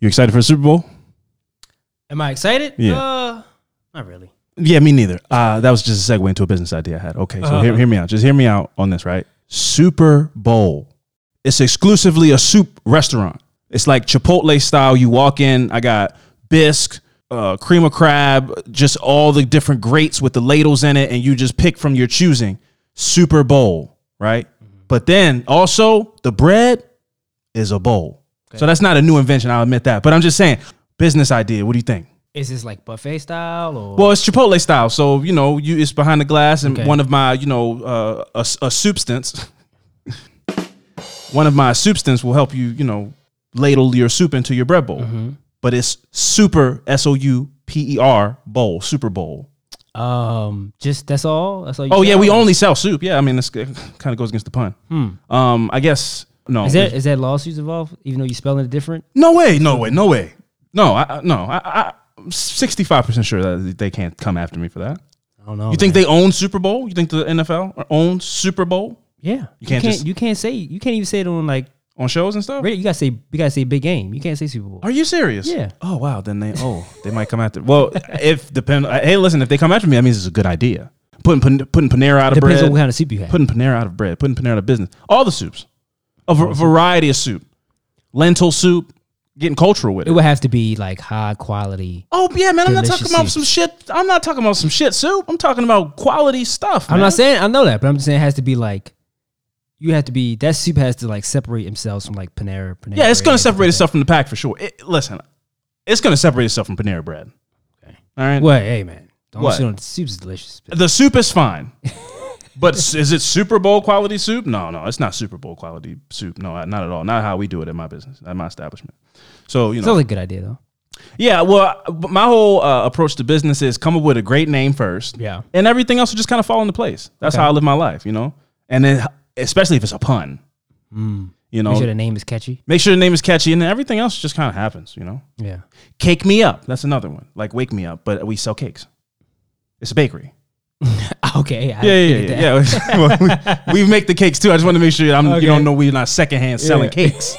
You excited for the Super Bowl? Am I excited? Yeah. Uh, not really. Yeah, me neither. Uh, that was just a segue into a business idea I had. Okay, so Uh-huh. hear, hear me out. Just hear me out on this, right? Super Bowl. It's exclusively a soup restaurant. It's like Chipotle style. You walk in, I got bisque, uh, cream of crab, just all the different grates with the ladles in it, and you just pick from your choosing. Super Bowl, right? But then also the bread is a bowl. So that's not a new invention. I'll admit that. But I'm just saying, business idea. What do you think? Is this like buffet style or? Well, it's Chipotle style, so you know, you it's behind the glass, and Okay. one of my, you know, uh, a, a substance, one of my substance will help you, you know, ladle your soup into your bread bowl. Mm-hmm. But it's super S O U P E R bowl, Super Bowl. um, just that's all. That's all. You Oh yeah, we only sell soup. Yeah, I mean, this kind of goes against the pun. Hmm. Um, I guess no. Is there is there lawsuits involved? Even though you're spelling it different? No way, no way, no way. No, I, I no, I, I, I'm 65% sure that they can't come after me for that. I don't know. You think they own Super Bowl? You think the NFL owns Super Bowl Yeah. You can't can't. just- you can't say. You can't even say it on like. on shows and stuff? radio. You gotta say. You gotta say big game. You can't say Super Bowl. Are you serious? Yeah. Oh wow, then they oh they might come after. Well, if depend. Uh, hey, listen, if they come after me, that means it's a good idea. Putting Pan- putting Panera out of bread. Depends bread. on what kind of soup you have. putting Panera out of bread. Putting Panera out of business. All the soups, a v- variety of soup, lentil soup. Getting cultural with it it. would have to be like high quality. Oh yeah, man. I'm not Delicious talking about soups. some shit. I'm not talking about some shit soup. I'm talking about quality stuff. I'm man. not saying I know that, but I'm just saying it has to be like. You have to be that soup has to like separate themselves from like Panera. Panera Yeah, it's bread gonna separate like itself from the pack for sure. It, listen, it's gonna separate itself from Panera bread. Okay. All right. Well, hey man, don't What? shit on the soup's delicious. The soup is fine. but is it Super Bowl quality soup? No, no, it's not Super Bowl quality soup. No, not at all. Not how we do it at my business, at my establishment. So, you know, Sounds like a good idea though. yeah, well, my whole uh, approach to business is come up with a great name first. Yeah. And everything else will just kind of fall into place. That's Okay. how I live my life, you know? And then, especially if it's a pun, you know, Make sure the name is catchy. make sure the name is catchy and then everything else just kind of happens, you know? Yeah. Cake Me Up. That's another one. Like Wake Me Up, but we sell cakes. It's a bakery. Okay. Yeah, yeah, yeah. yeah. well, we, we make the cakes too. I just want to make sure I'm, Okay. you don't know we're not secondhand selling Yeah. cakes.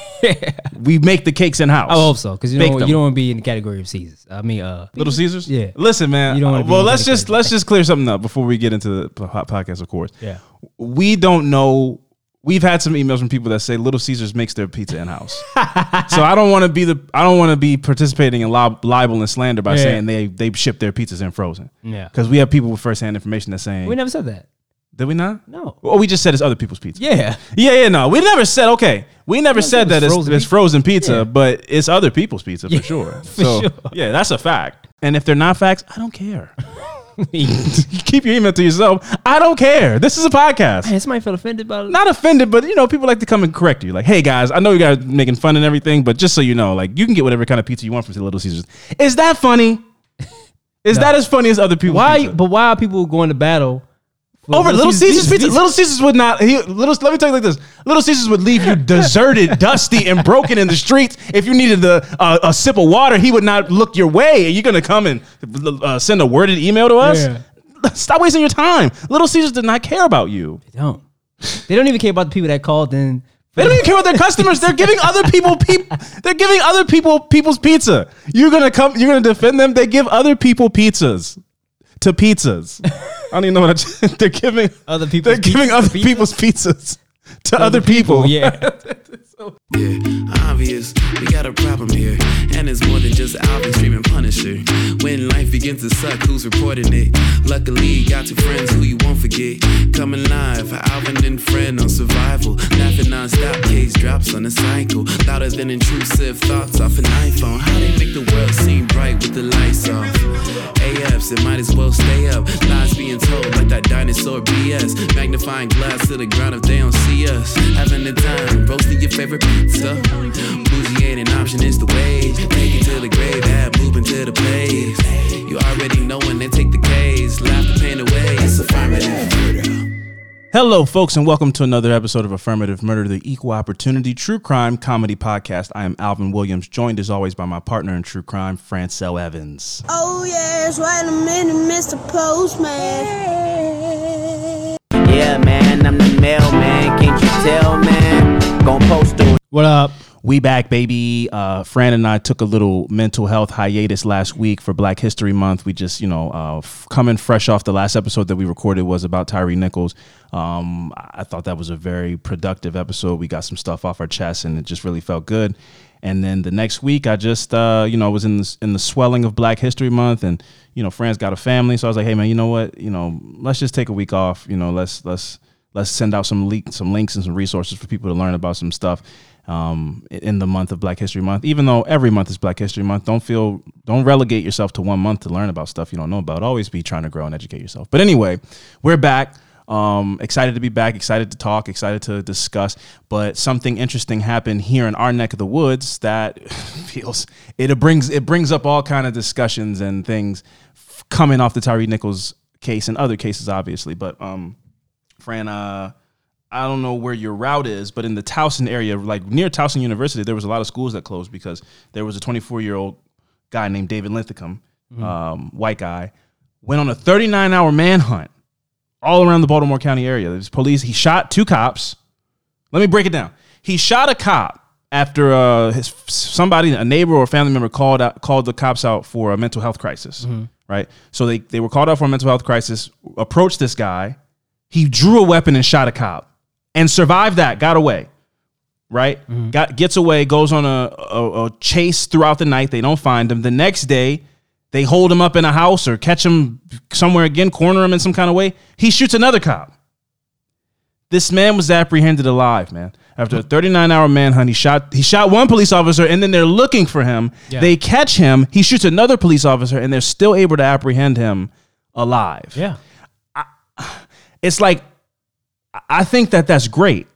We make the cakes in house. I hope so, because you you don't want to be in the category of Caesars. I mean, uh, Little Caesars. Yeah. Listen, man. You don't uh, well, let's just let's just clear something up before we get into the podcast. Of course. yeah. We don't know. We've had some emails from people that say Little Caesars makes their pizza in house. so I don't want to be the I don't want to be participating in lib- libel and slander by Yeah. saying they they ship their pizzas in frozen. Yeah. Because we have people with firsthand information that's saying We never said that. did we not? No. Well, we just said it's other people's pizza. Yeah. Yeah, yeah, no. We never said okay. We never said that it's it's, frozen it's pizza. frozen pizza, Yeah. but it's other people's pizza for sure. so sure. yeah, that's a fact. And if they're not facts, I don't care. Keep your email to yourself. I don't care. This is a podcast. Man, somebody felt offended by it. Not offended, but you know, people like to come and correct you. Like, hey guys, I know you guys are making fun and everything, but just so you know, like you can get whatever kind of pizza you want from Little Caesars. Is that funny? Is that as funny as other people? Why? pizza? But why are people going to battle for Over Little Caesars pizza. Little Caesars would not. He, little. Let me tell you like this. Little Caesars would leave you deserted, dusty, and broken in the streets. If you needed the, uh, a sip of water, he would not look your way. Are you gonna come and uh, send a worded email to us? Yeah. Stop wasting your time. Little Caesars did not care about you. They don't. They don't even care about the people that called in. They don't even care about their customers. They're giving other people people. They're giving other people people's pizza. You're gonna come. You're gonna defend them. They give other people pizzas to pizzas. I don't even know what I, they're giving. Other people's They're giving other people's pizzas to other people. Yeah. Yeah, obvious, we got a problem here. And it's more than just Alvin streaming Punisher. When life begins to suck, who's reporting it? Luckily, got two friends who you won't forget. Coming live, Alvin and friend on survival. Laughing non-stop, case drops on a cycle. Louder than intrusive thoughts off an iPhone. How they make the world seem bright with the lights off. AFs, it might as well stay up. Lies being told like that dinosaur BS. Magnifying glass to the ground if they don't see us. Having the time, roasting your favorite pizza. Bougie ain't an option, it's the wage. Take it to the grave, add moving to the place. You already know when they take the case. Laugh the pain away, it's affirmative murder. Hello, folks, and welcome to another episode of Affirmative Murder, the Equal Opportunity True Crime Comedy Podcast. I am Alvin Williams, joined as always by my partner in true crime, Francel Evans. Oh yes, wait a minute, Mr. Postman. Yeah, man, I'm the mailman. Can't you tell, man? Gon' post to What up? We back, baby. Uh, Fran and I took a little mental health hiatus last week for Black History Month. We just, you know, uh, f- coming fresh off the last episode that we recorded was about Tyree Nichols. Um, I thought that was a very productive episode. We got some stuff off our chest, and it just really felt good. And then the next week, I just, uh, you know, was in the, in the swelling of Black History Month, and you know, Fran's got a family, so I was like, hey man, you know what, you know, let's just take a week off. You know, let's let's let's send out some leak, some links and some resources for people to learn about some stuff um, in the month of Black History Month. Even though every month is Black History Month, don't feel don't relegate yourself to one month to learn about stuff you don't know about. Always be trying to grow and educate yourself. But anyway, we're back. Um, excited to be back, excited to talk, excited to discuss. But something interesting happened here in our neck of the woods that feels it brings it brings up all kind of discussions and things f- coming off the Tyree Nichols case and other cases, obviously. But um, Fran, uh, I don't know where your route is, but in the Towson area, like near Towson University, there was a lot of schools that closed because there was a 24 year old guy named David Linthicum, um, white guy, went on a 39 hour manhunt all around the Baltimore County area. There's police. He shot two cops. Let me break it down. He shot a cop after uh, his somebody, a neighbor or a family member, called out, called the cops out for a mental health crisis. Right. So they they were called out for a mental health crisis. Approached this guy. He drew a weapon and shot a cop and survived that. Got away. Right. Mm-hmm. Got gets away. Goes on a, a a chase throughout the night. They don't find him. The next day. They hold him up in a house or catch him somewhere again, corner him in some kind of way. He shoots another cop. This man was apprehended alive, man. After a 39-hour manhunt, he shot he shot one police officer and then they're looking for him. Yeah. They catch him, he shoots another police officer and they're still able to apprehend him alive. Yeah. It's like I think that that's great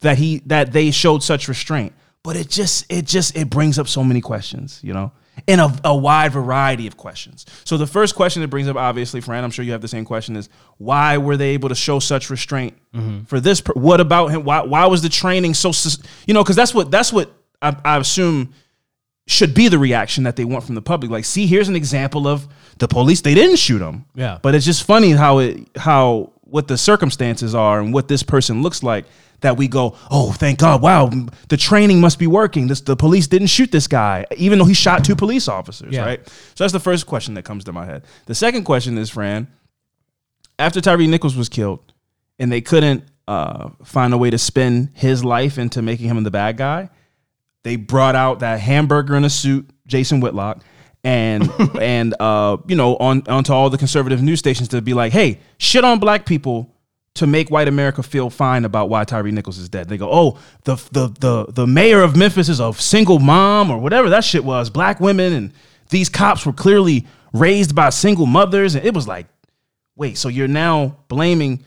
that he that they showed such restraint, but it just it just it brings up so many questions, you know, and a, a wide variety of questions. So the first question it brings up, obviously, Fran, I'm sure you have the same question: is why were they able to show such restraint mm-hmm. for this? Per- what about him? Why why was the training so you know? Because that's what that's what I, I assume should be the reaction that they want from the public. Like, see, here's an example of the police. They didn't shoot him. Yeah. But it's just funny how it how what the circumstances are and what this person looks like that we go, oh, thank God, wow, the training must be working. This the police didn't shoot this guy, even though he shot two police officers, Yeah. right? So that's the first question that comes to my head. The second question is, Fran, after Tyree Nichols was killed, and they couldn't uh, find a way to spin his life into making him the bad guy, they brought out that hamburger in a suit, Jason Whitlock, and and uh, you know on onto all the conservative news stations to be like, hey, shit on black people to make white America feel fine about why Tyree Nichols is dead. They go, oh, the the the the mayor of Memphis is a single mom or whatever that shit was, black women, and these cops were clearly raised by single mothers, and it was like, wait, so you're now blaming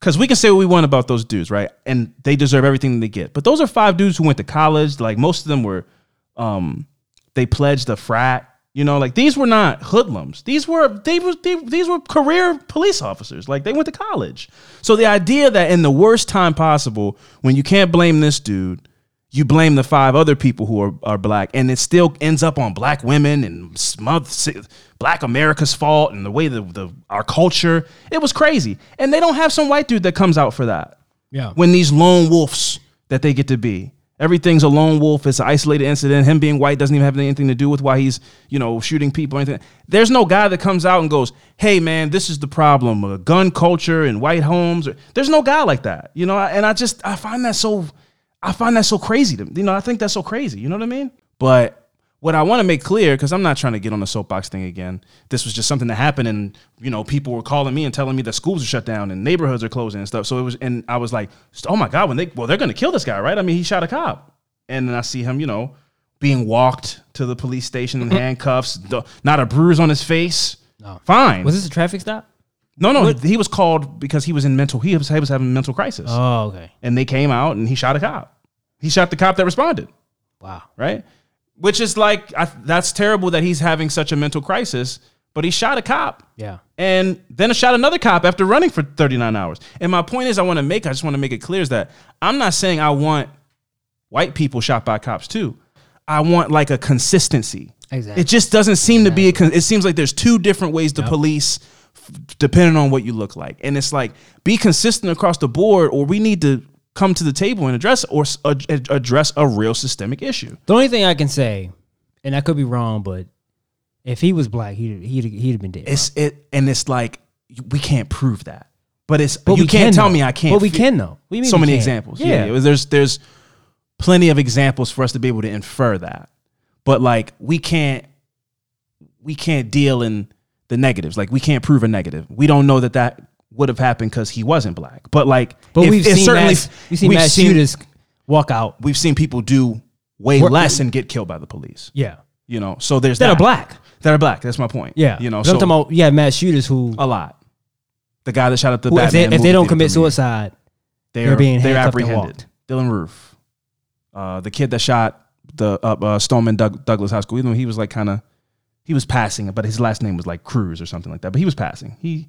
because we can say what we want about those dudes, right? And they deserve everything they get. But those are five dudes who went to college. Like most of them were, um, they pledged a frat. You know, like these were not hoodlums. These were they were they, these were career police officers. Like they went to college. So the idea that in the worst time possible, when you can't blame this dude, you blame the five other people who are, are black, and it still ends up on black women and smother, black America's fault and the way the, the our culture. It was crazy, and they don't have some white dude that comes out for that. Yeah. When these lone wolves that they get to be, everything's a lone wolf. It's an isolated incident. Him being white doesn't even have anything to do with why he's you know shooting people or anything. There's no guy that comes out and goes, "Hey man, this is the problem: uh, gun culture and white homes." There's no guy like that, you know. And I just I find that so I find that so crazy to you know, I think that's so crazy. You know what I mean? But what I want to make clear, because I'm not trying to get on the soapbox thing again. This was just something that happened, and you know, people were calling me and telling me that schools are shut down and neighborhoods are closing and stuff. So it was, and I was like, oh my god, when they well, they're gonna kill this guy, right? I mean, he shot a cop, and then I see him, you know, being walked to the police station in mm-hmm. handcuffs, not a bruise on his face. No. Fine. Was this a traffic stop? No, no, he was called because he was in mental. He was, he was having a mental crisis Oh, okay. and they came out and he shot a cop. He shot the cop that responded, Wow. right? Which is like I, that's terrible that he's having such a mental crisis, but he shot a cop Yeah. and then shot another cop after running for 39 hours. And my point is I want to make I just want to make it clear is that I'm not saying I want white people shot by cops too. I want like a consistency. Exactly. It just doesn't seem to be a con- it seems like there's two different ways to police f- depending on what you look like. And it's like be consistent across the board or we need to come to the table and address or s- ad- ad- address a real systemic issue. The only thing I can say, and I could be wrong, but if he was black, he'd he'd he'd have been dead. bro. It's it, and it's like we can't prove that, but it's But you we can't can, tell though. me I can't. But we can though. You mean so we many can't? examples. Yeah. Yeah. there's there's plenty of examples for us to be able to infer that, but like we can't we can't deal in the negatives. Like we can't prove a negative. We don't know that that would have happened because he wasn't black. But like, But if- we've seen mass, we've seen mass shooters walk out. We've seen people do way Work- less and get killed by the police. Yeah, You know, so there's that that are black. that are black. That's my point. Yeah, you know, I'm so talking about yeah, mass shooters who, a lot. The guy that shot up the who if they if they don't commit suicide, they're They're being they're apprehended. Dylann Roof, uh, the kid that shot the uh, uh, Stoneman Doug, Douglas High School. Even though he was like kind of he was passing, but his last name was like Cruz or something like that. But he was passing. He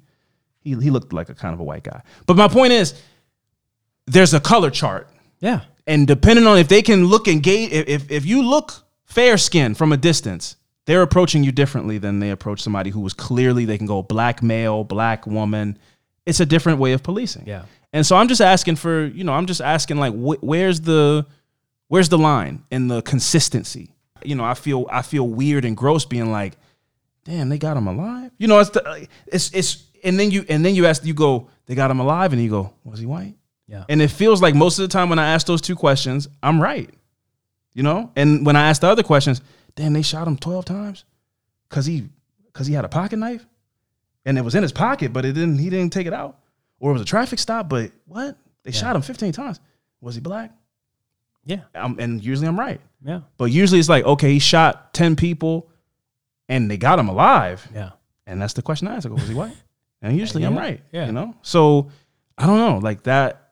he he looked like a kind of a white guy. But my point is, there's a color chart, yeah, and depending on if they can look and gauge, if if, you look fair skinned from a distance. They're approaching you differently than they approach somebody who was clearly they can go black male, black woman. It's a different way of policing. yeah, And so I'm just asking for, you know, I'm just asking like, wh- where's the, where's the line in the consistency? You know, I feel, I feel weird and gross being like, damn, they got him alive. You know, it's, the, it's, it's, and then you, and then you ask, you go, they got him alive, and you go, was he white? yeah. And it feels like most of the time when I ask those two questions, I'm right. You know, and when I ask the other questions, damn, they shot him 12 times because he, because he had a pocket knife, and it was in his pocket, but it didn't, he didn't take it out or it was a traffic stop, but what? They shot him 15 times. Was he black? Yeah. Um, and usually I'm right. Yeah, But usually it's like, okay, he shot 10 people and they got him alive. yeah. And that's the question I ask. I go, was he white? And usually I'm right. yeah. You know? So I don't know. Like that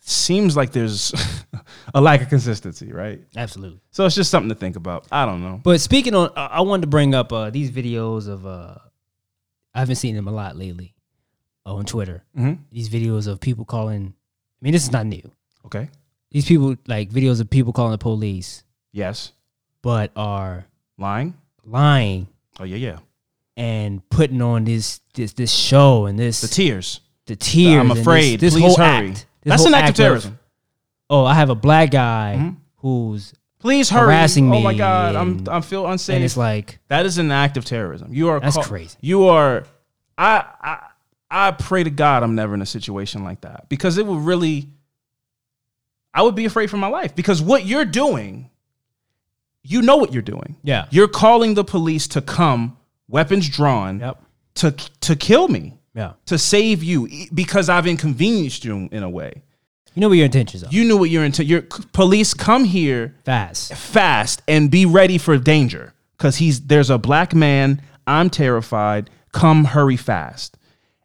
seems like there's a lack of consistency, right? Absolutely. So it's just something to think about. I don't know. But speaking on, I wanted to bring up uh, these videos of. uh I haven't seen them a lot lately on Twitter. Mhm. These videos of people calling. I mean, this is not new. Okay. These people like videos of people calling the police, Yes. but are Lying. lying Oh, yeah, yeah. and putting on this this this show and this The tears. the tears. I'm afraid. This, this Please whole hurry. act. this That's an act of terrorism. oh, I have a black guy Mhm. who's Please hurry. Harassing me. Oh my God. I'm and- I feel unsafe. and it's like That is an act of terrorism. You are That's call- crazy. You are I I I pray to God I'm never in a situation like that because it would really I would be afraid for my life because what you're doing you know what you're doing. yeah, You're calling the police to come weapons drawn yep, to to kill me, yeah. to save you because I've inconvenienced you in a way. You know what your intentions are. You knew what your you're. Your police come here Fast. fast and be ready for danger because he's there's a black man i'm terrified come hurry fast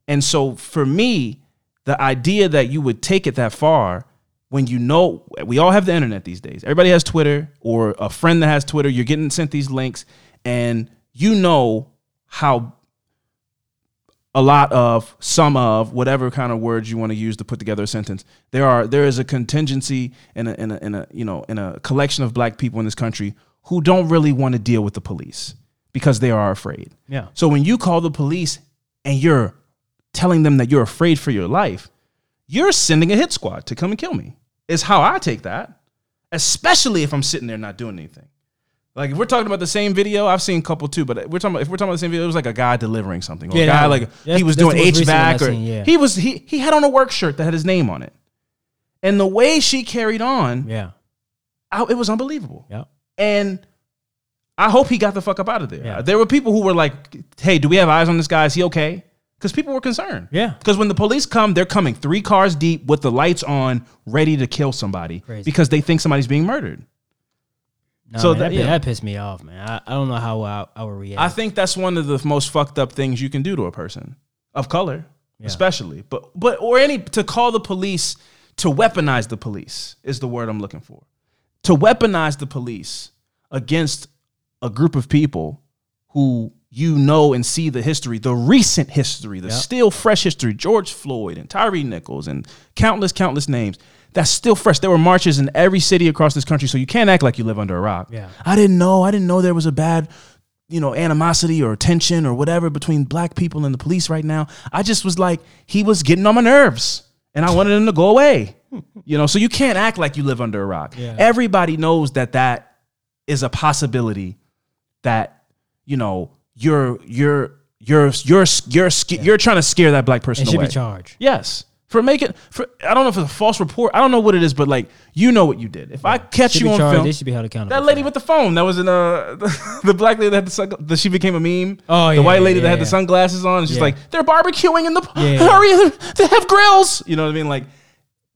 and so for me the idea that you would take it that far when you know we all have the internet these days. Everybody has twitter or a friend that has twitter. You're getting sent these links and you know how a lot of some of whatever kind of words you want to use to put together a sentence. There are there is a contingency in a, in a in a you know in a collection of black people in this country who don't really want to deal with the police because they are afraid. Yeah. so when you call the police and you're telling them that you're afraid for your life you're sending a hit squad to come and kill me is how i take that especially if i'm sitting there not doing anything like if we're talking about the same video, I've seen a couple too, but we're talking about, if we're talking about the same video, it was like a guy delivering something. Or Yeah, a guy like one. he was doing HVAC or seen, yeah. he was he he had on a work shirt that had his name on it. And the way she carried on, Yeah. I- it was unbelievable. Yep. And I hope he got the fuck up out of there. Yeah. There were people who were like, "Hey, do we have eyes on this guy? Is he okay?" Because people were concerned. Yeah. Because when the police come, they're coming three cars deep with the lights on, ready to kill somebody Crazy. because they think somebody's being murdered. No, So man, that- that, yeah. that pissed me off, man. I, I don't know how I, I would react. I think that's one of the most fucked up things you can do to a person of color, especially. But but or any to call the police to weaponize the police is the word I'm looking for. To weaponize the police against a group of people who you know and see the history, the recent history, the Yep. still fresh history, George Floyd and Tyree Nichols and countless, countless names. That's still fresh. There were marches in every city across this country, so you can't act like you live under a rock. Yeah. I didn't know. I didn't know there was a bad, you know, animosity or tension or whatever between black people and the police right now. I just was like, he was getting on my nerves, and I wanted him to go away. you know, so you can't act like you live under a rock. Yeah. Everybody knows that that is a possibility that you know you're you're you're you're you're sca- you're trying to scare that black person And should away. be charged. Yes. For making for I don't know if it's a false report. I don't know what it is, but like you know what you did. If I catch Should you on charged. film, They should be held accountable. that lady with the phone that was in uh the, the black lady that had the sun, that she became a meme. Oh, the yeah, white lady yeah, that had yeah. the sunglasses on. And she's Yeah. like, they're barbecuing in the Yeah. hurry, they have grills. You know what I mean? Like,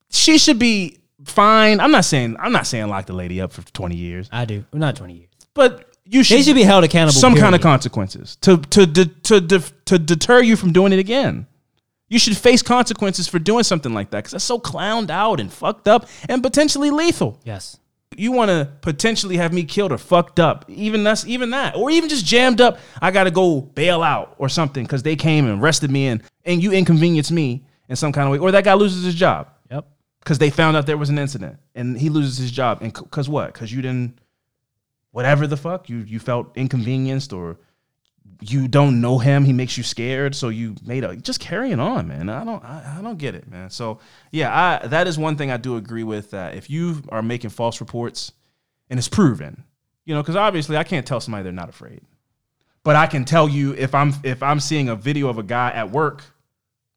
she should be fine. I'm not saying I'm not saying lock the lady up for 20 years, I do. Well, not 20 years. but you should They should be held accountable. some kind of consequences to to to to, to, to deter you from doing it again. You should face consequences for doing something like that because that's so clowned out and fucked up and potentially lethal. Yes. You want to potentially have me killed or fucked up, even that's even that, or even just jammed up. I got to go bail out or something because they came and arrested me and and you inconvenience me in some kind of way, or that guy loses his job Yep. because they found out there was an incident and he loses his job and because what because you didn't whatever the fuck you you felt inconvenienced or you don't know him he makes you scared so you made a just carrying on man. I don't i, I don't get it man. So yeah i that is one thing i do agree with that if you are making false reports and it's proven you know because obviously i can't tell somebody they're not afraid. But i can tell you if i'm if i'm seeing a video of a guy at work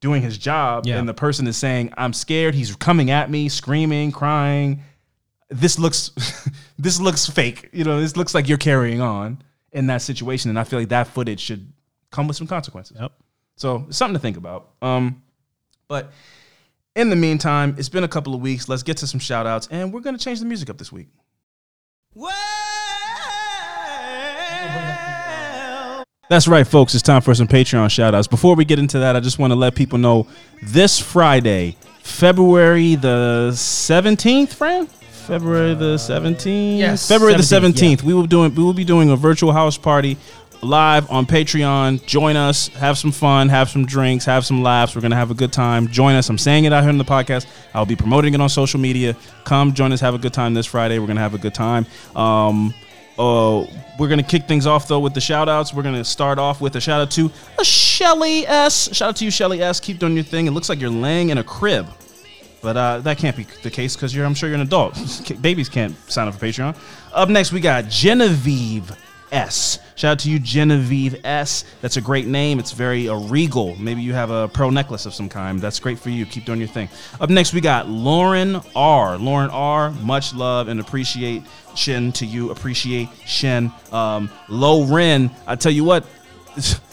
doing his job Yeah. and the person is saying i'm scared he's coming at me screaming crying this looks this looks fake you know this looks like you're carrying on in that situation and i feel like that footage should come with some consequences Yep. so it's something to think about um but in the meantime it's been a couple of weeks let's get to some shout outs and we're going to change the music up this week Well. That's right, folks. It's time for some Patreon shout outs. Before we get into that, I just want to let people know this Friday, February the 17th, Fran? February the 17th? yes, February the 17th, 17th. We will doing we will be doing a virtual house party live on Patreon. Join us, have some fun, have some drinks, have some laughs. We're going to have a good time. Join us. I'm saying it out here in the podcast. I'll be promoting it on social media. Come join us, have a good time this Friday. We're going to have a good time. Um uh, we're gonna kick things off though with the shout outs. We're gonna start off with a shout out to a Shelly S. Shout out to you, Shelly S. Keep doing your thing. It looks like you're laying in a crib, but uh, that can't be the case because. I'm sure you're an adult. Babies can't sign up for Patreon. Up next, we got Genevieve S. Shout out to you, Genevieve S. That's a great name. It's very uh, regal. Maybe you have a pearl necklace of some kind. That's great for you. Keep doing your thing. Up next, we got Lauren R. Lauren R. Much love and appreciate appreciation to you. Appreciation. Um, Low Ren. I tell you what,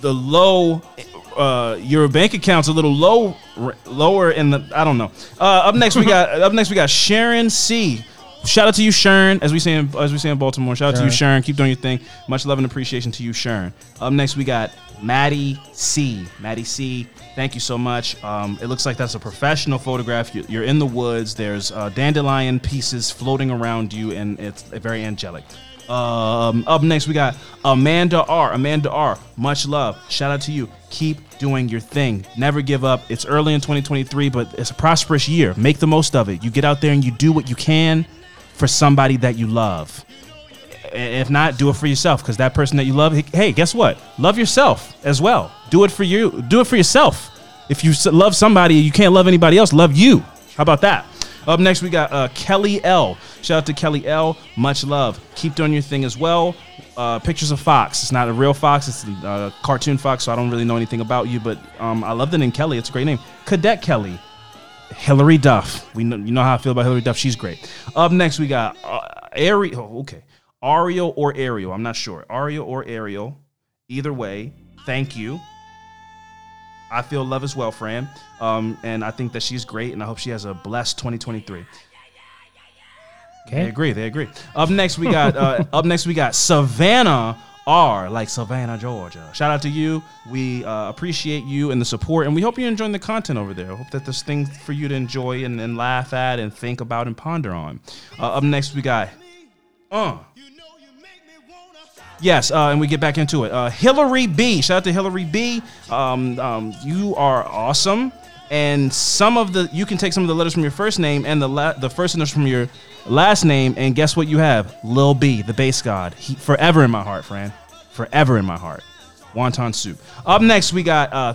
the low. Uh, your bank account's a little low, r- lower in the. I don't know. Uh, up next we got. up next we got Sharon C. Shout out to you, Sharon. As we say in, as we say in Baltimore. Shout out to you, Sharon. Keep doing your thing. Much love and appreciation to you, Sharon. Up next we got Maddie C. Maddie C. Thank you so much. Um, it looks like that's a professional photograph. You- You're in the woods. There's uh, dandelion pieces floating around you, and it's very angelic. Um, up next, we got Amanda R. Amanda R. Much love. Shout out to you. Keep doing your thing. Never give up. It's early in 2023, but it's a prosperous year. Make the most of it. You get out there and you do what you can for somebody that you love. If not, do it for yourself because that person that you love, hey, guess what? Love yourself as well. Do it for you. Do it for yourself. If you love somebody, you can't love anybody else. Love you. How about that? Up next, we got uh, Kelly L. Shout out to Kelly L. Much love. Keep doing your thing as well. Uh, pictures of Fox. It's not a real Fox. It's a uh, cartoon Fox, so I don't really know anything about you, but um, I love the name Kelly. It's a great name. Cadet Kelly. Hilary Duff. We know, you know how I feel about Hilary Duff. She's great. Up next, we got uh, Ariel. Oh, okay. Ariel or Ariel. I'm not sure. Ariel or Ariel. Either way, thank you. I feel love as well, Fran. Um, and I think that she's great, and I hope she has a blessed 2023. Okay. They agree. They agree. Up next, we got uh, up next we got Savannah R, like Savannah, Georgia. Shout out to you. We uh, appreciate you and the support, and we hope you're enjoying the content over there. I hope that there's things for you to enjoy and, and laugh at and think about and ponder on. Uh, up next, we got uh. Yes, uh, and we get back into it. Uh, Hillary B. Shout out to Hillary B. Um, um, you are awesome. And some of the you can take some of the letters from your first name and the la- the first letters from your last name, and guess what you have? Lil B, the Based God. He, forever in my heart, friend, Forever in my heart. Wonton soup. Up next, we got uh,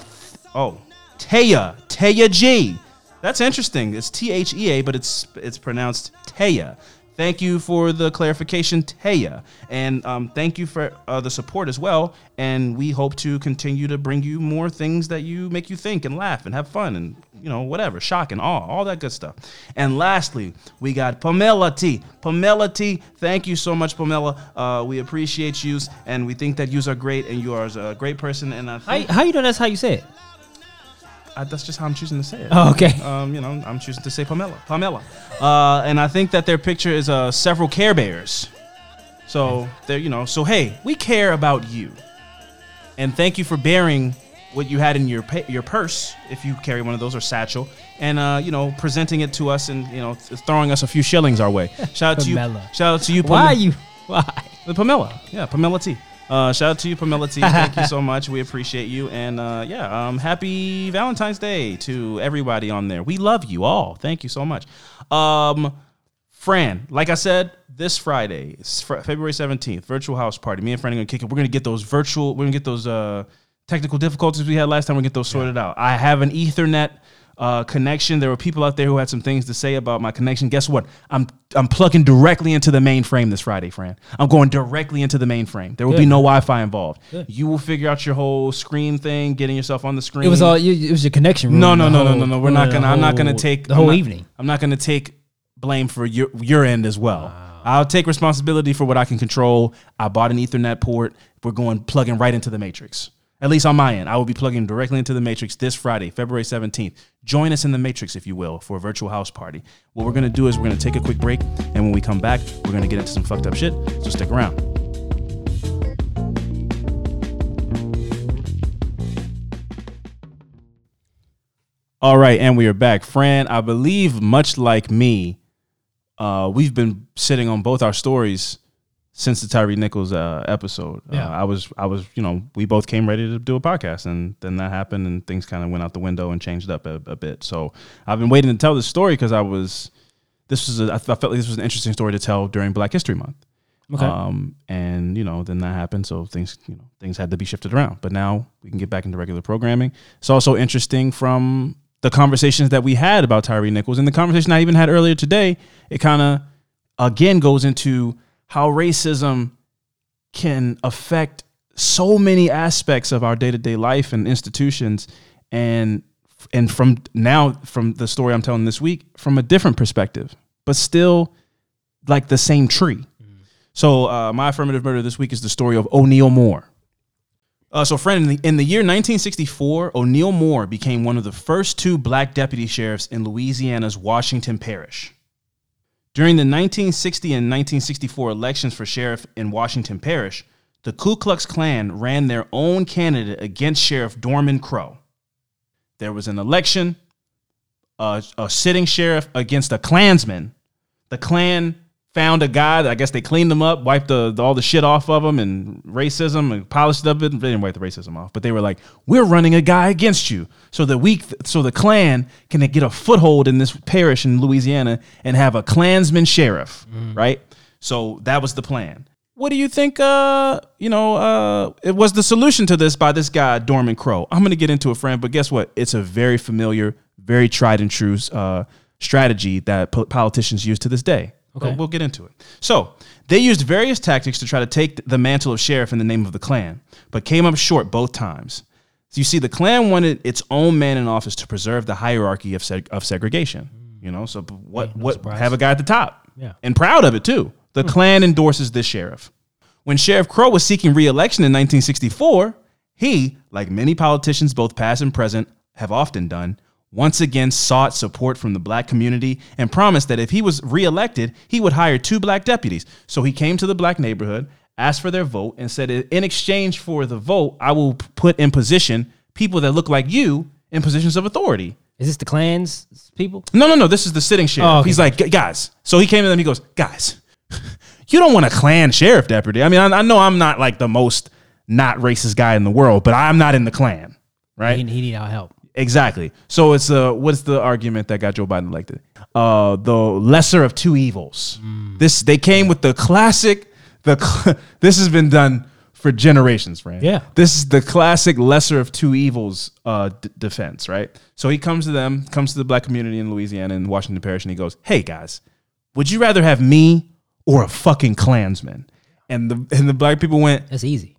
oh, Taya, Taya G. That's interesting. It's T H E A, but it's it's pronounced Taya. Thank you for the clarification, Taya, and um, thank you for uh, the support as well. And we hope to continue to bring you more things that you make you think and laugh and have fun and you know whatever, shock and awe, all that good stuff. And lastly, we got Pamela T. Pamela T. Thank you so much, Pamela. Uh, we appreciate you, and we think that you are great, and you are a great person. And I How, how you know that's how you say it? I, that's just how I'm choosing to say it. Oh, okay. Um, you know, I'm choosing to say Pamela. Pamela. Uh, and I think that their picture is uh, several Care Bears. So they're, you know, so hey, we care about you, and thank you for bearing what you had in your pa- your purse, if you carry one of those or satchel, and uh, you know, presenting it to us and you know, th- throwing us a few shillings our way. Shout out to you. Pamela. Shout out to you. Why are you? Why? the Pamela. Yeah, Pamela T. Uh, shout out to you, Pamela T. Thank you so much. We appreciate you. And uh, yeah, um, happy Valentine's Day to everybody on there. We love you all. Thank you so much. Um, Fran, like I said, this Friday, fr- February 17th, virtual house party. Me and Fran are going to kick it. We're going to get those virtual, we're going to get those uh, technical difficulties we had last time. We're going to get those sorted out. I have an Ethernet uh, connection. There were people out there who had some things to say about my connection. Guess what? I'm I'm plugging directly into the mainframe this Friday, Fran. I'm going directly into the mainframe. There will be no Wi-Fi involved. You will figure out your whole screen thing, getting yourself on the screen. It was all. You, it was your connection. No, no, no, no, whole- no, no. We're not gonna. the I'm not gonna take the whole I'm not- evening. I'm not gonna take blame for your your end as well. I'll take responsibility for what I can control. I bought an Ethernet port. We're going plugging right into the matrix. At least on my end, I will be plugging directly into the matrix this Friday, February 17th. Join us in the matrix, if you will, for a virtual house party. What we're gonna do is we're gonna take a quick break, and when we come back, we're gonna get into some fucked up shit. So stick around. All right, and we are back. Fran, I believe, much like me, uh, we've been sitting on both our stories since the Tyree Nichols uh, episode. Yeah. Uh, I was, I was, you know, we both came ready to do a podcast, and then that happened, and things kind of went out the window and changed up a, a bit. So I've been waiting to tell this story because I was, this was, a, I felt like this was an interesting story to tell during Black History Month. Okay. Um, and you know, then that happened, so things, you know, things had to be shifted around. But now we can get back into regular programming. It's also interesting from the conversations that we had about Tyree Nichols and the conversation I even had earlier today. It kind of again goes into how racism can affect so many aspects of our day-to-day life and institutions and and from now from the story I'm telling this week from a different perspective but still like the same tree so uh, my affirmative murder this week is the story of O'Neal Moore. Uh, so, friend, in the, in the year 1964, O'Neal Moore became one of the first two black deputy sheriffs in Louisiana's Washington Parish. During the 1960 and 1964 elections for sheriff in Washington Parish, the Ku Klux Klan ran their own candidate against Sheriff Dorman Crowe. There was an election, uh, a sitting sheriff against a Klansman. The Klan found a guy that I guess they cleaned him up, wiped the, the- all the shit off of him and racism and polished up it. They didn't wipe the racism off, but they were like, "We're running a guy against you, so that we, so the Klan can get a foothold in this parish in Louisiana and have a Klansman sheriff, right?" So that was the plan. What do you think? Uh, you know, uh, it was the solution to this by this guy Dorman Crowe. I'm gonna get into a friend, but guess what? It's a very familiar, very tried and true uh, strategy that po- politicians use to this day. Okay. But we'll get into it. So they used various tactics to try to take the mantle of sheriff in the name of the Klan, but came up short both times. So you see, the Klan wanted its own man in office to preserve the hierarchy of seg- of segregation. You know, so what what surprise. have a guy at the top, Yeah. and proud of it too. The hmm. Klan endorses this sheriff. When Sheriff Crowe was seeking re-election in 1964, he, like many politicians, both past and present, have often done, once again sought support from the black community and promised that if he was reelected, he would hire two black deputies. So he came to the black neighborhood, asked for their vote, and said, in exchange for the vote, I will put in position people that look like you in positions of authority. Is this the clans people? No, no, no. This is the sitting sheriff. Oh, okay. He's like, guys. So he came to them. He goes, guys, you don't want a Klan sheriff deputy. I mean, I, I know I'm not like the most not racist guy in the world, but I'm not in the Klan, right? He, he need our help. Exactly. So it's uh, what's the argument that got Joe Biden elected? Uh, the lesser of two evils. This they came with the classic. The cl- this has been done for generations, right? Yeah. This is the classic lesser of two evils uh, d- defense, right? So he comes to them, comes to the black community in Louisiana and Washington Parish, and he goes, "Hey guys, would you rather have me or a fucking Klansman?" And the and the black people went, That's easy.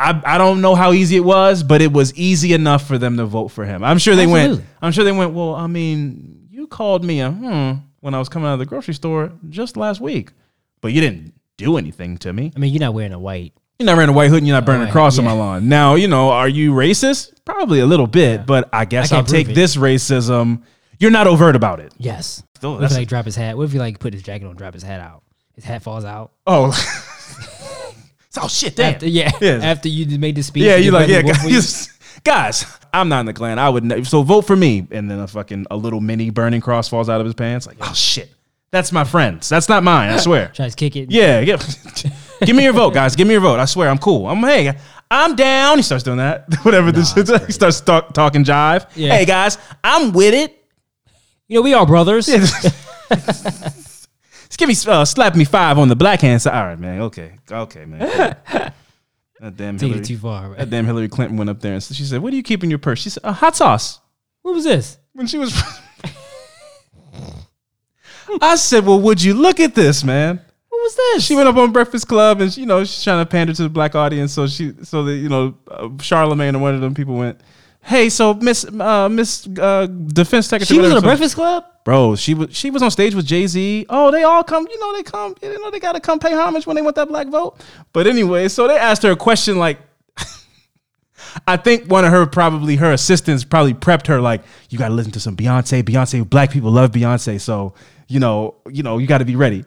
I, I don't know how easy it was, but it was easy enough for them to vote for him. I'm sure they went. I'm sure they went. Well, I mean, you called me a hmm when I was coming out of the grocery store just last week, but you didn't do anything to me. I mean, you're not wearing a white. You're not wearing a white hood and you're not burning a right, cross on my lawn. Now, you know, are you racist? Probably a little bit, but I guess I I'll can't take it. this racism. You're not overt about it. Yes. Still, What if he like drop his hat? What if he like put his jacket on, drop his hat out? His hat falls out. Oh, oh shit! Damn. After, yeah. Yeah. After you made the speech. Yeah, you're like, yeah, brother vote for you. guys, guys, I'm not in the Klan. I would ne- so vote for me, and then a fucking a little mini burning cross falls out of his pants. Like, oh shit, that's my friend's. That's not mine. I swear. Tries to kick it. Yeah, give, give me your vote, guys. Give me your vote. I swear, I'm cool. I'm hey, I'm down. He starts doing that. Whatever this that's he starts talk, talking jive. Yeah. Hey guys, I'm with it. You know, we are brothers. Just give me uh, slap me five on the black hand side. All right, man. Okay, okay, man. that damn Take Hillary. it too far. Right? That damn Hillary Clinton went up there and she said, "What do you keep in your purse?" She said, "A hot sauce." What was this? when she was. I said, "Well, would you look at this, man?" What was this? She went up on Breakfast Club, and you know she's trying to pander to the black audience. So she, so that you know, uh, Charlemagne or one of them people went, "Hey, so Miss uh, Miss uh, Defense Secretary." She was in a Breakfast Club. Bro, she was she was on stage with Jay Z. Oh, they all come. You know they come. You know they got to come pay homage when they want that black vote. But anyway, so they asked her a question like. I think one of her probably her assistants probably prepped her like you got to listen to some Beyonce. Beyonce, black people love Beyonce, so you know, you know, you got to be ready.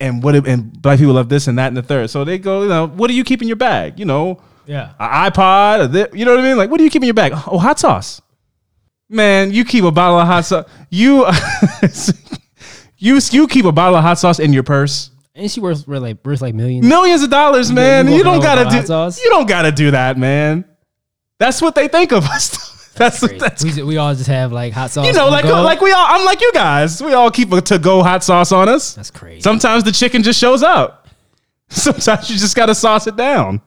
And what if- and black people love this and that and the third. So they go, you know, what do you keep in your bag? You know, Yeah. an iPod, or thi- you know what I mean? Like, what do you keep in your bag? Oh, hot sauce. Man, you keep a bottle of hot sauce. You, you, you keep a bottle of hot sauce in your purse. And she worth, worth like worth like millions. Millions of dollars, man. You don't gotta do. sauce? You don't gotta do that, man. That's what they think of us. that's what that's. we, we all just have like hot sauce. You know, like go. like we all. I'm like you guys. We all keep a to go hot sauce on us. that's crazy. Sometimes the chicken just shows up. Sometimes you just gotta sauce it down.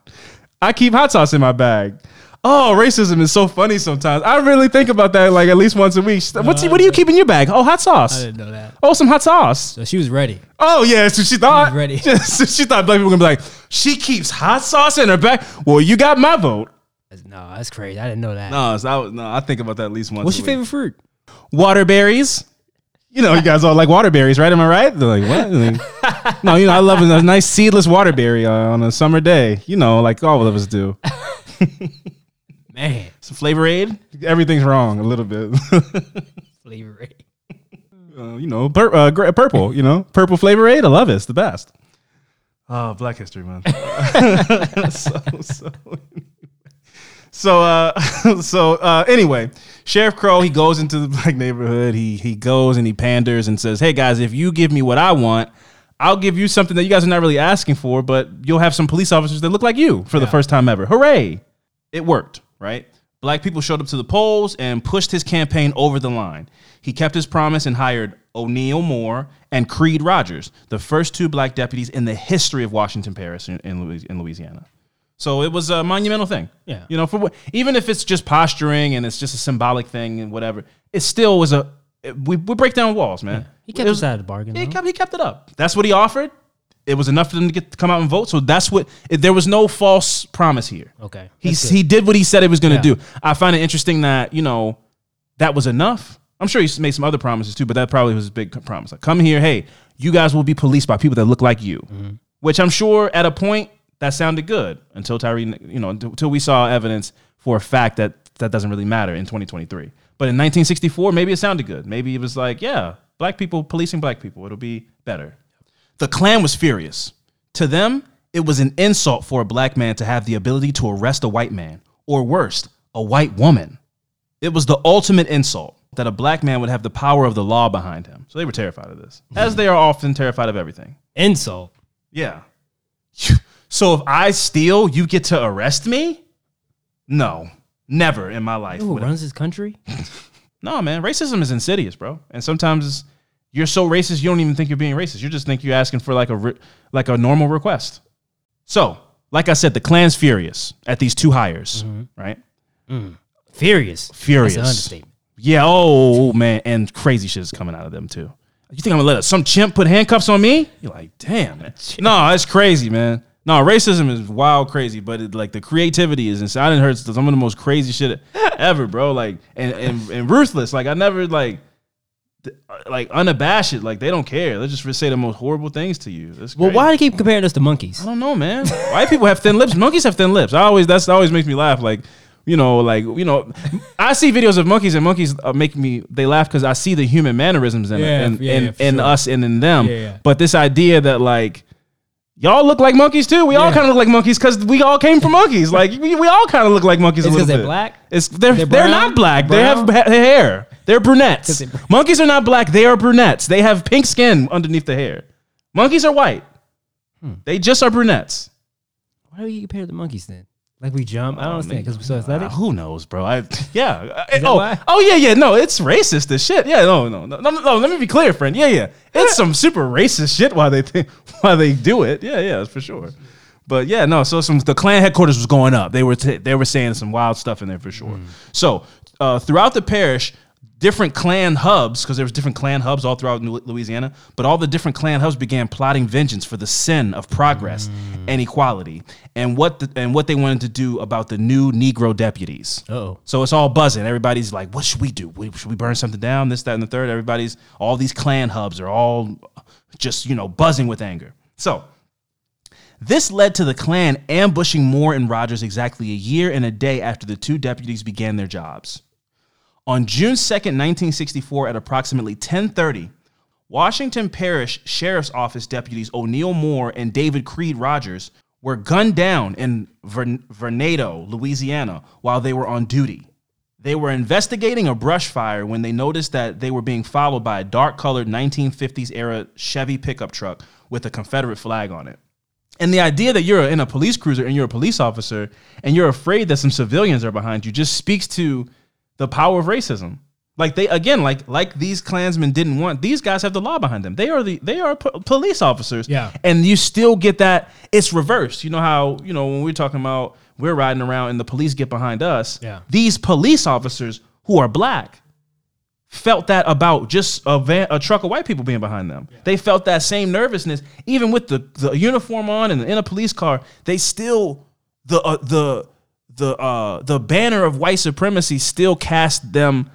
I keep hot sauce in my bag. Oh, racism is so funny sometimes. I really think about that like at least once a week. What's what do you keep in your bag? Oh, hot sauce. I sauce. didn't know that. Oh, some hot sauce. So she was ready. Oh yeah, so she thought ready. so she thought black people were gonna be like, she keeps hot sauce in her bag. Well, you got my vote. That's- No, that's crazy. I didn't know that. No, so I, was- no, I think about that at least once. What's a your week. favorite fruit? Waterberries. You know, you guys all like waterberries, right? Am I right? They're like, what? Like, no, you know, I love a nice seedless waterberry uh, on a summer day. You know, like all of us do. Man, Some flavor aid. Everything's wrong a little bit. flavor rate. Uh, you know, pur- uh, gra- purple. You know, purple flavor aid. I love it. It's the best. Oh, Black History Month. so so so uh so uh anyway, Sheriff Crowe he goes into the black neighborhood. He he goes and he panders and says, "Hey guys, if you give me what I want." I'll give you something that you guys are not really asking for, but you'll have some police officers that look like you for the first time ever. Hooray! It worked, right? Black people showed up to the polls and pushed his campaign over the line. He kept his promise and hired O'Neal Moore and Creed Rogers, the first two black deputies in the history of Washington Parish in, in Louisiana. So it was a monumental thing. Yeah. You know, for what, even if it's just posturing and it's just a symbolic thing and whatever, it still was a. it- we, we break down walls, man. He kept It was- his side of the bargain. he though. kept, he kept it up. That's what he offered. It was enough for them to get to come out and vote. So that's what. It, there was no false promise here. Okay, He's good. he did what he said he was going to Yeah. do. I find it interesting that you know that was enough. I'm sure he made some other promises too, but that probably was his big promise. Like, come here, hey, you guys will be policed by people that look like you, Mm-hmm. which I'm sure at a point that sounded good until Tyree, you know, until we saw evidence for a fact that that doesn't really matter in 2023. But in 1964, maybe it sounded good. Maybe it was like, yeah, black people policing black people, it'll be better. The Klan was furious. To them, it was an insult for a black man to have the ability to arrest a white man, or worst, a white woman. It was the ultimate insult that a black man would have the power of the law behind him. So they were terrified of this, as they are often terrified of everything. Insult. Yeah. So if I steal, you get to arrest me? No, never in my life. Who would I- runs this country? no, man, racism is insidious, bro. And sometimes you're so racist you don't even think you're being racist. You just think you're asking for like a re- like a normal request. So like I said, the Klan's furious at these two hires, mm-hmm. right? Furious. Furious. That's an understatement. Yeah. Oh man, and crazy shit is coming out of them too. You think I'm gonna let some chimp put handcuffs on me? You're like, damn, man. No, it's crazy, man. No, racism is wild, crazy, but it, like the creativity is insane. I didn't heard some of the most crazy shit ever, bro. Like and and, and ruthless. Like I never like th- like unabashed. Like they don't care. They just say the most horrible things to you. That's Well, why do they keep comparing us to monkeys? I don't know, man. White people have thin lips. Monkeys have thin lips. I always that's that always makes me laugh. Like you know, like you know, I see videos of monkeys and monkeys uh, make me they laugh because I see the human mannerisms in Yeah, it, and yeah, in, yeah, sure. us and in them. But this idea that like. Y'all look like monkeys too. We all kind of look like monkeys because we all came from monkeys. Like we, we all kind of look like monkeys a little they're bit. black? It's they're They're they're, brown? not black. They have ha- hair. They're brunettes. monkeys are not black. They are brunettes. They have pink skin underneath the hair. Monkeys are white. Hmm. They just are brunettes. Why do you compare the monkeys then? Like we jump? I don't understand because we're so Uh, athletic. who knows, bro? I yeah. Is that oh, why? oh yeah, yeah. No, it's racist as shit. Yeah, no, no, no, no, no. Let me be clear, friend. Yeah, yeah. It's some super racist shit why they think why they do it. Yeah, yeah, for sure. But yeah, no. So some the Klan headquarters was going up. They were t- they were saying some wild stuff in there for sure. So uh, throughout the parish, different Klan hubs because there was different Klan hubs all throughout Louisiana. But all the different Klan hubs began plotting vengeance for the sin of progress mm. and equality, and what the, and what they wanted to do about the new Negro deputies. Uh-oh. So it's all buzzing. Everybody's like, "What should we do? Should we burn something down? This, that, and the third. Everybody's all these Klan hubs are all just you know buzzing with anger. So this led to the Klan ambushing Moore and Rogers exactly a year and a day after the two deputies began their jobs. On June 2nd, 1964, at approximately 10:30, Washington Parish Sheriff's Office deputies O'Neal Moore and David Creed Rogers were gunned down in Vern- Varnado, Louisiana, while they were on duty. They were investigating a brush fire when they noticed that they were being followed by a dark colored 1950s era Chevy pickup truck with a Confederate flag on it. And the idea that you're in a police cruiser and you're a police officer and you're afraid that some civilians are behind you just speaks to the power of racism. Like they again, like like these Klansmen didn't want. These guys have the law behind them. They are the they are po- police officers. Yeah. and you still get that. It's reversed. You know how you know when we're talking about we're riding around and the police get behind us. Yeah. these police officers who are black felt that about just a van, a truck of white people being behind them. They felt that same nervousness, even with the, the uniform on and in a police car. They still the uh, the the uh, the banner of white supremacy still cast them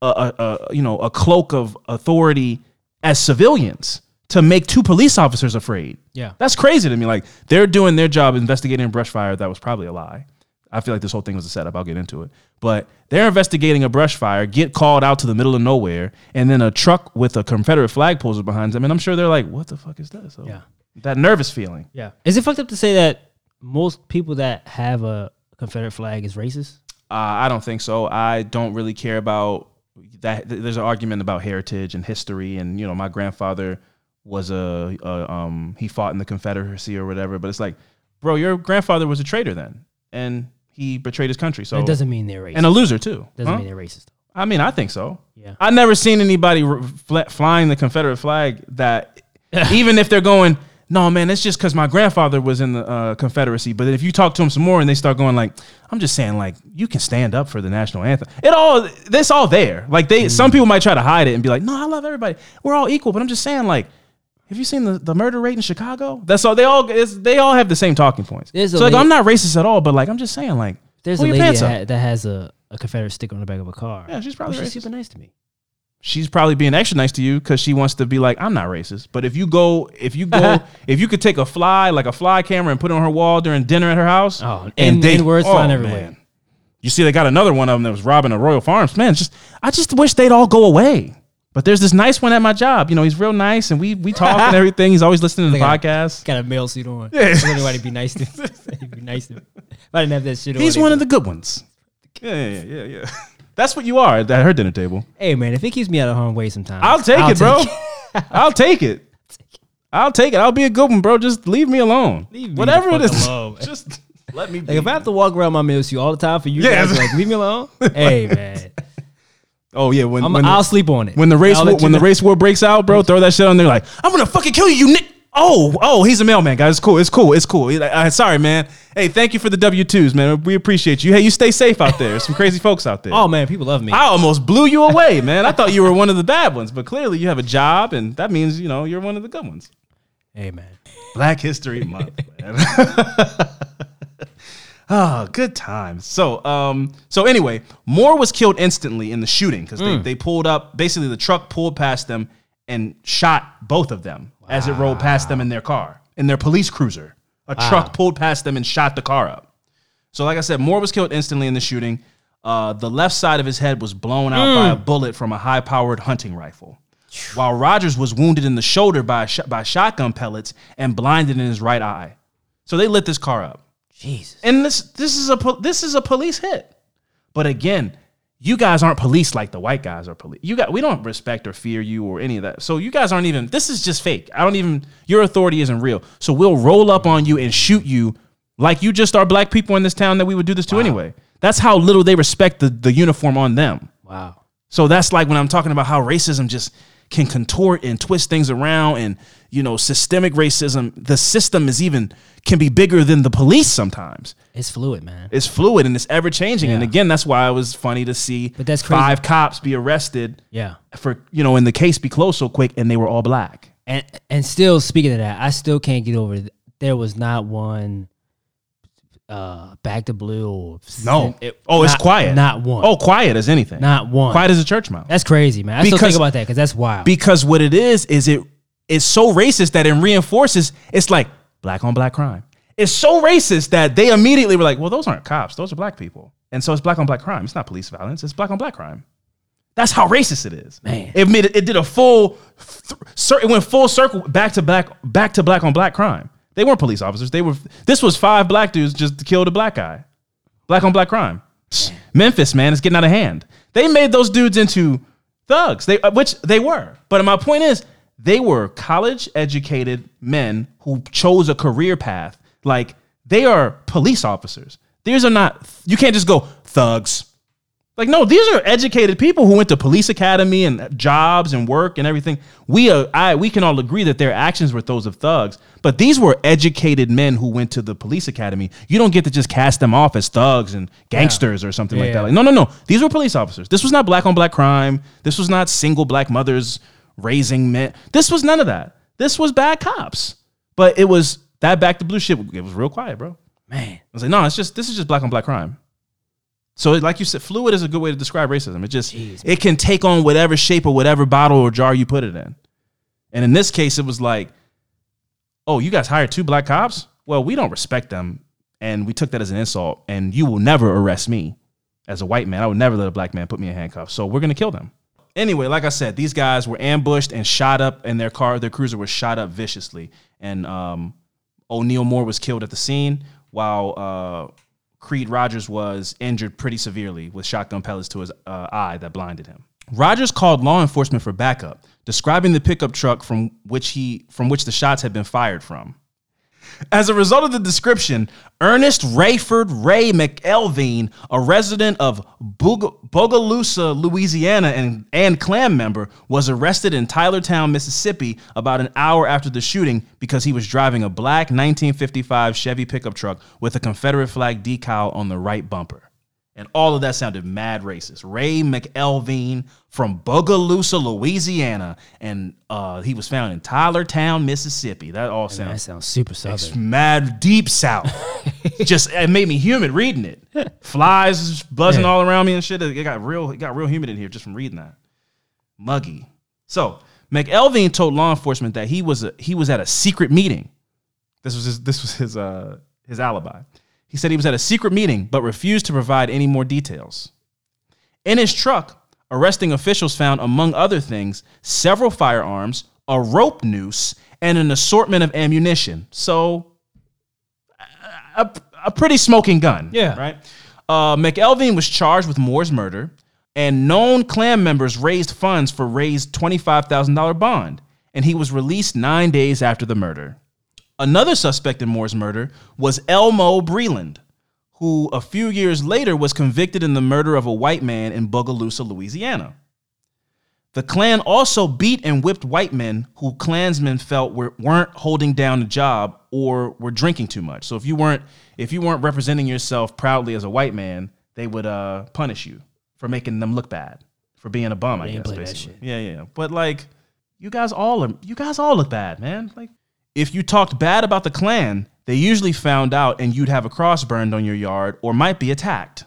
a, a, a you know a cloak of authority as civilians to make two police officers afraid. Yeah. that's crazy to me. Like they're doing their job investigating a brush fire that was probably a lie. I feel like this whole thing was a setup. I'll get into it. But they're investigating a brush fire, get called out to the middle of nowhere, and then a truck with a Confederate flag pulls up behind them. And I'm sure they're like, what the fuck is that? So Yeah. that nervous feeling. Yeah. Is it fucked up to say that most people that have a Confederate flag is racist? Uh, I don't think so. I don't really care about that. There's an argument about heritage and history, and you know, my grandfather was a, a um he fought in the Confederacy or whatever. But it's like, bro, your grandfather was a traitor then, and he betrayed his country. So it doesn't mean they're racist. and a loser too. doesn't Huh? mean they're racist. I mean, I think so. Yeah. I've never seen anybody r- fla- flying the Confederate flag that, even if they're going, no, man, it's just because my grandfather was in the uh, Confederacy. But if you talk to them some more and they start going like, I'm just saying, like, you can stand up for the national anthem. It all, this all there. Like they, some Mm. people might try to hide it and be like, no, I love everybody. We're all equal. But I'm just saying, like. Have you seen the, the murder rate in Chicago? That's all they all it's, they all have the same talking points. There's so like lady- I'm not racist at all, but like I'm just saying like There's a lady that, that has a, a Confederate sticker on the back of a car. Yeah, she's probably racist. she's super nice to me. She's probably being extra nice to you because she wants to be like, I'm not racist. But if you go, if you go, if you could take a fly, like a fly camera, and put it on her wall during dinner at her house, Oh, and N-words oh, flying everywhere. You see, they got another one of them that was robbing a Royal Farms. Man, it's just I just wish they'd all go away. But there's this nice one at my job. You know, he's real nice, and we we talk and everything. He's always listening to the podcast. Got a male suit on. Yeah. Everybody be nice to him. be nice to. If I didn't have that shit on. He's they'd one be of the good ones. Yeah, yeah, yeah, yeah. That's what you are at her dinner table. Hey man, if it keeps me out of harm's way sometimes, I'll take it, bro. it. I'll take it. I'll take it. I'll be a good one, bro. Just leave me alone. Leave me Whatever the it fuck is. alone. Just let me be. Like if I have to walk around my male you all the time for you Yeah. guys, like leave me alone. hey man, oh yeah, when I'm, when, I'll the, sleep on it. when the race war, let you when the race war breaks out, bro, throw that shit on there like I'm gonna fucking kill you, you nick. Oh, oh, he's a mailman, guys. It's cool. It's cool. It's cool. Uh, sorry, man. Hey, thank you for the W twos, man. We appreciate you. Hey, you stay safe out there. Some crazy folks out there. Oh man, people love me. I almost blew you away, man. I thought you were one of the bad ones, but clearly you have a job, and that means you know you're one of the good ones. hey man. Black History Month, man. Ah, good times. So, um, so anyway, Moore was killed instantly in the shooting because they, they pulled up. Basically, the truck pulled past them and shot both of them as it rolled past them in their car, in their police cruiser. A truck pulled past them and shot the car up. So, like I said, Moore was killed instantly in the shooting. Uh, the left side of his head was blown out by a bullet from a high-powered hunting rifle, while Rogers was wounded in the shoulder by a sh- by shotgun pellets and blinded in his right eye. So they lit this car up, Jesus. and this this is a this is a police hit. But again, you guys aren't police like the white guys are police. You got we don't respect or fear you or any of that. So you guys aren't even. This is just fake. I don't even. Your authority isn't real. So we'll roll up on you and shoot you like you just are black people in this town that we would do this to anyway. That's how little they respect the, the uniform on them. Wow. So that's like when I'm talking about how racism just can contort and twist things around and you know systemic racism the system is even can be bigger than the police sometimes It's fluid, man. it's fluid and it's ever changing and again that's why it was funny to see But that's crazy. five cops be arrested Yeah. for you know in the case be closed so quick and they were all black And and still speaking of that, I still can't get over. th- There was not one. Uh, back to blue. Or no it- oh it's not- quiet Not one. oh quiet as anything not one. quiet as a church mouse That's crazy, man. I still Because- think about that because that's wild. because what it is is it it's so racist that it reinforces it's like black on black crime. It's so racist that they immediately were like well those aren't cops those are black people. And so it's black on black crime. It's not police violence it's black on black crime. That's how racist it is. Man. it made it, did a full it went full circle back to black back to black on black crime. They weren't police officers. They were this was five black dudes just to kill the black guy. Black on black crime. Memphis man is getting out of hand. They made those dudes into thugs. They uh, which they were. But my point is they were college educated men who chose a career path like they are police officers these are not you can't just go thugs like, no, these are educated people who went to police academy and jobs and work and everything. We are, I, we can all agree that their actions were those of thugs, but these were educated men who went to the police academy. You don't get to just cast them off as thugs and gangsters or something like that. Like, no, no, no. These were police officers. This was not black on black crime. This was not single black mothers raising men. This was none of that. This was bad cops. But it was that back to blue shit. It was real quiet, bro. man. I was like, no, it's just this is just black on black crime. So, like you said, fluid is a good way to describe racism. It just Jeez, it can take on whatever shape or whatever bottle or jar you put it in. And in this case, it was like, oh, you guys hired two black cops? Well, we don't respect them, and we took that as an insult. And you will never arrest me as a white man. I would never let a black man put me in handcuffs. So we're gonna kill them. Anyway, like I said, these guys were ambushed and shot up, and their car, their cruiser, was shot up viciously. And um, O'Neal Moore was killed at the scene, while uh, Creed Rogers was injured pretty severely with shotgun pellets to his uh, eye that blinded him. Rogers called law enforcement for backup, describing the pickup truck from which he from which the shots had been fired from. As a result of the description, Ernest Rayford Ray McElveen, a resident of Bogalusa, Louisiana, and, and Klan member, was arrested in Tylertown, Mississippi, about an hour after the shooting because he was driving a black 1955 Chevy pickup truck with a Confederate flag decal on the right bumper. And all of that sounded mad racist. Ray McElveen from Bogalusa, Louisiana, and uh, he was found in Tylertown, Mississippi. That all sounds That sounds super southern. mad deep south. Just it made me humid reading it. Flies buzzing Yeah. all around me and shit. It got real. It got real humid in here just from reading that. Muggy. So McElveen told law enforcement that he was a, he was at a secret meeting. This was his, this was his uh, his alibi. He said he was at a secret meeting, but refused to provide any more details. In his truck, arresting officials found, among other things, several firearms, a rope noose, and an assortment of ammunition. So, a, a pretty smoking gun. Yeah. Right? Uh, McElveen was charged with Moore's murder, and known Klan members raised funds for Ray's $25,000 bond, and he was released nine days after the murder. Another suspect in Moore's murder was Elmo Breland, who a few years later was convicted in the murder of a white man in Bogalusa, Louisiana. The Klan also beat and whipped white men who Klansmen felt were, weren't holding down a job or were drinking too much. So if you weren't if you weren't representing yourself proudly as a white man, they would uh, punish you for making them look bad, for being a bum. I guess basically. yeah. yeah. But like, you guys all are, you guys all look bad, man. Like, if you talked bad about the Klan, they usually found out and you'd have a cross burned on your yard or might be attacked.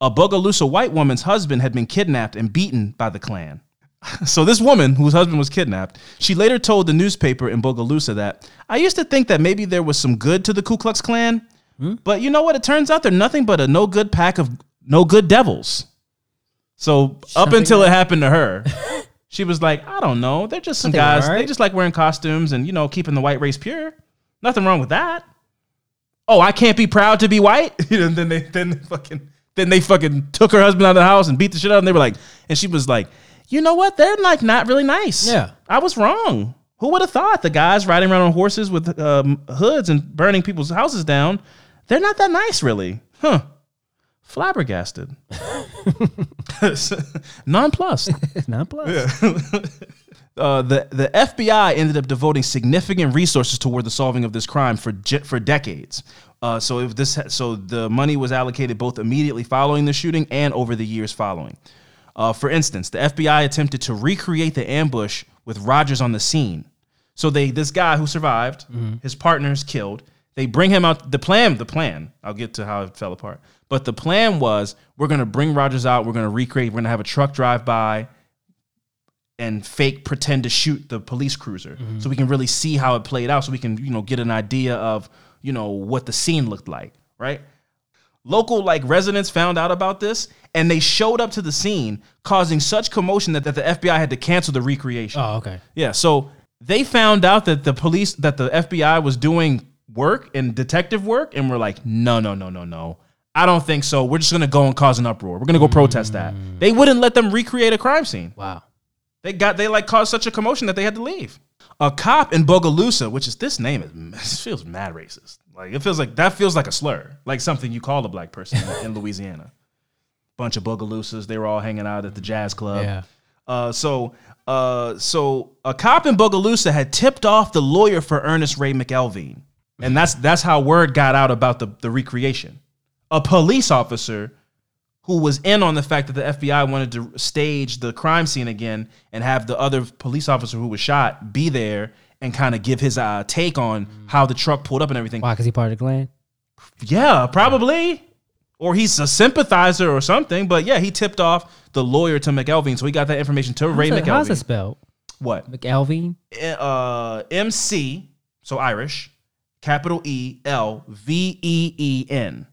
A Bogalusa white woman's husband had been kidnapped and beaten by the Klan. So this woman, whose husband was kidnapped, she later told the newspaper in Bogalusa that I used to think that maybe there was some good to the Ku Klux Klan, but you know what? It turns out they're nothing but a no good pack of no good devils. So up until it happened to her, she was like, I don't know. They're just some guys. They just like wearing costumes and you know keeping the white race pure. Nothing wrong with that. Oh, I can't be proud to be white. You know, then they then they fucking then they fucking took her husband out of the house and beat the shit out. of him. They were like, and she was like, you know what? They're like not really nice. Yeah. I was wrong. Who would have thought the guys riding around on horses with um, hoods and burning people's houses down? They're not that nice, really. Huh. Flabbergasted. Nonplussed. Not plus. Uh, the the FBI ended up devoting significant resources toward the solving of this crime for for decades. Uh, so if this ha- so the money was allocated both immediately following the shooting and over the years following. Uh, for instance, the FBI attempted to recreate the ambush with Rogers on the scene. So they this guy who survived, his partner's killed. They bring him out. The plan, the plan. I'll get to how it fell apart. But the plan was we're gonna bring Rogers out. We're gonna recreate. We're gonna have a truck drive by and fake pretend to shoot the police cruiser mm-hmm. so we can really see how it played out so we can you know get an idea of you know what the scene looked like right local like residents found out about this and they showed up to the scene causing such commotion that, that the fbi had to cancel the recreation Oh, okay. yeah, so they found out that the police that the FBI was doing work and detective work and were like, "No, no, no, no, no. I don't think so. We're just going to go and cause an uproar. We're going to go protest that." They wouldn't let them recreate a crime scene. Wow. They got they like caused such a commotion that they had to leave. A cop in Bogalusa, which is this name is it feels mad racist. Like it feels like that feels like a slur, like something you call a black person in, in Louisiana. Bunch of Bogalusas, they were all hanging out at the jazz club. Yeah. Uh, so, uh, so a cop in Bogalusa had tipped off the lawyer for Ernest Ray McElveen, and that's that's how word got out about the the recreation. A police officer who was in on the fact that the FBI wanted to stage the crime scene again and have the other police officer who was shot be there and kind of give his uh, take on how the truck pulled up and everything. Why? Because he part of the Klan? Yeah, probably. Or he's a sympathizer or something. But yeah, he tipped off the lawyer to McElveen, so he got that information to Ray How's it- How's it spelled? What? McElveen? Uh, M C, so Irish, capital E L V E E N,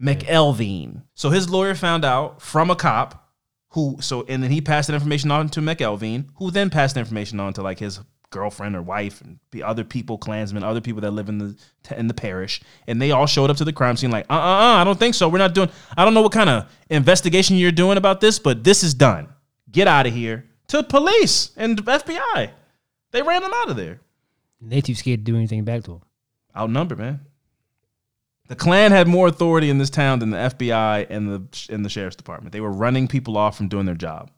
McElveen. So his lawyer found out from a cop who, so and then he passed that information on to McElveen, who then passed the information on to like his girlfriend or wife and the other people, Klansmen, other people that live in the in the parish, and they all showed up to the crime scene like, uh, uh, uh, I don't think so. We're not doing. I don't know what kind of investigation you're doing about this, but this is done. Get out of here. To police and FBI. They ran him out of there. They too scared to do anything back to him. Outnumbered, man. The Klan had more authority in this town than the FBI and the and the sheriff's department. They were running people off from doing their job.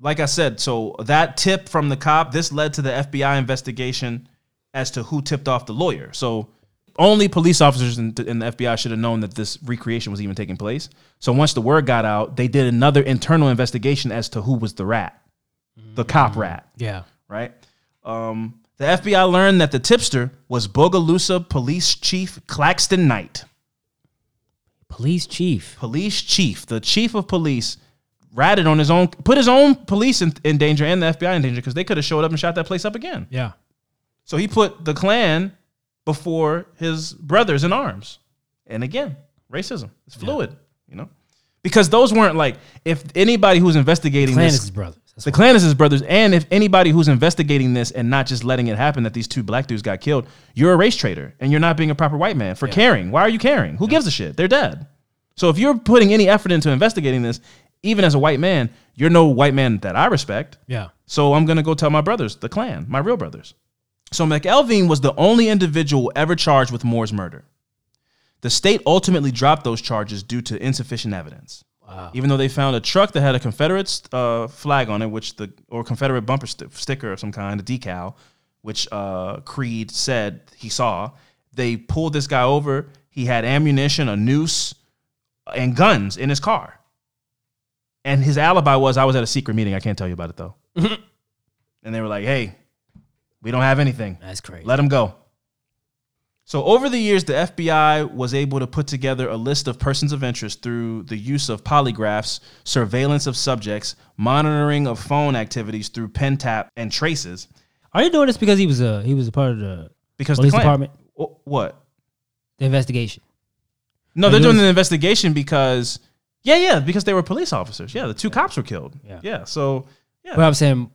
Like I said, so that tip from the cop, this led to the FBI investigation as to who tipped off the lawyer. So only police officers in, in the FBI should have known that this recreation was even taking place. So once the word got out, they did another internal investigation as to who was the rat, the cop rat Yeah. right? Um, the FBI learned that the tipster was Bogalusa Police Chief Claxton Knight. Police chief. Police chief, the chief of police, ratted on his own, put his own police in, in danger and the FBI in danger because they could have showed up and shot that place up again. Yeah. So he put the Klan before his brothers in arms. And again, racism. It's fluid, you know? Because those weren't like, if anybody who's investigating Klan this, is his brothers. That's the Klan is his brothers, and if anybody who's investigating this and not just letting it happen that these two black dudes got killed, you're a race traitor and you're not being a proper white man for caring. Why are you caring? Who gives a shit? They're dead. So if you're putting any effort into investigating this, even as a white man, you're no white man that I respect. yeah. So I'm gonna go tell my brothers, the Klan, my real brothers. So McElveen was the only individual ever charged with Moore's murder. The state ultimately dropped those charges due to insufficient evidence. Wow. Even though they found a truck that had a Confederate uh, flag on it, which the or Confederate bumper st- sticker of some kind, a decal, which uh, Creed said he saw. They pulled this guy over. He had ammunition, a noose, and guns in his car. And his alibi was, I was at a secret meeting. I can't tell you about it though. and they were like, "Hey, we don't have anything. That's crazy. Let him go." So over the years, the FBI was able to put together a list of persons of interest through the use of polygraphs, surveillance of subjects, monitoring of phone activities through pen tap and traces. Are you doing this because he was a he was a part of the Because police the department, Wh- what? the investigation? No, Are they're doing doing- an investigation because yeah, yeah, because they were police officers. Yeah, the two cops were killed. Yeah. yeah. So yeah, But I'm saying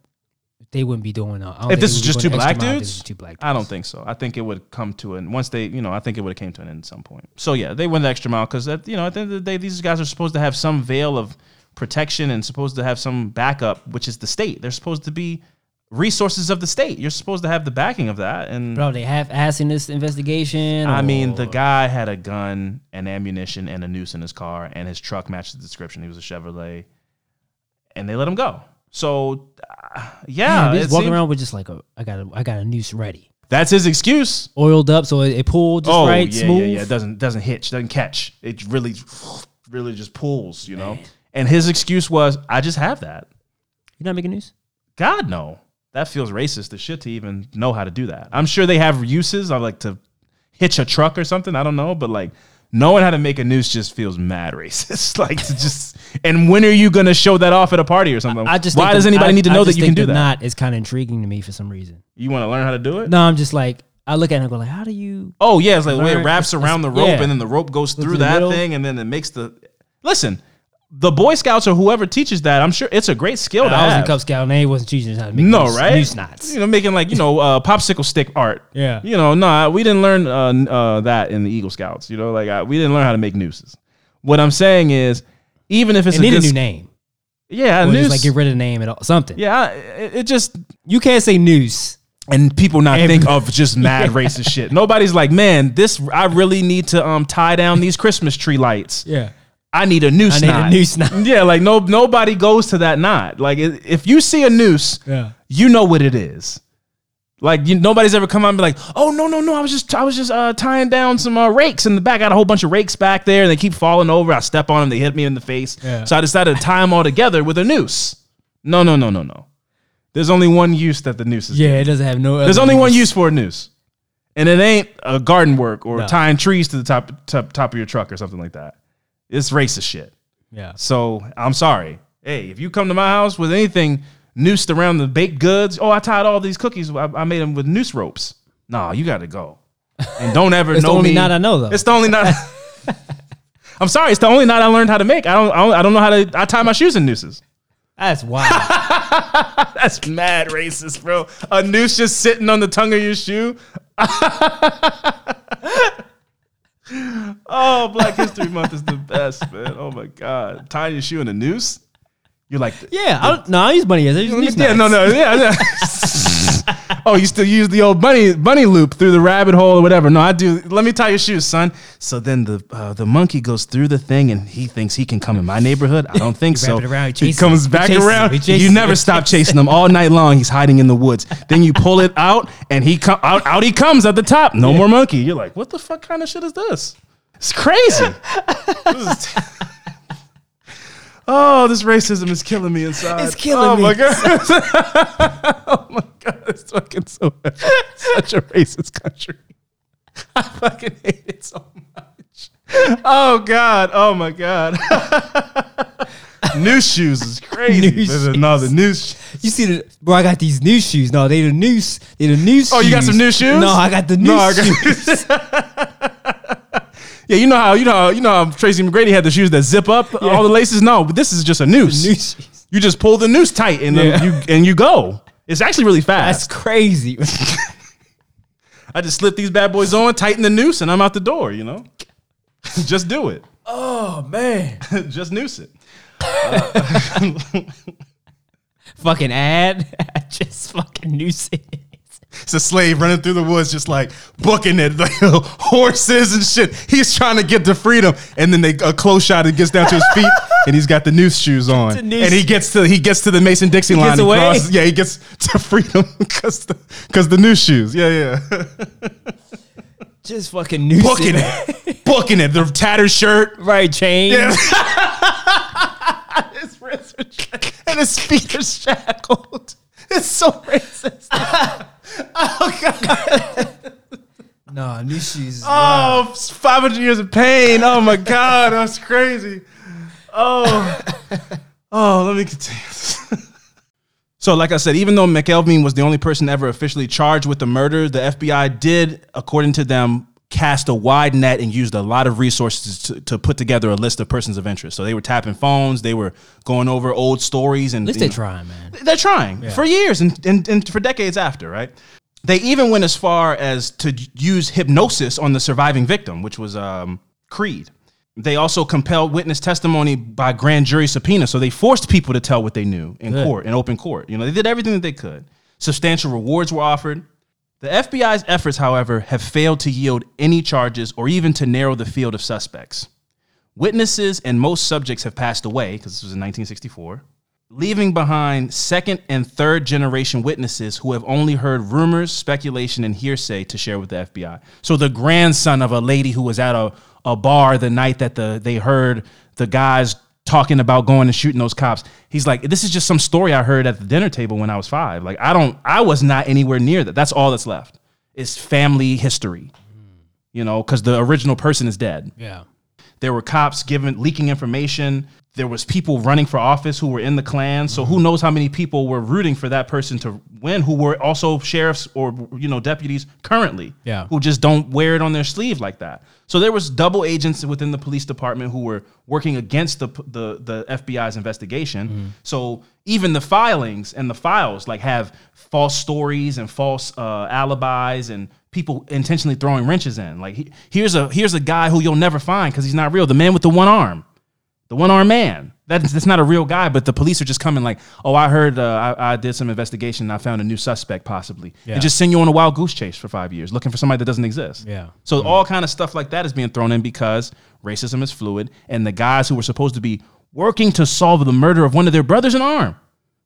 they wouldn't be doing. Uh, if this is just two black extra mile if dudes, two black. I don't think so. I think it would come to an once they, you know, I think it would have came to an end at some point. So yeah, they went the extra mile because at you know at the end of the day, these guys are supposed to have some veil of protection and supposed to have some backup, which is the state. They're supposed to be resources of the state. You're supposed to have the backing of that. And Bro, they half assing this investigation. I mean, the guy had a gun and ammunition and a noose in his car, and his truck matched the description. He was a Chevrolet, and they let him go. So, uh, yeah, Man, just walking around with just like a I got a I got a noose ready, that's his excuse. oiled up so it, it pulled just oh right, yeah, smooth. yeah, yeah. It doesn't doesn't hitch, doesn't catch. It really, really just pulls, you know. And his excuse was, "I just have that." You're not making news? God no, that feels racist as shit to even know how to do that. I'm sure they have uses I like to hitch a truck or something. I don't know, but like knowing how to make a noose just feels mad racist. like to just and when are you gonna show that off at a party or something? I just why does the- anybody I- need to know that you can do that? Knot is kind of intriguing to me for some reason. You want to learn how to do it? No, I'm just like I look at it and I go like, how do you? Oh yeah, it's like the way it wraps it's- around the rope, yeah. and then the rope goes through through that middle. thing, and then it makes the. Listen, the Boy Scouts or whoever teaches that, I'm sure it's a great skill to I was in. Cub Scout and they wasn't teaching us how to make no, noose, right? knots. You know, making like you know uh, popsicle stick art. Yeah. You know, no, we didn't learn uh, uh, that in the Eagle Scouts. You know, like uh, we didn't learn how to make nooses. What I'm saying is, even if it's It a need a new name. yeah, a Or noose, just like get rid of the name and all, something. yeah, it, it just You can't say noose. and people not Every- think of just mad racist shit. Nobody's like, man, this I really need to um tie down these Christmas tree lights. Yeah. I need a noose I need a knot. noose knot. Yeah, like no nobody goes to that knot. Like if you see a noose, Yeah. you know what it is. Like you, nobody's ever come out and be like, "Oh no, no, no! I was just, I was just uh, tying down some uh, rakes in the back. I got a whole bunch of rakes back there, and they keep falling over. I step on them, they hit me in the face. Yeah. So I decided to tie them all together with a noose. No, no, no, no, no. There's only one use that the noose is. Yeah, it doesn't have no. There's only one use. use for a noose, and it ain't a garden work or No. tying trees to the top, top top of your truck or something like that. It's racist shit. Yeah. So I'm sorry. Hey, if you come to my house with anything noosed around the baked goods, oh, I tied all these cookies. I, I made them with noose ropes. Nah, you got to go. And don't ever It's the know only me. knot I know, though. It's the only knot. I'm sorry. It's the only knot I learned how to make. I don't. I don't, I don't know how to. I tie my shoes in nooses. That's wild. That's mad racist, bro. A noose just sitting on the tongue of your shoe. Oh, Black History Month is the best, man. Oh my god, tying your shoe in a noose. You're like, yeah. I don't, no, I use money as I use yeah, no, no, yeah. yeah. oh, you still use the old bunny bunny loop through the rabbit hole or whatever? No, I do. Let me tie your shoes, son. So then the uh, the monkey goes through the thing and he thinks he can come in my neighborhood. I don't think so. around, he comes him. back You chase him. around. You him. never stop chasing him all night long. He's hiding in the woods. Then you pull it out and he come out. Out he comes at the top. No more monkey. You're like, what the fuck kind of shit is this? It's crazy. Oh, this racism is killing me inside. It's killing oh me. my god. oh my god, it's fucking so bad. Such a racist country. I fucking hate it so much. Oh god. Oh my god. new shoes is crazy. New shoes. There's another new sh- You see the bro? I got these new shoes. No, they the noose. They the noose. Oh, you got some new shoes? No, I got the new No, I got- shoes. Yeah, you know how you know how, you know how Tracy McGrady had the shoes that zip up all the laces. No, but this is just a noose. noose. You just pull the noose tight and Yeah. you and you go. It's actually really fast. That's crazy. I just slip these bad boys on, tighten the noose, and I'm out the door. You know, just do it. oh man. just noose it. fucking ad. Just fucking noose it. It's a slave running through the woods, just like booking it, like horses and shit. He's trying to get to freedom, and then they a close shot. It gets down to his feet, and he's got the noose shoes on, noose- and he gets to he gets to the Mason Dixie line. gets away? crosses- yeah, he gets to freedom because the because the noose shoes. Yeah, yeah. Just fucking noose Booking it, booking it. The tattered shirt. Right, chain. his wrists are shackled, and his feet are shackled. It's so racist. No, new shoes. Oh, 500 years of pain. Oh my God, that's crazy. Oh, oh, let me continue. so, like I said, even though McElveen was the only person ever officially charged with the murder, the FBI did, according to them, cast a wide net and used a lot of resources to, to put together a list of persons of interest. So they were tapping phones, they were going over old stories, and At least you they know- trying, man. they're trying for years and, and, and for decades after, right? They even went as far as to use hypnosis on the surviving victim, which was um, Creed. They also compelled witness testimony by grand jury subpoena. So they forced people to tell what they knew in Good. court, in open court. You know, they did everything that they could. Substantial rewards were offered. The FBI's efforts, however, have failed to yield any charges or even to narrow the field of suspects. Witnesses and most subjects have passed away because this was in 1964, leaving behind second and third generation witnesses who have only heard rumors, speculation, and hearsay to share with the FBI. So the grandson of a lady who was at a, a bar the night that the they heard the guys talking about going and shooting those cops. He's like, this is just some story I heard at the dinner table when I was five. Like I don't, I was not anywhere near that. That's all that's left. It's family history, you know, because the original person is dead. Yeah. There were cops giving leaking information. There was people running for office who were in the Klan. So who knows how many people were rooting for that person to win who were also sheriffs or you know deputies currently. Yeah. Who just don't wear it on their sleeve like that. So there was double agents within the police department who were working against the the, the FBI's investigation. So even the filings and the files like have false stories and false uh, alibis and people intentionally throwing wrenches in. Like he, here's a here's a guy who you'll never find because he's not real. The man with the one arm, the one armed man. That's that's not a real guy. But the police are just coming like, oh, I heard, uh, I, I did some investigation. and I found a new suspect possibly, Yeah. and just send you on a wild goose chase for five years looking for somebody that doesn't exist. Yeah. So all kind of stuff like that is being thrown in because racism is fluid, and the guys who were supposed to be working to solve the murder of one of their brothers in arm,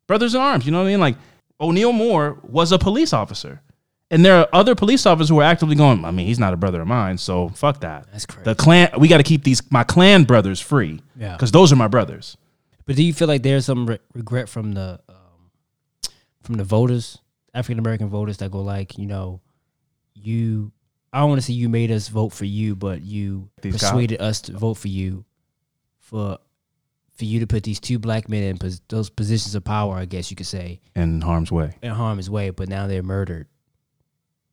brothers in arms. You know what I mean? Like O'Neal Moore was a police officer. And there are other police officers who are actively going, I mean, he's not a brother of mine, so fuck that. That's crazy. The Klan we got to keep these my Klan brothers free. Yeah. Cuz those are my brothers. But do you feel like there's some re- regret from the um, from the voters, African American voters that go like, you know, you I don't want to say you made us vote for you, but you These persuaded us to vote for you for for you to put these two black men in pos- those positions of power, I guess you could say, In harm's way. in harm's way, but now they're murdered.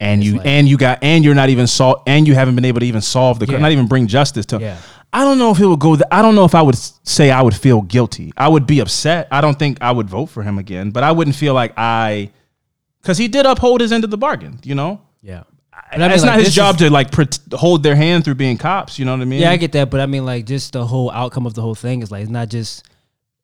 And you like- and you got and you're not even sol- and you haven't been able to even solve the Yeah. not even bring justice to Yeah. I don't know if it would go. Th- I don't know if I would say I would feel guilty. I would be upset. I don't think I would vote for him again, but I wouldn't feel like I, because he did uphold his end of the bargain. You know, Yeah. and I mean, it's like, not his job is- to like pret- hold their hand through being cops. You know what I mean? Yeah, I get that, but I mean, like, just the whole outcome of the whole thing is like it's not just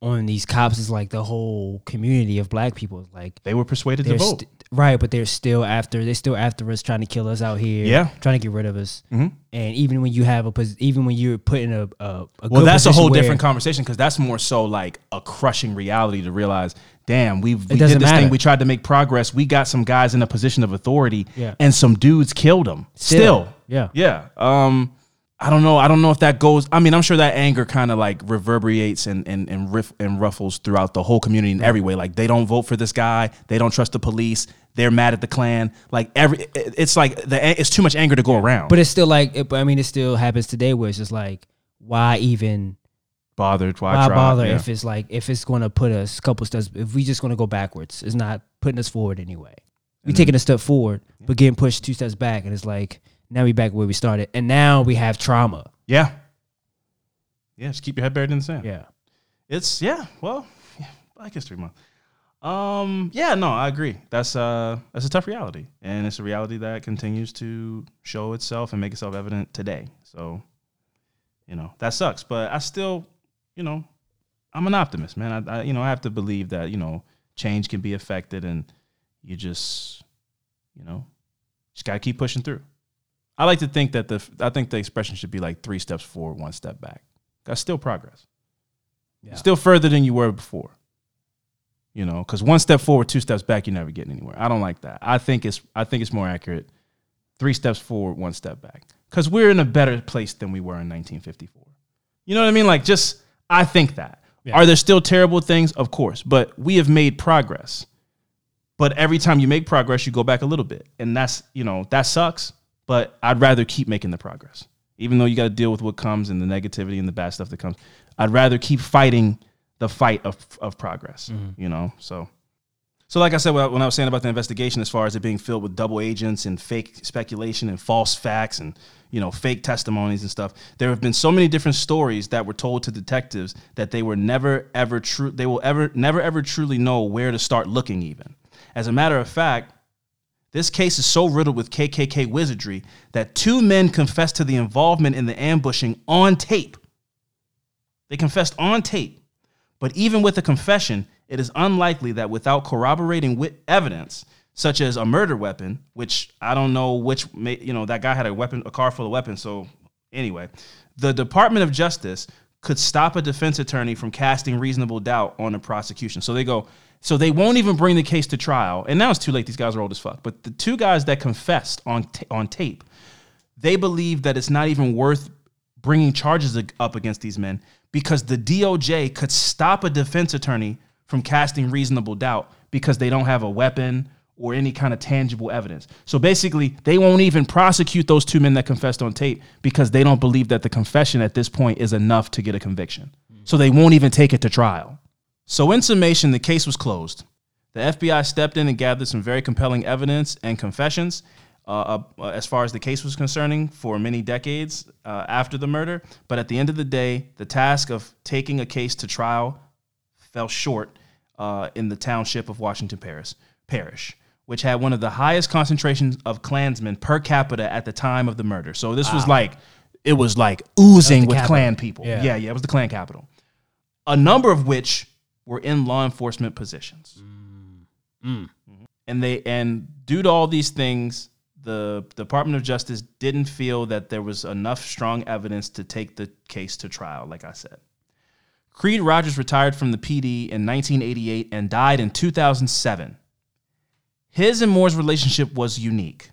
on these cops; it's like the whole community of black people. Like they were persuaded to vote. st- right, but they're still after. They're still after us, trying to kill us out here. Yeah. trying to get rid of us. Mhm. And even when you have a, even when you're put in a, a, a well, that's a whole different conversation because that's more so like a crushing reality to realize. Damn, we've we did this matter. thing. We tried to make progress. We got some guys in a position of authority, Yeah. and some dudes killed them. Still. Still, Yeah. yeah. Um, I don't know. I don't know if that goes. I mean, I'm sure that anger kind of like reverberates and and and, riff, and ruffles throughout the whole community in every way. Like they don't vote for this guy. They don't trust the police. They're mad at the Klan. Like every, it's like the it's too much anger to go around. But it's still like, it, but I mean, it still happens today where it's just like, why even bothered. Why, why try? bother Yeah. if it's like if it's going to put us a couple steps if we just going to go backwards it's not putting us forward anyway We're taking a step forward but getting pushed two steps back and it's like now we back where we started and now we have trauma yeah, yeah. Just keep your head buried in the sand. yeah It's yeah. Well, yeah, Black History Month. Um. Yeah. No, I agree. That's uh. That's a tough reality, and it's a reality that continues to show itself and make itself evident today. So, you know, that sucks. But I still, you know, I'm an optimist, man. I, I you know, I have to believe that you know change can be affected, and you just, you know, just gotta keep pushing through. I like to think that the I think the expression should be like three steps forward, one step back. That's still progress. Still further than you were before. You know, because one step forward, two steps back, you're never getting anywhere. I don't like that. I think it's I think it's more accurate. Three steps forward, one step back. Because we're in a better place than we were in 1954. You know what I mean? Like, just I think that. Are there still terrible things? Of course, but we have made progress. But every time you make progress, you go back a little bit, and that's you know that sucks. But I'd rather keep making the progress, even though you got to deal with what comes and the negativity and the bad stuff that comes. I'd rather keep fighting the fight of of progress. Mm-hmm. You know, so so, like I said, when I was saying about the investigation, as far as it being filled with double agents and fake speculation and false facts and you know fake testimonies and stuff, there have been so many different stories that were told to detectives that they were never ever true. They will ever never ever truly know where to start looking. Even as a matter of fact, this case is so riddled with KKK wizardry that two men confessed to the involvement in the ambushing on tape. They confessed on tape. But even with a confession, it is unlikely that without corroborating wit- evidence, such as a murder weapon, which I don't know which, you know, that guy had a weapon, a car full of weapons. So anyway, the Department of Justice could stop a defense attorney from casting reasonable doubt on a prosecution. So they go, so they won't even bring the case to trial. And now it's too late. These guys are old as fuck. But the two guys that confessed on ta- on tape, they believe that it's not even worth bringing charges up against these men because the DOJ could stop a defense attorney from casting reasonable doubt because they don't have a weapon or any kind of tangible evidence. So basically, they won't even prosecute those two men that confessed on tape because they don't believe that the confession at this point is enough to get a conviction. So they won't even take it to trial. So, in summation, the case was closed. The FBI stepped in and gathered some very compelling evidence and confessions uh, uh, as far as the case was concerning for many decades uh, after the murder. But at the end of the day, the task of taking a case to trial fell short uh, in the township of Washington Parish, Parish, which had one of the highest concentrations of Klansmen per capita at the time of the murder. So this was like, it was like oozing the with capital. Klan people. Yeah. yeah, yeah, it was the Klan capital. A number of which were in law enforcement positions. Mm. Mm. Mm-hmm. And they and due to all these things the department of justice didn't feel that there was enough strong evidence to take the case to trial like i said. Creed rogers retired from the pd in 1988 and died in 2007 his and moore's relationship was unique.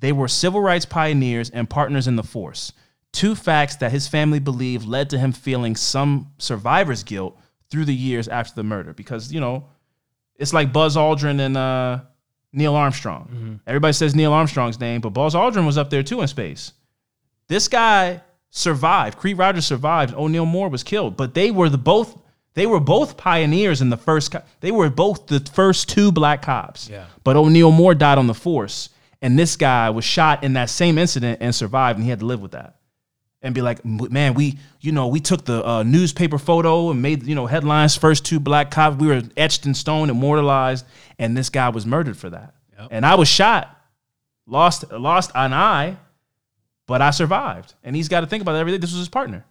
They were civil rights pioneers and partners in the force. Two facts that his family believed led to him feeling some survivor's guilt through the years after the murder because you know it's like Buzz Aldrin and uh, Neil Armstrong. Everybody says Neil Armstrong's name, but Buzz Aldrin was up there too in space. This guy survived. Creed Rogers survived. O'Neal Moore was killed, but they were the both. They were both pioneers in the first. co- They were both the first two black cops. Yeah. But O'Neal Moore died on the force, and this guy was shot in that same incident and survived, and he had to live with that and be like, man, we, you know, we took the uh, newspaper photo and made, you know, headlines, first two black cops. We were etched in stone, immortalized, and this guy was murdered for that. And I was shot, lost, lost an eye, but I survived. And he's got to think about it every day. This was his partner.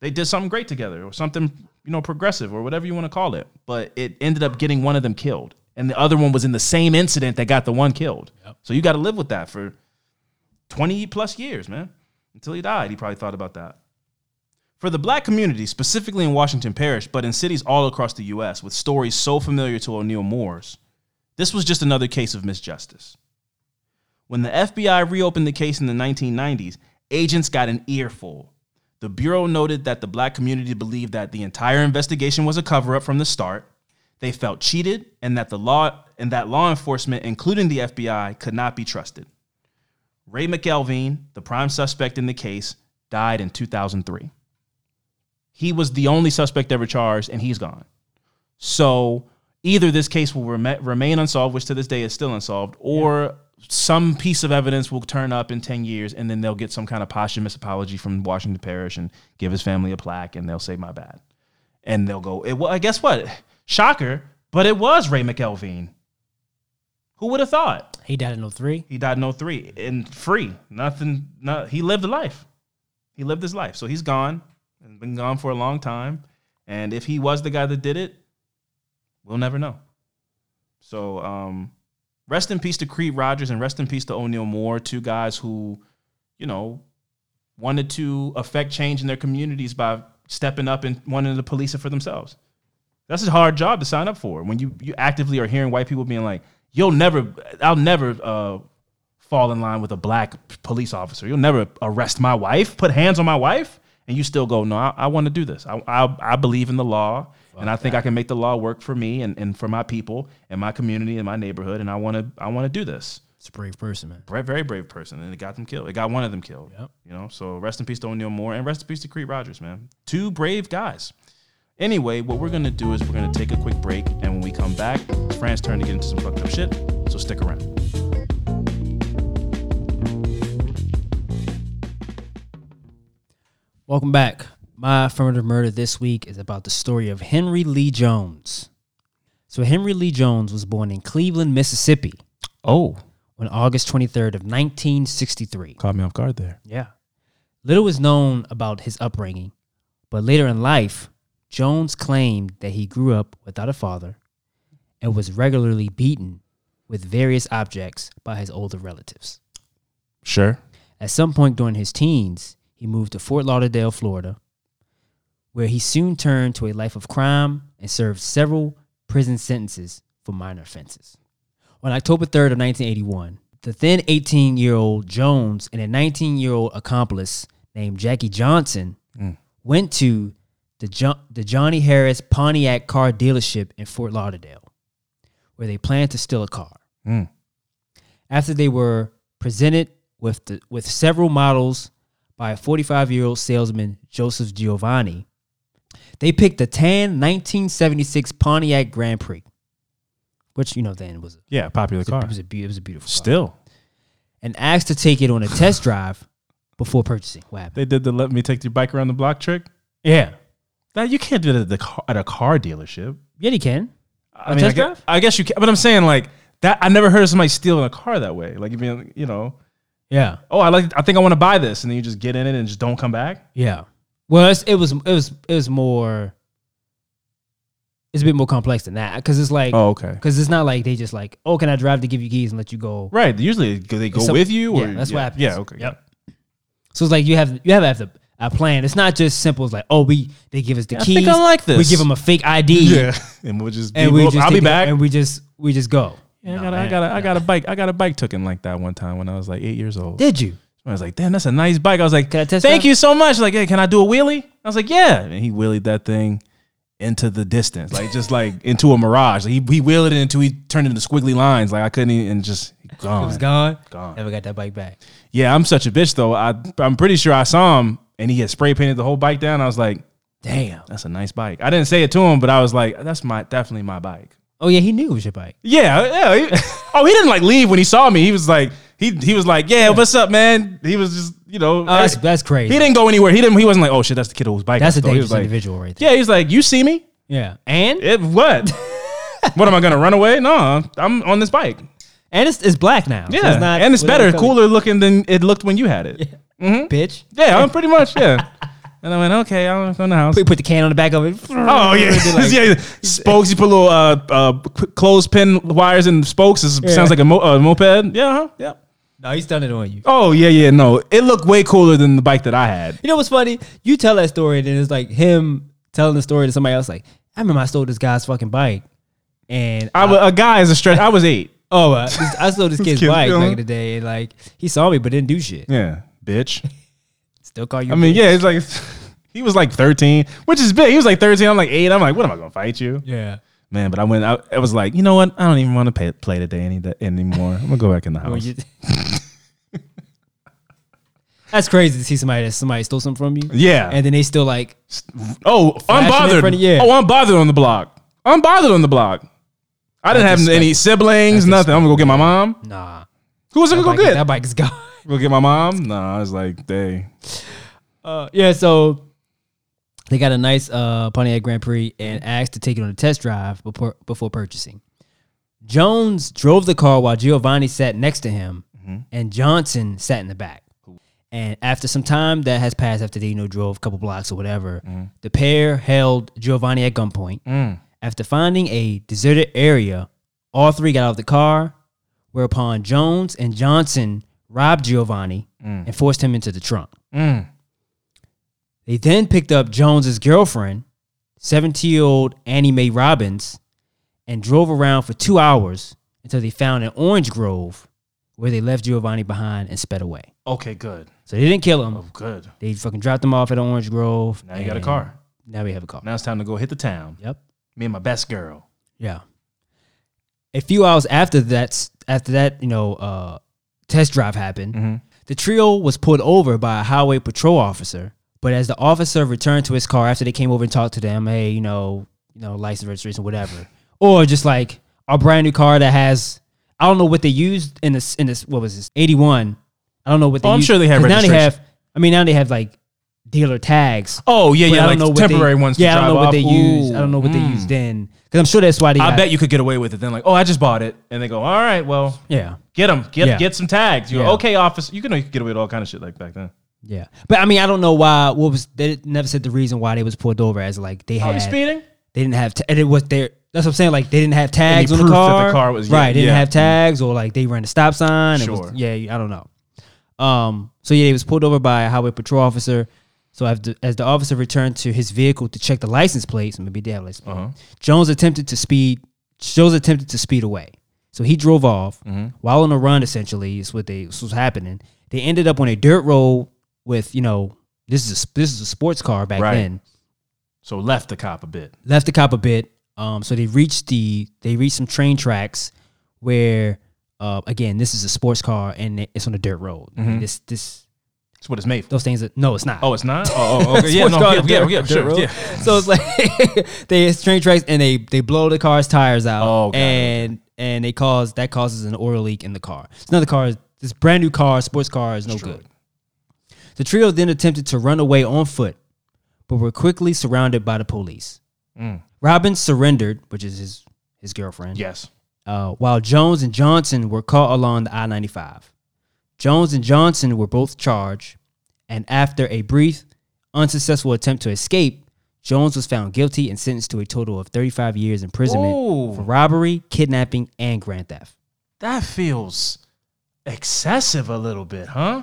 They did something great together, or something, you know, progressive, or whatever you want to call it. But it ended up getting one of them killed, and the other one was in the same incident that got the one killed. So you got to live with that for 20 plus years, man. Until he died, he probably thought about that. For the black community, specifically in Washington Parish, but in cities all across the US with stories so familiar to O'Neal Moore's, this was just another case of misjustice. When the FBI reopened the case in the 1990s, agents got an earful. The Bureau noted that the black community believed that the entire investigation was a cover up from the start. They felt cheated and that the law and that law enforcement, including the FBI, could not be trusted. Ray McElveen, the prime suspect in the case, died in 2003. He was the only suspect ever charged, and he's gone. So either this case will rem- remain unsolved, which to this day is still unsolved, or some piece of evidence will turn up in 10 years, and then they'll get some kind of posthumous apology from Washington Parish and give his family a plaque, and they'll say, My bad. And they'll go, it, well, guess what? Shocker, but it was Ray McElveen. Who would have thought? He died in 03. He died in 03 and free. Nothing, not, he lived a life. He lived his life. So he's gone and been gone for a long time. And if he was the guy that did it, we'll never know. So um, rest in peace to Creed Rogers and rest in peace to O'Neal Moore, two guys who, you know, wanted to affect change in their communities by stepping up and wanting to police it for themselves. That's a hard job to sign up for when you you actively are hearing white people being like, "You'll never, I'll never uh, fall in line with a black police officer. You'll never arrest my wife, put hands on my wife." And you still go, no, I, I want to do this. I, I, I believe in the law, and I think I can make the law work for me and, and for my people and my community and my neighborhood. And I want to I want to do this It's a brave person, man. brave, very brave person, and it got them killed. It got one of them killed. Yep. You know, so rest in peace to O'Neal Moore, and rest in peace to Creed Rogers, man. Two brave guys. Anyway, what we're gonna do is we're gonna take a quick break, and when we come back, it's Fran's turn to get into some fucked up shit. So stick around. Welcome back. My affirmative murder this week is about the story of Henry Lee Jones. So Henry Lee Jones was born in Cleveland, Mississippi Oh, on August 23rd of 1963. caught me off guard there. Yeah. Little is known about his upbringing, but later in life, Jones claimed that he grew up without a father and was regularly beaten with various objects by his older relatives. Sure. At some point during his teens, he moved to Fort Lauderdale, Florida, where he soon turned to a life of crime and served several prison sentences for minor offenses. On October 3rd of 1981, the then 18-year-old Jones and a 19-year-old accomplice named Jackie Johnson mm. went to the, jo- the Johnny Harris Pontiac car dealership in Fort Lauderdale, where they planned to steal a car. Hmm. After they were presented with the, with several models by a 45 year old salesman, Joseph Giovanni, they picked the tan 1976 Pontiac Grand Prix, which you know then was a, Yeah, popular it car. was a, it was a beautiful car, Still, and asked to take it on a test drive before purchasing. What happened? they did the let me take your bike around the block trick. Yeah, That you can't do that at the car, at a car dealership. yeah, he can. I A mean, I test guess, drive? I guess you can, but I'm saying like that. I never heard of somebody stealing a car that way. Like you mean, you know, Yeah, oh, I like, I think I want to buy this, and then you just get in it and just don't come back. yeah. Well, it's, it was it was it was more. It's a bit more complex than that because it's like Oh, okay. Because it's not like they just like, oh, can I drive to give you keys and let you go? Right. Usually they go some- with you, or yeah, that's what happens. Yeah. Okay. Yep. So it's like you have you have to have the, a plan. It's not just simple as like, oh, we they give us the I keys. think I like this. We give them a fake ID. Yeah. And we'll just. And we we'll- just I'll be back. And we just we just go. Yeah, No, I got, a, I man. got, a, I got a bike. I got a bike taken like that one time when I was like eight years old. Did you? I was like, damn, that's a nice bike. I was like, Can I test thank drive? you so much. Like, hey, can I do a wheelie? I was like, yeah. And he wheelied that thing into the distance, like just like into a mirage. Like, he he wheeled it until he turned into squiggly lines. Like I couldn't even and just gone. It was gone. Gone. Never got that bike back. Yeah, I'm such a bitch though. I I'm pretty sure I saw him and he had spray painted the whole bike down. I was like, Damn. that's a nice bike. I didn't say it to him, but I was like, that's my definitely my bike. Oh yeah, he knew it was your bike. Yeah, yeah. he- oh, he didn't like leave when he saw me. He was like, he he was like, yeah, what's up, man? He was just, you know, Oh, that's that's crazy. he didn't go anywhere. He didn't. He wasn't like, oh shit, that's the kid whose bike. that's a dangerous was like, individual right there. yeah. He's like, you see me? Yeah. And It what? what am I gonna run away? No, I'm on this bike. And it's, it's black now. so Yeah, it's not and it's better, cooler looking than it looked when you had it. Yeah, bitch. Yeah, I'm pretty much yeah. And I went, okay, I'm in the house. Put, put the can on the back of it. Oh yeah, Like- yeah. Spokes. You put little uh, uh, clothespin wires and spokes. It sounds like a mo- uh, moped. Yeah, huh? yeah. No, he's done it on you. Oh yeah, yeah. No, it looked way cooler than the bike that I had. You know what's funny? You tell that story, and then it's like him telling the story to somebody else. Like, I remember I stole this guy's fucking bike, and I was a guy is a stretch. I was eight. Oh, uh, this- I stole this kid's bike back in the day, and like he saw me but didn't do shit. Yeah, bitch. Still call you. I a mean, bitch. yeah. It's like he was like thirteen, which is big. He was like thirteen. I'm like eight. I'm like, what am I gonna fight you, yeah. man? But I went. I, I was like, you know what? I don't even want to pay, play today any anymore. I'm gonna go back in the house. That's crazy to see somebody that somebody stole something from you, yeah. and then they still like, oh, unbothered. of- yeah. Oh, unbothered on the block. Unbothered on the block. I didn't have any siblings. Nothing. I'm gonna go get my mom. nah. Who was I gonna go get? that bike is gone. Go get my mom. Nah, I was like, they. Uh, yeah, so they got a nice uh, Pontiac Grand Prix and asked to take it on a test drive before before purchasing. Jones drove the car while Giovanni sat next to him, and Johnson sat in the back. And after some time that has passed, after they you know drove a couple blocks or whatever, the pair held Giovanni at gunpoint. After finding a deserted area, all three got out of the car, whereupon Jones and Johnson robbed Giovanni mm. and forced him into the trunk. Mm. They then picked up Jones's girlfriend, 17 year old Annie Mae Robbins, and drove around for two hours until they found an orange grove where they left Giovanni behind and sped away. Okay, good. So they didn't kill him. Oh, good. They fucking dropped him off at an Orange Grove. Now you got a car. Now we have a car. Now it's time to go hit the town. Yep. Me and my best girl. Yeah. A few hours after that, after that, you know, uh, test drive happened, Mm-hmm. the trio was pulled over by a highway patrol officer. But as the officer returned to his car after they came over and talked to them, hey, you know, you know, license registration, whatever, or just like a brand new car that has, I don't know what they used in this in this what was this eighty one. I don't know what they. Oh, I'm used- sure they have. now they have. I mean, now they have like dealer tags. Oh yeah, But yeah, I don't like know what temporary they, ones. To Yeah, I don't know what off. they used. I don't know what they Ooh, used mm. then. Because I'm sure that's why they. I got- bet you could get away with it. Then like, oh, I just bought it, and they go, all right, well, Yeah, get them, get Yeah. get some tags. You go, okay, officer, you can know you could get away with all kind of shit like back then. yeah. But I mean, I don't know why. What was they never said the reason why they was pulled over as like they Oh, had speeding? they didn't have ta- and it was their. That's what I'm saying. Like they didn't have tags on the car. the car was- yeah, right. They didn't yeah. have tags or like they ran a stop sign. It was- Sure. yeah, I don't know. Um. So yeah, he was pulled over by a highway patrol officer. So after, as the officer returned to his vehicle to check the license plates, maybe they have license plate, Uh-huh. Jones attempted to speed. Jones attempted to speed away. So he drove off Mm-hmm. while on a run. Essentially, is what they this was happening. They ended up on a dirt road with you know this is a, this is a sports car back Right. then. So left the cop a bit. Left the cop a bit. Um, so they reached the they reached some train tracks where uh, again this is a sports car and it's on a dirt road. Mhm. This this That's what it's made for. those things. That, no, it's not. Oh, it's not. Oh, oh okay. yeah, no, yeah, yeah, yeah, dirt sure, road. yeah. So it's like they hit train tracks and they they blow the car's tires out. Oh, it, and and they cause that causes an oil leak in the car. It's another car. This brand new car, sports car, is no Destroyed. good. The trio then attempted to run away on foot, but were quickly surrounded by the police. Mm. Robbins surrendered, which is his his girlfriend. Yes. Uh, while Jones and Johnson were caught along the I ninety five. Jones and Johnson were both charged, and after a brief, unsuccessful attempt to escape, Jones was found guilty and sentenced to a total of 35 years imprisonment Whoa. for robbery, kidnapping, and grand theft. That feels excessive a little bit, huh?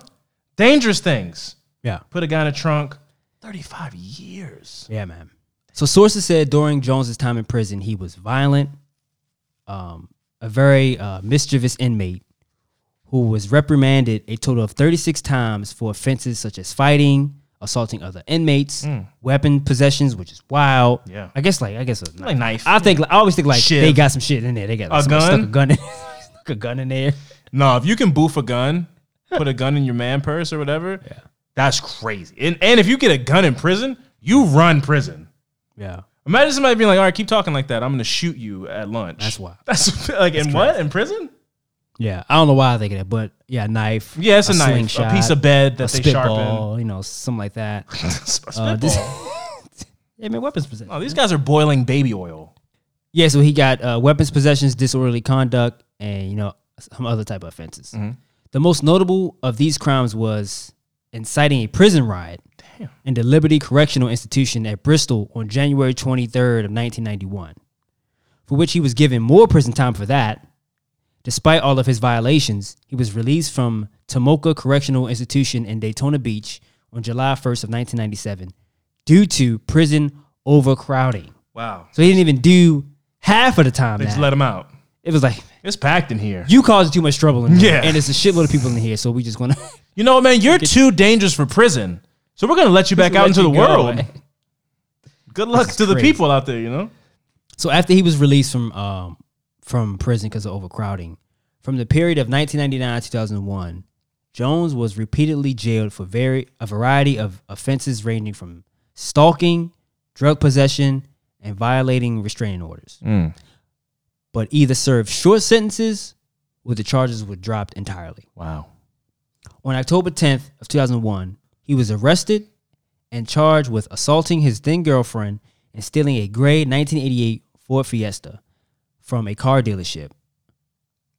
Dangerous things. Yeah. Put a guy in a trunk. 35 years. Yeah, man. So sources said during Jones's time in prison, he was violent, um, a very uh, mischievous inmate who was reprimanded a total of 36 times for offenses such as fighting, assaulting other inmates, hmm. weapon possessions, which is wild. Yeah. I guess like I guess a Like knife. I think like, I always think like they got some shit in there. They got like, A gun? stuck a gun in, stuck a gun in there. No, if you can boof a gun, put a gun in your man purse or whatever, yeah. that's crazy. And, and if you get a gun in prison, you run prison. Yeah. Imagine somebody being like, all right, keep talking like that. I'm going to shoot you at lunch. That's wild. That's like, in what? In prison? Yeah. I don't know why I think of that, but yeah, knife. Yeah, it's a, knife. slingshot, a piece of bed a that they sharpen. you know, something like that. A spitball. Uh, this- I mean, weapons possession. oh, these guys are boiling baby oil. Yeah, so he got uh, weapons possessions, disorderly conduct, and you know some other type of offenses. The most notable of these crimes was inciting a prison riot in the Liberty Correctional Institution at Bristol on January 23rd of 1991, for which he was given more prison time for that. Despite all of his violations, he was released from Tomoka Correctional Institution in Daytona Beach on July 1st of 1997 due to prison overcrowding. Wow. So he didn't even do half of the time. They just let him out. It was like It's packed in here. you causing too much trouble in here, Yeah. and it's a shitload of people in here. So we just gonna You know what, man? You're too dangerous for prison. So we're going to let you back out into the world. away. Good luck to the people out there, you know? So after he was released from um from prison because of overcrowding, from the period of 1999 to 2001, Jones was repeatedly jailed for very a variety of offenses ranging from stalking, drug possession, and violating restraining orders. Mm. But either served short sentences or the charges were dropped entirely. Wow. On October 10th of 2001, he was arrested and charged with assaulting his then girlfriend and stealing a gray 1988 Ford Fiesta from a car dealership.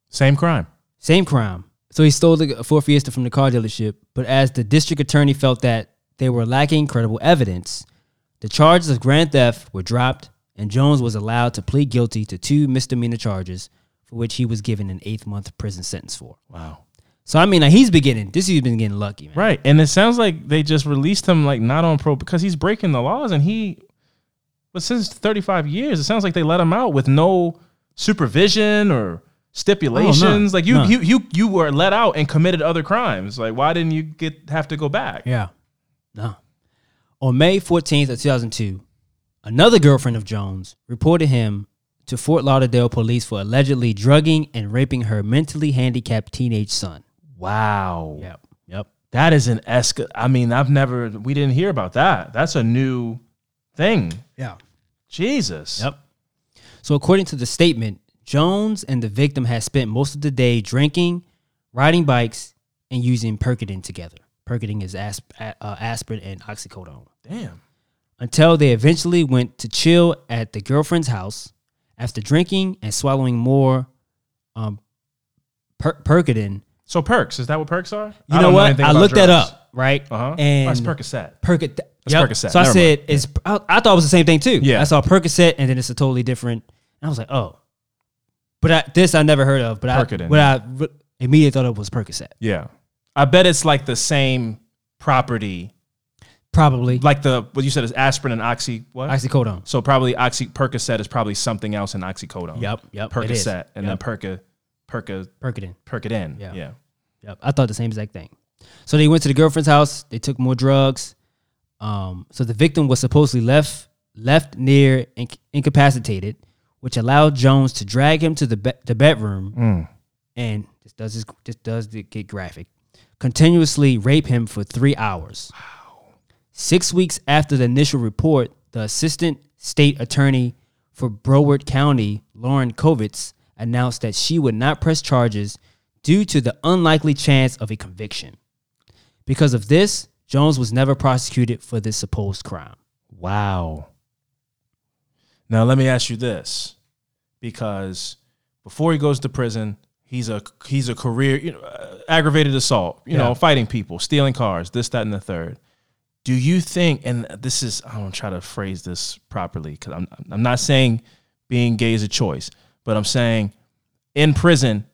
Same crime. Same crime. So he stole the Ford Fiesta from the car dealership, but as the district attorney felt that they were lacking credible evidence, the charges of grand theft were dropped and Jones was allowed to plead guilty to two misdemeanor charges for which he was given an eighth month prison sentence for. Wow. So I mean, like he's been getting this. He's been getting lucky, man. Right. And it sounds like they just released him like not on pro because he's breaking the laws and he but since 35 years, it sounds like they let him out with no supervision or oh, stipulations. like you, you you you were let out and committed other crimes. Like why didn't you get have to go back? Yeah. No. On May 14th of 2002, another girlfriend of Jones reported him to Fort Lauderdale police for allegedly drugging and raping her mentally handicapped teenage son. Wow. Yep. Yep. That is an esca I mean, I've never we didn't hear about that. That's a new thing. Yeah. Jesus. Yep. So according to the statement, Jones and the victim had spent most of the day drinking, riding bikes, and using Percodan together. Percodan is asp- uh, aspirin and oxycodone. Damn. until they eventually went to chill at the girlfriend's house after drinking and swallowing more um, per- Percodan. So perks, is that what perks are? You know what? I looked that up, right? Uh-huh. And That's Percocet. Percocet. That's Yep. Percocet. So I said mind. it's. I, I thought it was the same thing too. Yeah. I saw Percocet, and then it's a totally different. And I was like, oh, but I, this I never heard of. But I, but I re- immediately thought it was Percocet. Yeah. I bet it's like the same property. Probably Like the what you said is aspirin and oxy what? oxycodone. So probably oxy Percocet is probably something else in oxycodone. Yep, yep. Percocet and Yep. then Perca Perca Percodan. Percodan. Yeah. Yeah. Yep, I thought the same exact thing. So they went to the girlfriend's house. They took more drugs. Um, so the victim was supposedly left left near inc- incapacitated, which allowed Jones to drag him to the be- the bedroom, mm. and this does this, this does get graphic. Continuously rape him for three hours. Six weeks after the initial report, the assistant state attorney for Broward County, Lauren Kovitz, announced that she would not press charges due to the unlikely chance of a conviction. Because of this, Jones was never prosecuted for this supposed crime. Wow. Now let me ask you this, because before he goes to prison, he's a he's a career you know, uh, aggravated assault, you Yeah. know, fighting people, stealing cars, this, that, and the third. Do you think? And this is I don't try to phrase this properly because I'm I'm not saying being gay is a choice, but I'm saying in prison,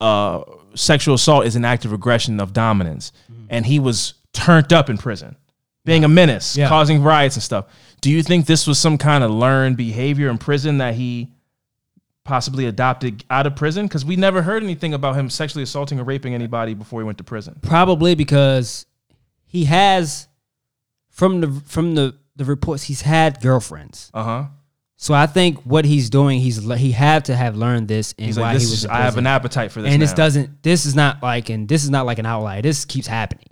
uh, sexual assault is an act of aggression of dominance, and he was turned up in prison, being a menace, Yeah. causing riots and stuff. Do you think this was some kind of learned behavior in prison that he possibly adopted out of prison? Because we never heard anything about him sexually assaulting or raping anybody before he went to prison. Probably because he has from the from the the reports he's had girlfriends. Uh huh. So I think what he's doing, he's he had to have learned this and He's why like, this he was. is, I have an appetite for this. and this doesn't. This is not like and this is not like an outlier. This keeps happening.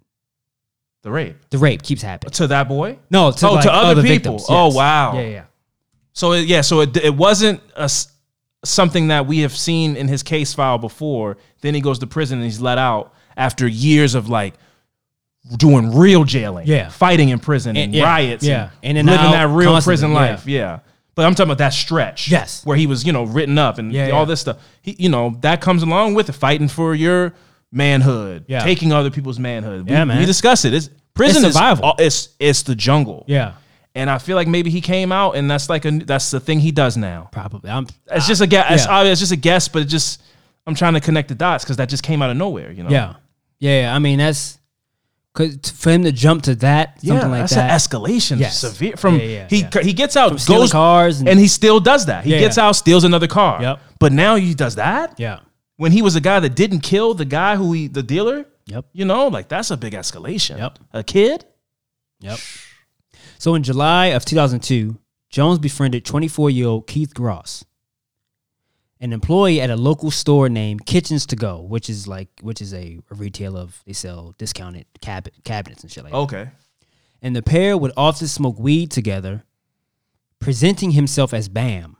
The rape The rape keeps happening. to that boy. No, to, Oh, like to other people. victims, Oh, wow. Yeah, yeah. So it, yeah, so it, it wasn't a s something that we have seen in his case file before. Then he goes to prison and he's let out after years of like doing real jailing, Yeah. fighting in prison and, And- yeah, riots, yeah. and, In and living that real constantly, prison yeah. life, yeah. But I'm talking about that stretch, Yes. where he was, you know, written up and Yeah, all yeah. this stuff. He, you know, that comes along with it, fighting for your manhood, Yeah. taking other people's manhood. We, Yeah, man. we discuss it. It's prison It's survival. Is, it's it's the jungle, Yeah. and I feel like maybe he came out and that's like a that's the thing he does now. Probably. I'm, It's just a guess. It's, yeah. obvious, it's just a guess, but it just I'm trying to connect the dots because that just came out of nowhere. You know? yeah. Yeah. yeah. I mean, that's cause for him to jump to that, yeah. something like that's that. an escalation. Yes. Severe from Yeah, yeah, he yeah. he gets out, stealing goes cars and- and, he still does that. He Yeah, gets yeah. out, steals another car. Yep. But now he does that yeah. When he was a guy that didn't kill the guy who he the dealer. Yep. You know, like that's a big escalation. Yep. A kid. Yep. So in July of 2002, Jones befriended 24 year old Keith Gross, an employee at a local store named Kitchens to Go, which is like which is a, a retailer of they sell discounted cab- cabinets and shit like that. Okay. And the pair would often smoke weed together, presenting himself as Bam.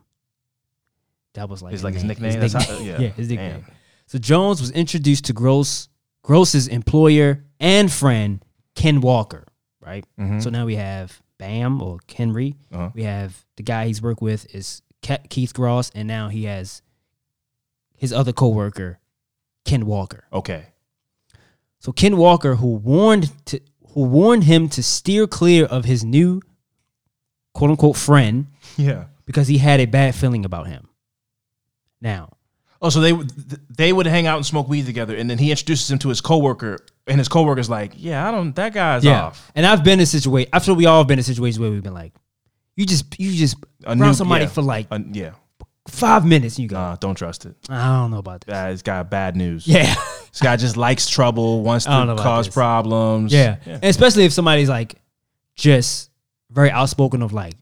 That was like He's like his nickname? That's how- yeah. yeah, his nickname. Damn. So Jones was introduced to Gross Gross's employer and friend Ken Walker, right? So now we have Bam or Henry. Uh-huh. We have the guy he's worked with is Ke- Keith Gross, and now he has his other coworker, Ken Walker. Okay. So Ken Walker, who warned to who warned him to steer clear of his new quote unquote friend Yeah. because he had a bad feeling about him. Now, Oh, so they would- they would hang out and smoke weed together, and then he introduces him to his coworker, and his coworker's like, "Yeah, I don't. That guy's off." And I've been in situation. I feel we all have been in situations where we've been like, you just you just A around new- somebody yeah. for like Uh, yeah, five minutes and you go, nah, don't trust it. I don't know about this. Uh, it's got bad news. Yeah. this guy just likes trouble, wants to cause this. problems. Yeah. And especially if somebody's like just very outspoken of like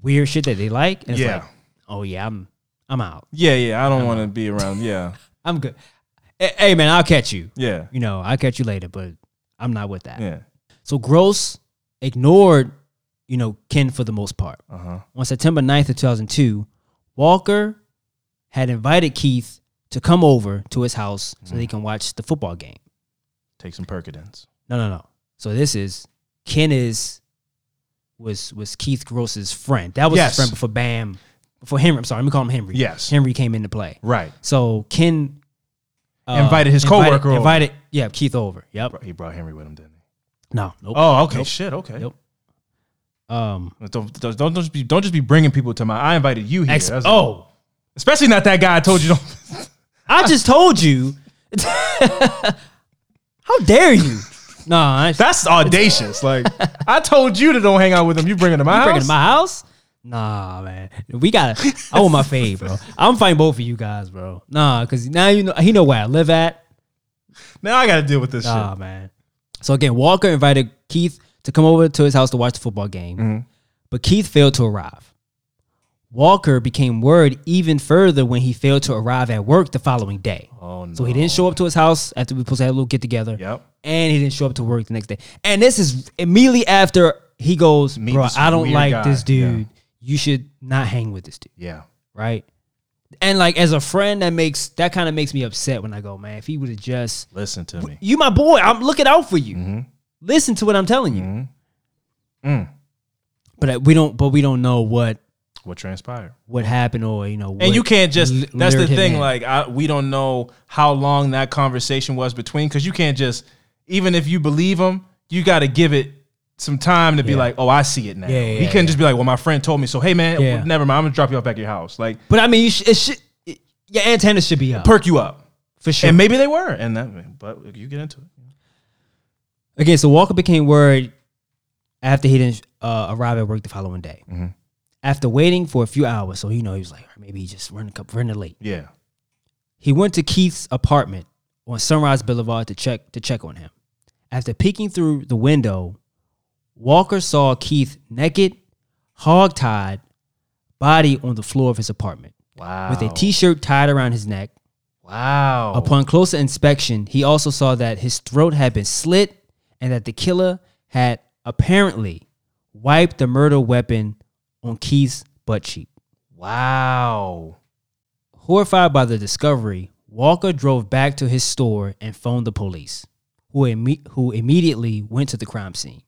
weird shit that they like. And it's Yeah. like, oh yeah, I'm I'm out. yeah, yeah. I don't want to be around. Yeah, I'm good. Hey, man, I'll catch you. yeah, You know, I'll catch you later, but I'm not with that. yeah. So Gross ignored, you know, Ken for the most part. Uh huh. On September 9th of 2002, Walker had invited Keith to come over to his house so they can watch the football game. Take some Percodans. No, no, no. So this is Ken is was was Keith Gross's friend. That was Yes. his friend before Bam, before Henry. I'm sorry, let me call him Henry. Yes. Henry came into play. Right. So Ken uh, Invited his invited- coworker over. Invited, yeah, Keith over. Yep. He brought Henry with him, didn't he? No, nope. Oh, okay. Nope. Shit. Okay. Nope. Um. Don't, don't don't just be don't just be bringing people to my. I invited you here. Ex- oh, especially not that guy. I told you. Don't, I just told you. How dare you? No, I that's audacious. Like I told you to don't hang out with him. You bring him to my You bring it to my house? Nah, man. We gotta. I want my fade, bro. I'm fighting both of you guys, bro. Nah, because now you know he know where I live at. now I got to deal with this Nah, shit. man. So again, Walker invited Keith to come over to his house to watch the football game, Mm-hmm. but Keith failed to arrive. Walker became worried even further when he failed to arrive at work the following day. Oh no. So he didn't show up to his house after we supposed to have a little get together. Yep. And he didn't show up to work the next day. And this is immediately after he goes, Meet bro, I don't like guy." this dude. Yeah. You should not hang with this dude. Yeah. Right. And like as a friend, that makes that kind of makes me upset when I go, man, if he would have just Listen to me. you my boy, I'm looking out for you. Mm-hmm. Listen to what I'm telling you. Mm. But uh, we don't but we don't know what What transpired? what happened or you know what And you can't just. l- that's the thing. Like I, we don't know how long that conversation was between. Because you can't just. Even if you believe him, you got to give it some time to be Yeah. like, oh, I see it now. Yeah, yeah, he couldn't just be like, well, my friend told me. So hey, man, Yeah. never mind. I'm gonna drop you off back at your house. Like But I mean you sh- it should it, your antennas should be up perk you up. for sure. And maybe they were. And that. But you get into it. Again, so Walker became worried after he didn't uh, arrive at work the following day. Mm-hmm. After waiting for a few hours, so you know he was like, maybe he just running up running late. Yeah. He went to Keith's apartment on Sunrise Boulevard to check to check on him. After peeking through the window, Walker saw Keith naked, hog-tied, body on the floor of his apartment Wow. with a t-shirt tied around his neck. Wow. Upon closer inspection, he also saw that his throat had been slit and that the killer had apparently wiped the murder weapon on Keith's butt cheek. wow. Horrified by the discovery, Walker drove back to his store and phoned the police, who, who immediately went to the crime scene.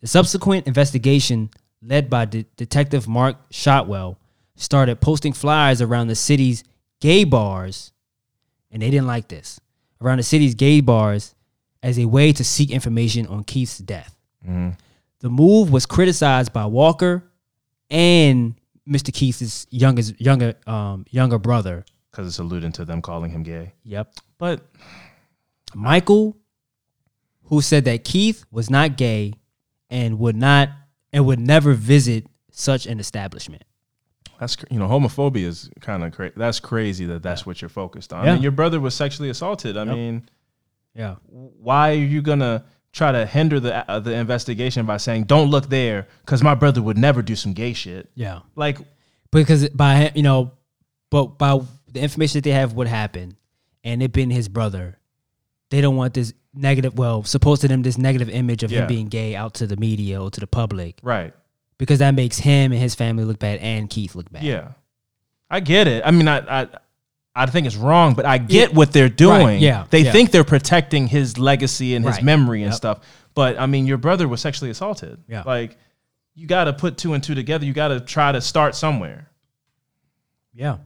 The subsequent investigation, led by De- Detective Mark Shotwell, started posting flyers around the city's gay bars, and they didn't like this, around the city's gay bars as a way to seek information on Keith's death. The move was criticized by Walker and Mr. Keith's youngest, younger, um, younger brother. Because it's alluding to them calling him gay. Yep. But Michael, who said that Keith was not gay and would not and would never visit such an establishment. that's you know homophobia is kind of crazy. That's crazy that that's what you're focused on. I mean, your brother was sexually assaulted. I mean, Yeah. why are you gonna try to hinder the uh, the investigation by saying don't look there because my brother would never do some gay shit? Yeah. Like, Because by you know, but by the information that they have what happened and it being his brother, they don't want this negative well, supposed to them this negative image of Yeah. him being gay out to the media or to the public. right? Because that makes him and his family look bad and Keith look bad. Yeah, I get it. I mean, I I, I think it's wrong, but I get what they're doing. yeah, they yeah. think they're protecting his legacy and his Right. memory and Yep. stuff. But I mean, your brother was sexually assaulted. Yeah. like you got to put two and two together. You got to try to start somewhere. Yeah.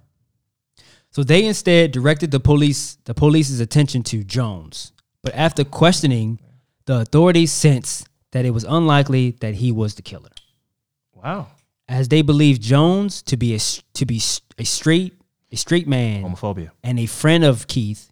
So they instead directed the police the police's attention to Jones. But after questioning, the authorities sensed that it was unlikely that he was the killer, Wow. as they believed Jones to be a to be a straight a straight man, Homophobia. and a friend of Keith,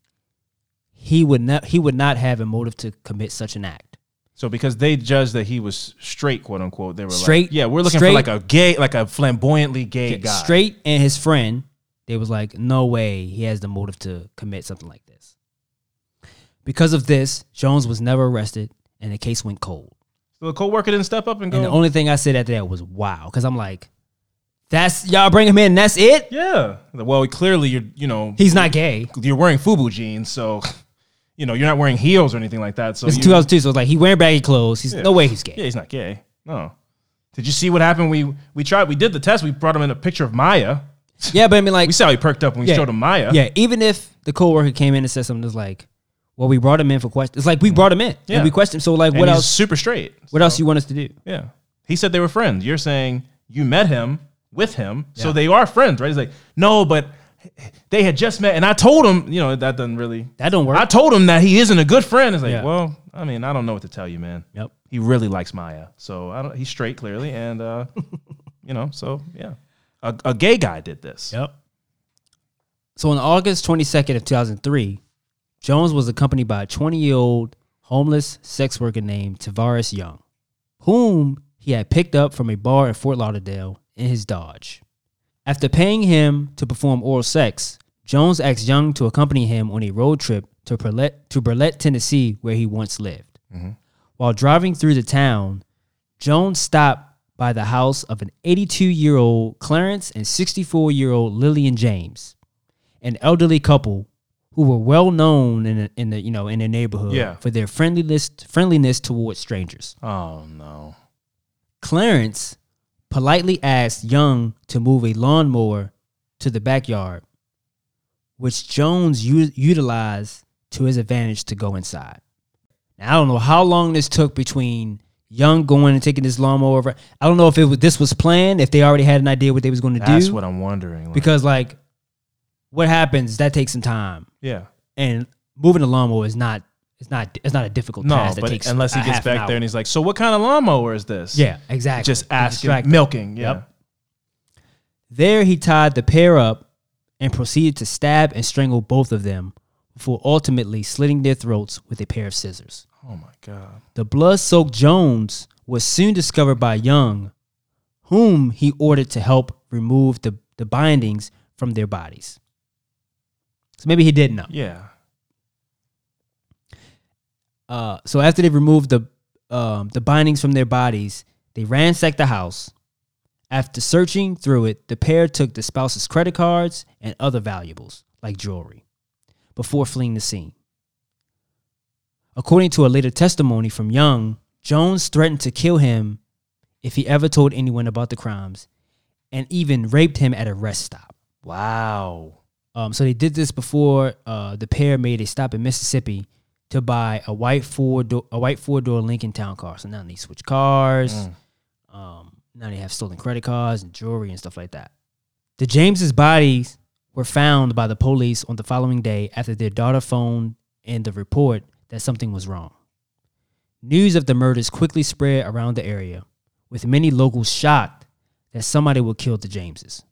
he would not he would not have a motive to commit such an act. So because they judged that he was straight, quote unquote, they were Straight- like, yeah, we're looking straight- for like a gay, like a flamboyantly gay guy. Straight and his friend, they was like, no way he has the motive to commit something like this. Because of this, Jones was never arrested, and the case went cold. So the co-worker didn't step up and go. And the only thing I said after that was wow, because I'm like, that's y'all bring him in, that's it. yeah. Well, clearly you're, you know, He's not gay. you're wearing FUBU jeans, so you know you're not wearing heels or anything like that. So It's you- 2002, so it's like he wearing baggy clothes. He's Yeah. no way he's gay. Yeah, he's not gay. No. Did you see what happened? We we tried. We did the test. We brought him in a picture of Maya. Yeah, but I mean, like, We saw how he perked up when we Yeah. showed him Maya. yeah, even if the coworker came in and said something that's like, well, we brought him in for questions. It's like we brought him in Yeah. and we questioned. So like, And what else? Super straight. What else you want us to do? Yeah. He said they were friends. You're saying you met him with him, so they are friends, right? He's like, no, but they had just met, and I told him, you know, that doesn't really. That don't work. I told him that he isn't a good friend. It's like, Yeah. well, I mean, I don't know what to tell you, man. Yep. He really likes Maya, so I don't. He's straight, clearly, and uh, you know, so yeah, a, a gay guy did this. Yep. So on August 22nd of 2003, Jones was accompanied by a 20-year-old homeless sex worker named Tavares Young, whom he had picked up from a bar in Fort Lauderdale in his Dodge. After paying him to perform oral sex, Jones asked Young to accompany him on a road trip to Bartlett, to Bartlett, Tennessee, where he once lived. Mm-hmm. While driving through the town, Jones stopped by the house of an 82 year old Clarence and 64 year old Lillian James, an elderly couple who were well known in the, in the you know in their neighborhood Yeah. for their friendliness friendliness towards strangers. Oh no. Clarence politely asked Young to move a lawnmower to the backyard, which Jones u- utilized to his advantage to go inside. Now, I don't know how long this took between Young going and taking this lawnmower. over- I don't know if it was this was planned, if they already had an idea what they was going to do. That's what I'm wondering. like, because like, what happens? That takes some time, yeah, and moving a lawnmower is not. It's not. It's not a difficult no, task. That but unless he gets half an back there and he's like, "So what kind of lawnmower is this?" yeah, exactly. just asking, milking. Yeah, Yep. There, he tied the pair up and proceeded to stab and strangle both of them before ultimately slitting their throats with a pair of scissors. Oh my god. The blood soaked Jones was soon discovered by Young, whom he ordered to help remove the, the bindings from their bodies. So maybe he didn't know. Yeah. Uh, so after they removed the um, the bindings from their bodies, they ransacked the house. After searching through it, the pair took the spouse's credit cards and other valuables, like jewelry, before fleeing the scene. According to a later testimony from Young, Jones threatened to kill him if he ever told anyone about the crimes, and even raped him at a rest stop. Wow. Um, so they did this before uh, the pair made a stop in Mississippi to buy a white four door a white four door Lincoln Town car. So now they switch cars. Um, now they have stolen credit cards and jewelry and stuff like that. The Jameses' bodies were found by the police on the following day after their daughter phoned in the report that something was wrong. News of the murders quickly spread around the area, with many locals shocked that somebody would kill the Jameses.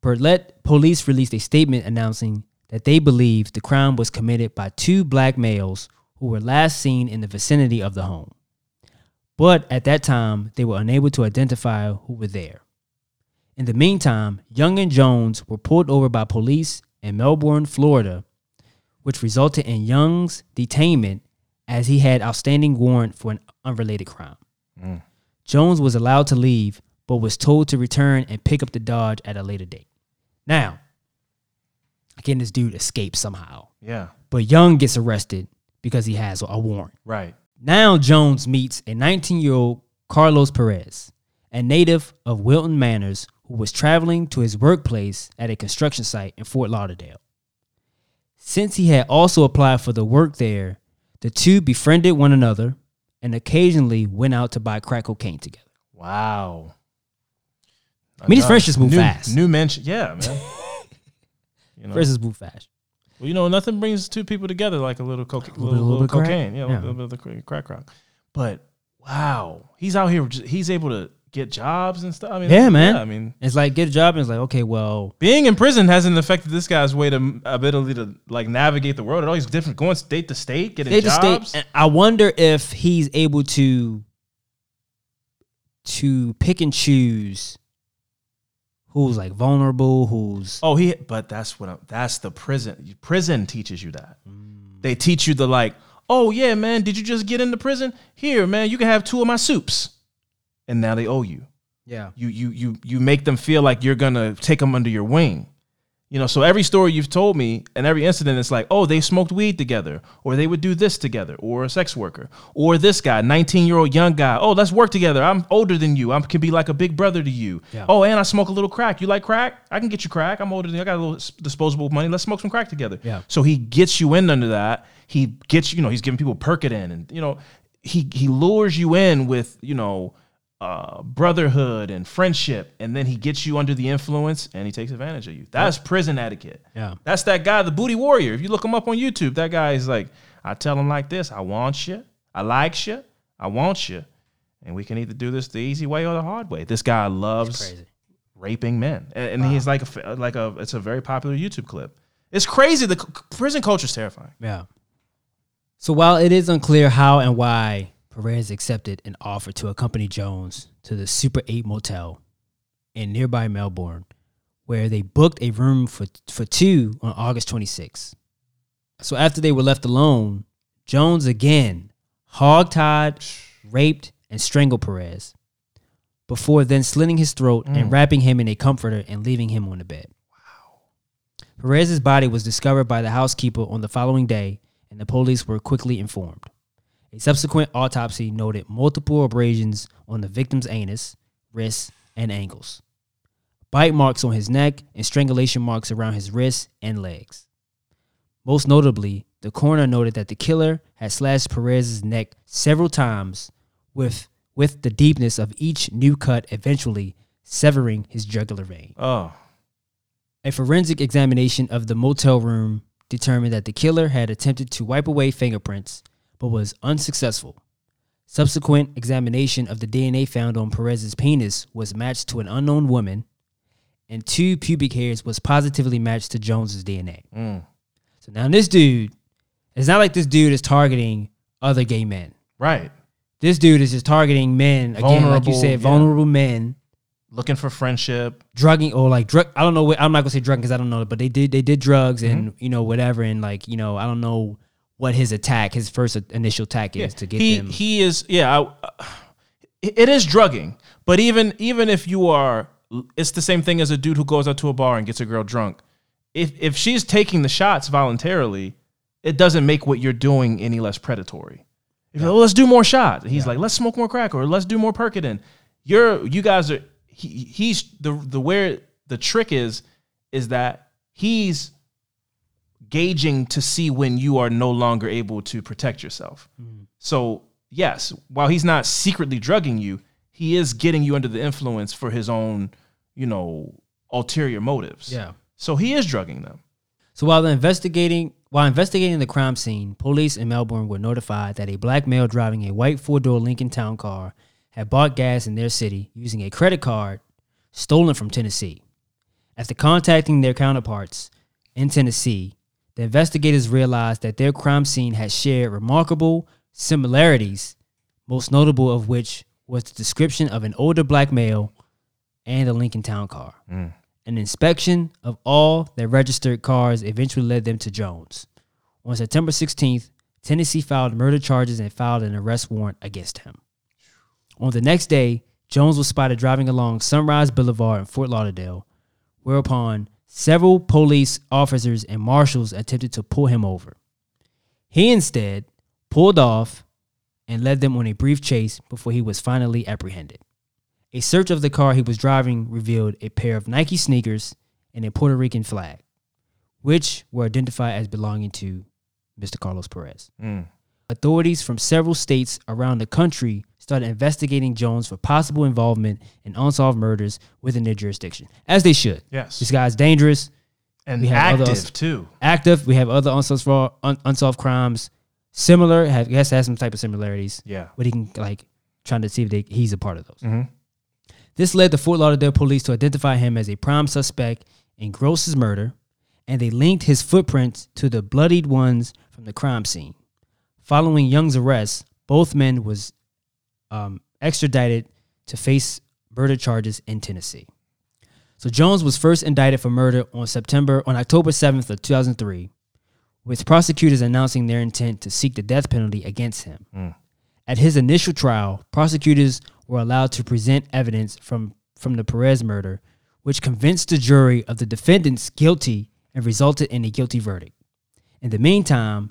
Bartlett police released a statement announcing that they believed the crime was committed by two black males who were last seen in the vicinity of the home. But at that time, they were unable to identify who were there. In the meantime, Young and Jones were pulled over by police in Melbourne, Florida, which resulted in Young's detainment as he had outstanding warrant for an unrelated crime. Mm. Jones was allowed to leave, but was told to return and pick up the Dodge at a later date. Now, again, this dude escapes somehow, Yeah. but Young gets arrested because he has a warrant. Right. Now Jones meets a 19 year old Carlos Perez, a native of Wilton Manors who was traveling to his workplace at a construction site in Fort Lauderdale. Since he had also applied for the work there, the two befriended one another and occasionally went out to buy crack cocaine together. Wow. I mean, these friendships move new, fast. New mention. Yeah, man. you know. Friendships move fast. Well, you know, nothing brings two people together like a little, coca- little little, bit- little, little crack? cocaine. Yeah, a Yeah. little bit of the crack, crack rock. But wow, he's out here. He's able to get jobs and stuff. I mean, Yeah, man. I mean, It's like get a job and it's like, okay, well, being in prison hasn't affected this guy's way to ability to like navigate the world. At all these different going state to state, getting state to jobs. state. and I wonder if he's able to to pick and choose who's like vulnerable, who's Oh, he. But that's what. I'm, that's the prison. Prison teaches you that. Mm. They teach you the like. Oh yeah, man. Did you just get into prison? Here, man. You can have two of my soups, and now they owe you. yeah. You you you you make them feel like you're gonna take them under your wing. You know, so every story you've told me and every incident, it's like, oh, they smoked weed together, or they would do this together, or a sex worker, or this guy, 19 year old young guy. Oh, let's work together. I'm older than you. I can be like a big brother to you. Yeah. Oh, and I smoke a little crack. You like crack? I can get you crack. I'm older than you. I got a little disposable money. Let's smoke some crack together. Yeah. So he gets you in under that. He gets you know he's giving people Percodan, and you know he he lures you in with you know uh, brotherhood and friendship, and then he gets you under the influence and he takes advantage of you. That's prison etiquette. Yeah. That's that guy, the booty warrior. If you look him up on YouTube, that guy is like, I tell him like this: I want you, I like you, I want you, and we can either do this the easy way or the hard way. This guy loves raping men, and, and he's like a like a it's a very popular YouTube clip. It's crazy. The c- prison culture is terrifying. Yeah. So while it is unclear how and why Perez accepted an offer to accompany Jones to the Super 8 motel in nearby Melbourne, where they booked a room for, for two on August 26. So after they were left alone, Jones again hogtied, raped, and strangled Perez before then slitting his throat and mm. wrapping him in a comforter and leaving him on the bed. Perez's body was discovered by the housekeeper on the following day, and the police were quickly informed. A subsequent autopsy noted multiple abrasions on the victim's anus, wrists, and ankles, bite marks on his neck, and strangulation marks around his wrists and legs. Most notably, the coroner noted that the killer had slashed Perez's neck several times with, with the deepness of each new cut eventually severing his jugular vein. Oh, A forensic examination of the motel room determined that the killer had attempted to wipe away fingerprints but was unsuccessful. Subsequent examination of the DNA found on Perez's penis was matched to an unknown woman, and two pubic hairs was positively matched to Jones's DNA. Mm. So now this dude, it's not like this dude is targeting other gay men. right. This dude is just targeting men again, like you Vulnerable, said, yeah. vulnerable men Looking for friendship. drugging or like drug. I don't know. what- I'm not gonna say drug because I don't know, but they did they did drugs and mm-hmm. you know whatever and like you know I don't know what his attack, his first initial attack is to get he them. he is yeah. I, uh, it is drugging, but even even if you are, it's the same thing as a dude who goes out to a bar and gets a girl drunk. If if she's taking the shots voluntarily, it doesn't make what you're doing any less predatory. If you're like, "Well, let's do more shots. He's like, let's smoke more crack or let's do more Percodan. You're you guys are he, he's the the where the trick is is that he's gauging to see when you are no longer able to protect yourself. Hmm. So, yes, while he's not secretly drugging you, he is getting you under the influence for his own, you know, ulterior motives. yeah. So he is drugging them. So while investigating while investigating the crime scene, police in Melbourne were notified that a black male driving a white four door Lincoln Town car had bought gas in their city using a credit card stolen from Tennessee. After contacting their counterparts in Tennessee, the investigators realized that their crime scene had shared remarkable similarities, most notable of which was the description of an older black male and a Lincoln Town car. Mm. An inspection of all their registered cars eventually led them to Jones. On September 16th, Tennessee filed murder charges and filed an arrest warrant against him. On the next day, Jones was spotted driving along Sunrise Boulevard in Fort Lauderdale, whereupon several police officers and marshals attempted to pull him over. He instead pulled off and led them on a brief chase before he was finally apprehended. A search of the car he was driving revealed a pair of Nike sneakers and a Puerto Rican flag, which were identified as belonging to Mr. Carlos Perez. Mm. Authorities from several states around the country started investigating Jones for possible involvement in unsolved murders within their jurisdiction, as they should. Yes. This guy's dangerous, And We have other- active too. active. We have other unsolved, fraud- un- unsolved crimes, similar. Have, has to have some type of similarities. Yeah. But he can like trying to see if they, he's a part of those. Mm-hmm. This led the Fort Lauderdale police to identify him as a prime suspect in Gross's murder, and they linked his footprints to the bloodied ones from the crime scene. Following Young's arrest, both men was um, extradited to face murder charges in Tennessee. So Jones was first indicted for murder on September on October 7th of 2003, with prosecutors announcing their intent to seek the death penalty against him. At his initial trial, prosecutors were allowed to present evidence from, from the Perez murder, which convinced the jury of the defendants guilty and resulted in a guilty verdict. In the meantime,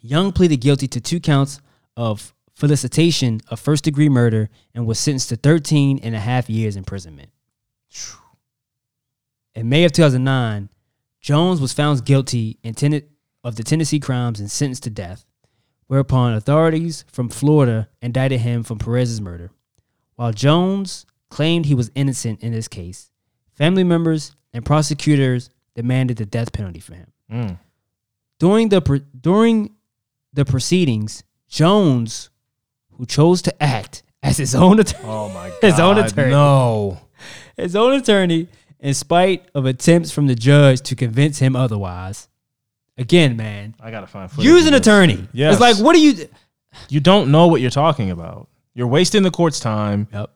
Young pleaded guilty to two counts of felicitation of first degree murder and was sentenced to 13 and a half years imprisonment. In May of 2009, Jones was found guilty in ten- of the Tennessee crimes and sentenced to death, whereupon authorities from Florida indicted him for Perez's murder. While Jones claimed he was innocent in this case, family members and prosecutors demanded the death penalty for him. Mm. During the pr- during the proceedings, Jones, who chose to act as his own attorney, Oh my god. His own attorney. No. his own attorney, in spite of attempts from the judge to convince him otherwise. Again, man, I gotta find footage use an attorney. Yeah. It's like, what do you? You don't know what you're talking about. You're wasting the court's time. Yep.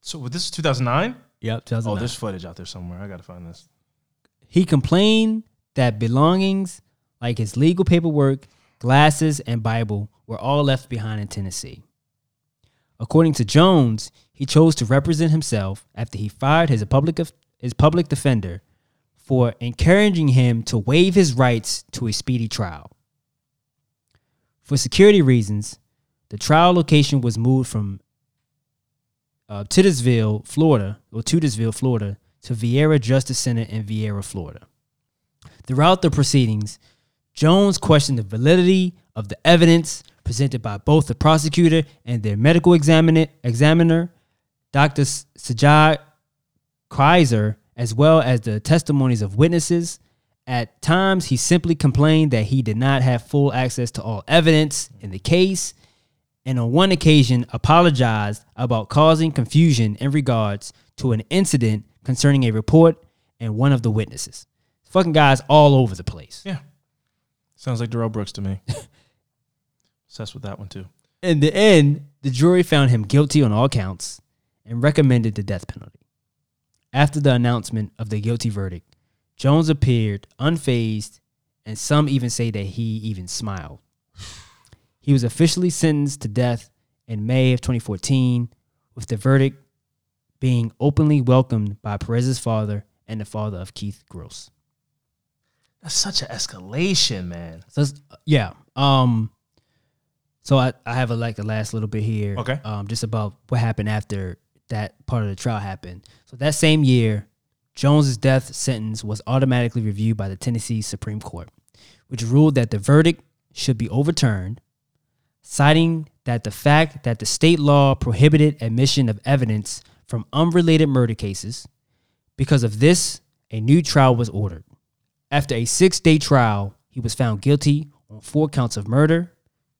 So this is 2009. Yep. Oh, there's footage out there somewhere. I gotta find this. He complained that belongings like his legal paperwork, glasses, and Bible were all left behind in Tennessee. According to Jones, he chose to represent himself after he fired his public his public defender for encouraging him to waive his rights to a speedy trial. For security reasons, the trial location was moved from uh, Titusville, Florida, or Titusville, Florida, to Viera Justice Center in Viera, Florida. Throughout the proceedings, Jones questioned the validity of the evidence presented by both the prosecutor and their medical examiner, examiner Dr. Sajid Qaiser, as well as the testimonies of witnesses. At times, he simply complained that he did not have full access to all evidence in the case, and on one occasion apologized about causing confusion in regards to an incident concerning a report and one of the witnesses. Fucking guys all over the place. Yeah. Sounds like Darrell Brooks to me. Obsessed with that one too. In the end, the jury found him guilty on all counts and recommended the death penalty. After the announcement of the guilty verdict, Jones appeared unfazed, and some even say that he even smiled. He was officially sentenced to death in May of 2014, with the verdict being openly welcomed by Perez's father and the father of Keith Gross. That's such an escalation, man. So yeah. Um. So I, I have a like the last little bit here. Okay. Um. Just about what happened after that part of the trial happened. So that same year, Jones's death sentence was automatically reviewed by the Tennessee Supreme Court, which ruled that the verdict should be overturned, citing that the fact that the state law prohibited admission of evidence from unrelated murder cases. Because of this, a new trial was ordered. After a six day trial, he was found guilty on four counts of murder,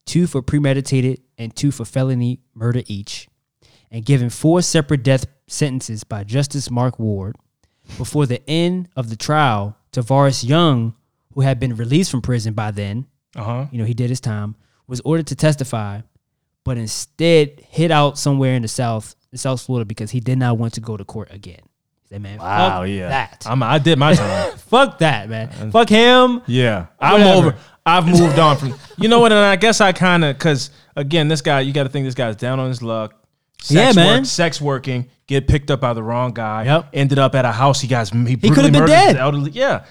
two for premeditated and two for felony murder each, and given four separate death sentences by Justice Mark Ward. Before the end of the trial, Tavares Young, who had been released from prison by then, Uh huh. you know, he did his time, was ordered to testify, but instead hid out somewhere in the South, South Florida because he did not want to go to court again. He said, man, Wow. fuck yeah. that. I'm, I did my time. fuck that, man. fuck him. Yeah, I'm Whatever. over. I've moved on from. You know what? And I guess I kind of because again, this guy, you got to think this guy's down on his luck. Sex Yeah, man. Work, sex working, get picked up by the wrong guy. Yep. Ended up at a house. He guys. He, could have been dead. Elderly, yeah.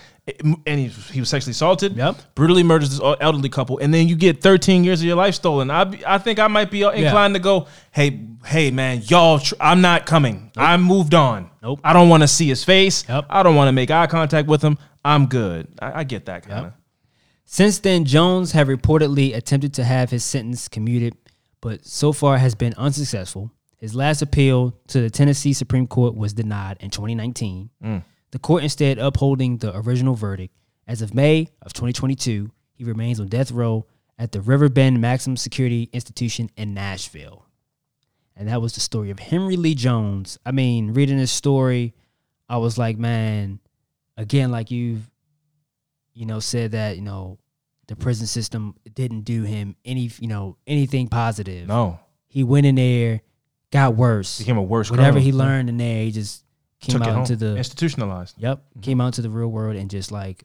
And he, he was sexually assaulted. Yep. Brutally murders this elderly couple, and then you get 13 years of your life stolen. I I think I might be uh, inclined to go, hey hey man, y'all, tr- I'm not coming. I moved on. Nope. I don't want to see his face. Yep. I don't want to make eye contact with him. I'm good. I, I get that kind of. Since then, Jones had reportedly attempted to have his sentence commuted, but so far has been unsuccessful. His last appeal to the Tennessee Supreme Court was denied in 2019. Mm. The court instead upholding the original verdict. As of May of 2022, he remains on death row at the Riverbend Maximum Security Institution in Nashville. and that was the story of Henry Lee Jones. I mean, reading this story, I was like, man, again, like you've, you know, said that you know, the prison system didn't do him any, you know, anything positive. No, He went in there, got worse. became a worse. Whatever he learned in there, he just came took out into the institutionalized. yep, mm-hmm. came out into the real world and just like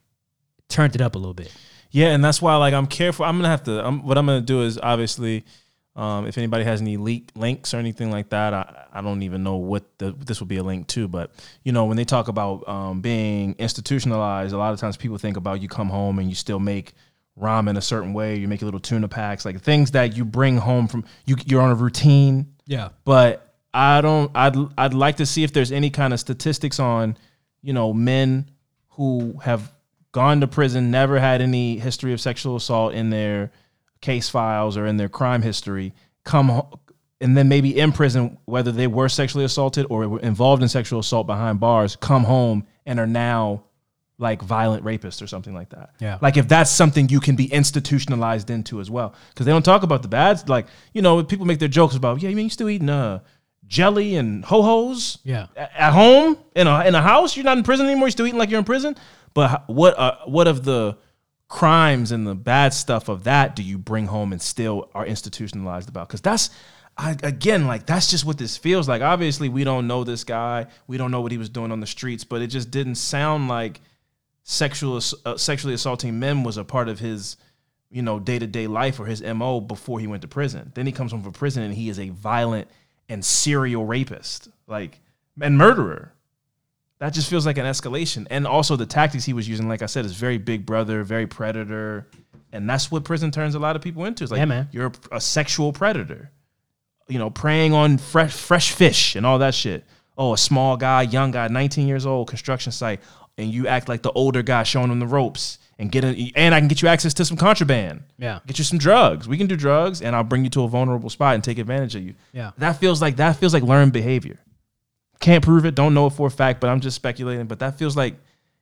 turned it up a little bit. Yeah, and that's why like I'm careful. I'm gonna have to. I'm, what I'm gonna do is obviously, um, if anybody has any leak links or anything like that, I, I don't even know what the this would be a link to. But you know, when they talk about um, being institutionalized, a lot of times people think about you come home and you still make ramen a certain way. You make little tuna packs, like things that you bring home from you. You're on a routine Yeah. but I don't. I'd I'd like to see if there's any kind of statistics on, you know, men who have gone to prison, never had any history of sexual assault in their case files or in their crime history, come ho- and then maybe in prison, whether they were sexually assaulted or were involved in sexual assault behind bars, come home and are now like violent rapists or something like that. Yeah. Like if that's something you can be institutionalized into as well. Because they don't talk about the bad. Like, you know, people make their jokes about, yeah, you mean you still eating uh jelly and ho-hos Yeah. at home in a in a house? You're not in prison anymore, you're still eating like you're in prison? But what uh, what of the crimes and the bad stuff of that do you bring home and still are institutionalized about? Because that's I, again, like that's just what this feels like. Obviously, we don't know this guy. We don't know what he was doing on the streets, but it just didn't sound like sexual uh, sexually assaulting men was a part of his you know day to day life or his mo before he went to prison. Then he comes home from prison and he is a violent and serial rapist, like and murderer. That just feels like an escalation. And also the tactics he was using, like I said, is very big brother, very predator, and that's what prison turns a lot of people into. It's like Yeah, man. you're a, a sexual predator you know, preying on fresh fresh fish and all that shit. Oh, a small guy, young guy, 19 years old, construction site, and you act like the older guy showing him the ropes and get a, and I can get you access to some contraband. Yeah. Get you some drugs. We can do drugs and I'll bring you to a vulnerable spot and take advantage of you. Yeah. That feels like that feels like learned behavior. Can't prove it, don't know it for a fact, but I'm just speculating. But that feels like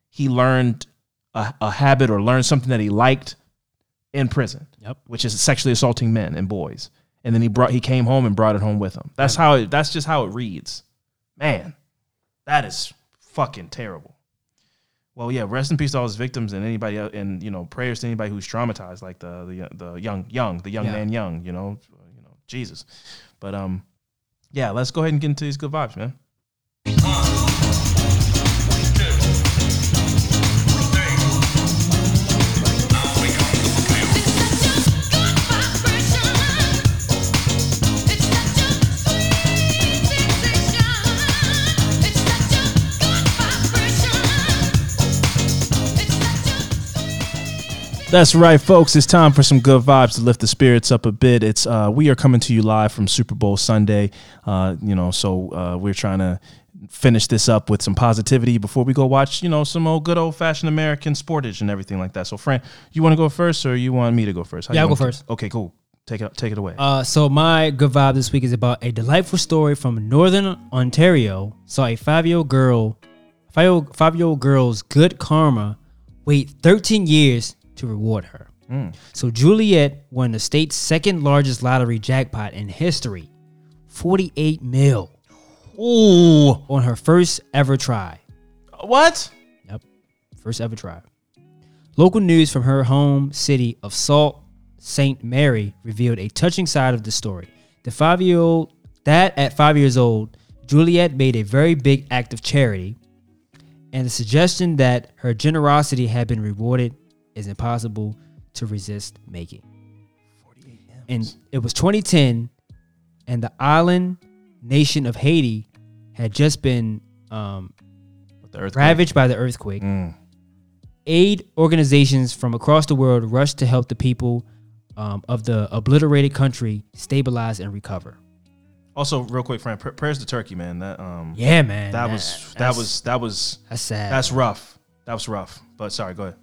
he learned a, a habit or learned something that he liked in prison Yep. which is sexually assaulting men and boys. And then he brought he came home and brought it home with him. That's how it that's just how it reads. Man, that is fucking terrible. Well, yeah, rest in peace to all his victims and anybody else, and you know, prayers to anybody who's traumatized, like the the the young young the young Yeah. man young, you know, you know, Jesus. But um, yeah, let's go ahead and get into these good vibes, man. That's right, folks. It's time for some good vibes to lift the spirits up a bit. It's uh, we are coming to you live from Super Bowl Sunday. Uh, you know, so uh, we're trying to finish this up with some positivity before we go watch, you know, some old good old fashioned American sportage and everything like that. So, Fran, you want to go first, or you want me to go first? How Yeah, I'll go to- first. Okay, cool. Take it take it away. Uh, so my good vibe this week is about a delightful story from Northern Ontario. Saw a five-year-old girl, five five-year-old girl's good karma wait 13 years to reward her. Mm. So Juliet won the state's second largest lottery jackpot in history, 48 mil. Ooh, on her first ever try. what? Yep. First ever try. Local news from her home city of Sault Ste. Marie revealed a touching side of the story. The five year old, that at five years old, Juliet made a very big act of charity, and the suggestion that her generosity had been rewarded is impossible to resist making. And it was 2010, and the island nation of Haiti had just been um, The ravaged by the earthquake. Mm. Aid organizations from across the world rushed to help the people um, of the obliterated country stabilize and recover. Also, real quick, Fran, pr- prayers to Turkey, man. That um, Yeah, man. that was that was that was that's sad. that's rough. That was rough. But sorry, go ahead.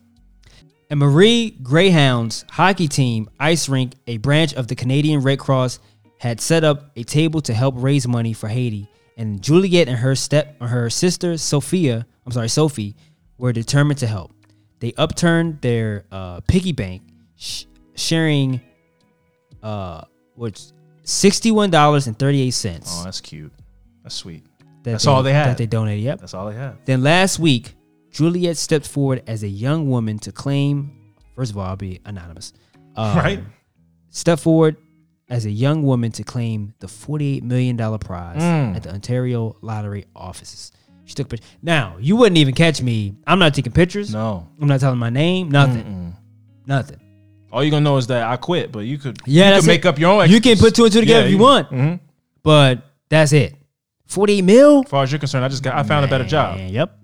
And Marie Greyhounds hockey team ice rink, a branch of the Canadian Red Cross, had set up a table to help raise money for Haiti. And Juliet and her step, her sister Sophia, I'm sorry, Sophie, were determined to help. They upturned their uh, piggy bank, sh- sharing, uh, which sixty-one dollars and thirty-eight cents. Oh, that's cute. That's sweet. that that's they- all they had. That they donated. Yep. That's all they had. Then last week, Juliet stepped forward as a young woman to claim. First of all, I'll be anonymous. Um, Right? Stepped forward as a young woman to claim the forty-eight million dollar prize Mm. at the Ontario Lottery offices. She took pictures. Now you wouldn't even catch me. I'm not taking pictures. No. I'm not telling my name. Nothing. Mm-mm. Nothing. All you're gonna know is that I quit, but you could Yeah, you that's could make it. up your own. You can put two and two together if you want. hmm But that's it. Forty-eight mil. As far as you're concerned, I just got I found a better job. Yep.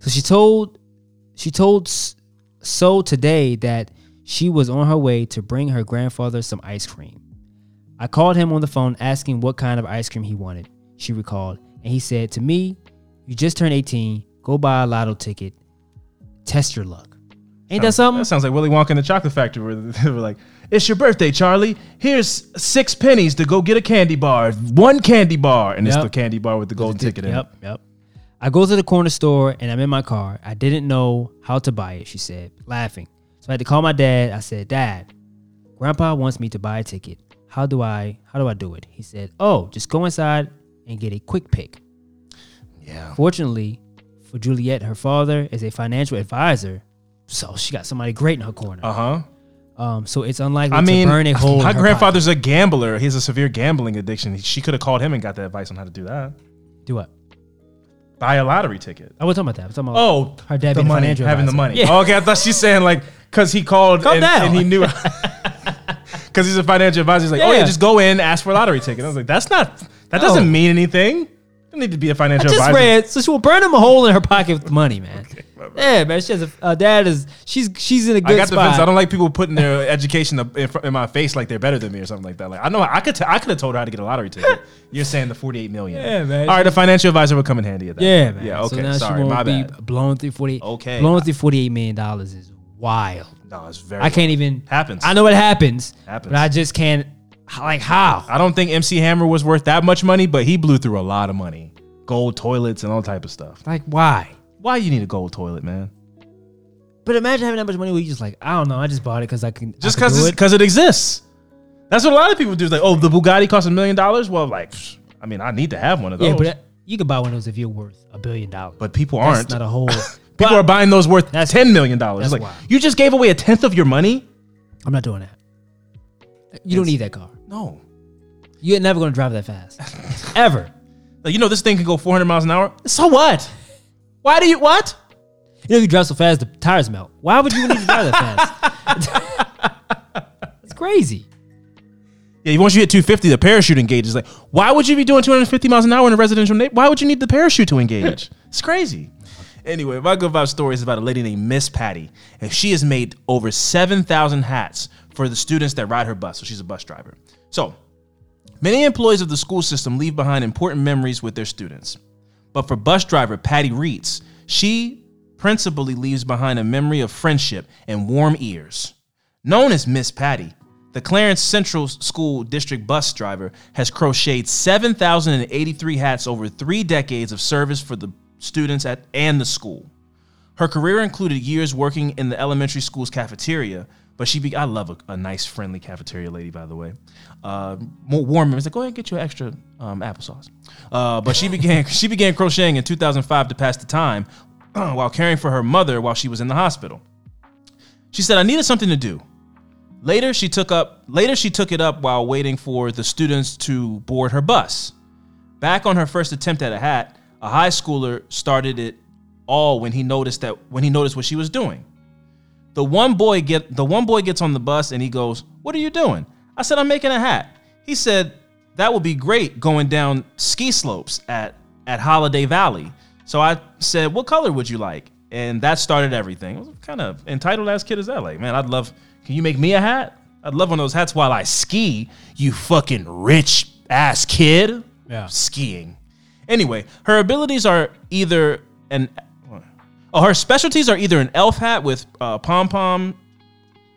So she told she told SooToday that she was on her way to bring her grandfather some ice cream. I called him on the phone asking what kind of ice cream he wanted. She recalled, and he said to me, "You just turned 18. Go buy a lotto ticket. Test your luck." Ain't that something? That sounds like Willy Wonka in the Chocolate Factory, where they were like, "It's your birthday, Charlie. Here's six pennies to go get a candy bar. One candy bar, and Yep. it's the candy bar with the golden ticket in it." Yep, yep. I go to the corner store and I'm in my car. I didn't know how to buy it, she said, laughing. So I had to call my dad. I said, Dad, Grandpa wants me to buy a ticket. How do I how do I do it? He said, Oh, just go inside and get a quick pick. Yeah. Fortunately for Juliet, her father is a financial advisor. So she got somebody great in her corner. Uh huh. Um, so it's unlikely I mean, to burn a hole. in my her grandfather's a gambler. He has a severe gambling addiction. She could have called him and got the advice on how to do that. Do what? Buy a lottery ticket. Oh, I wasn't talking about that. I was talking about Oh, her dad the being a money, financial having the advisor. money. Yeah. Oh, okay, I thought she's saying like because he called Calm and, down. and he knew. Because he's a financial advisor. He's like, oh yeah, Yeah. just go in, ask for a lottery ticket. I was like, that's not. That doesn't mean anything. Don't need to be a financial just advisor. read, so she will burn him a hole in her pocket with money, man. yeah, man. She has a uh, dad is she's she's in a good I got spot. fence. I don't like people putting their education up in, fr- in my face like they're better than me or something like that. Like I know I could t- I could have told her how to get a lottery ticket. You're saying the 48 million. Yeah, man. All right, the financial advisor would come in handy at that. yeah, man. Yeah. Okay. So now Sorry, she my won't be bad. blowing through forty. Okay. blowing through forty eight million dollars is wild. No, it's very. I can't even Happens. I know it happens, Happens. but I just can't. Like how? I don't think MC Hammer was worth that much money, but he blew through a lot of money. Gold toilets and all type of stuff. Like why? Why you need a gold toilet, man? But imagine having that much money where you just like I don't know. I just bought it because I can. Just because it. because it exists. That's what a lot of people do. It's like, oh, the Bugatti costs a million dollars. Well, like, psh, I mean, I need to have one of those. Yeah, but, but that- you can buy one of those if you're worth a billion dollars. But people That's aren't. not a whole. people are buying those worth That's- ten million dollars. Like, wild. you just gave away a tenth of your money. I'm not doing that. You don't need that car. No, You're never going to drive that fast, ever. like you know, this thing can go 400 miles an hour. So what? Why do you what? You know, if you drive so fast, the tires melt. Why would you need to drive that fast? it's crazy. Yeah, once you hit 250, the parachute engages. Like, why would you be doing 250 miles an hour in a residential neighborhood? Why would you need the parachute to engage? it's crazy. Anyway, my good vibe story is about a lady named Miss Patty, and she has made over 7,000 hats for the students that ride her bus. So she's a bus driver. So many employees of the school system leave behind important memories with their students. But for bus driver Patty Reitz, she principally leaves behind a memory of friendship and warm ears. Known as Miss Patty, the Clarence Central School District bus driver has crocheted 7,083 hats over three decades of service for the students at and the school. Her career included years working in the elementary school's cafeteria, but she be I love a, a nice, friendly cafeteria lady, by the way. Uh, more warm. It's like go ahead and get you extra um, applesauce. Uh, but she began she began crocheting in 2005 to pass the time while caring for her mother while she was in the hospital. She said, "I needed something to do." Later, she took up later she took it up while waiting for the students to board her bus. Back on her first attempt at a hat, a high schooler started it all when he noticed that when he noticed what she was doing. The one boy get the one boy gets on the bus and he goes, "What are you doing?" I said, "I'm making a hat." He said, "That would be great going down ski slopes at at Holiday Valley." So I said, "What color would you like?" And that started everything. I was kind of entitled ass kid as that. Like, man, I'd love. Can you make me a hat? I'd love one of those hats while I ski. You fucking rich ass kid. Yeah. Skiing. Anyway, her abilities are either an Oh, her specialties are either an elf hat with uh, pom pom,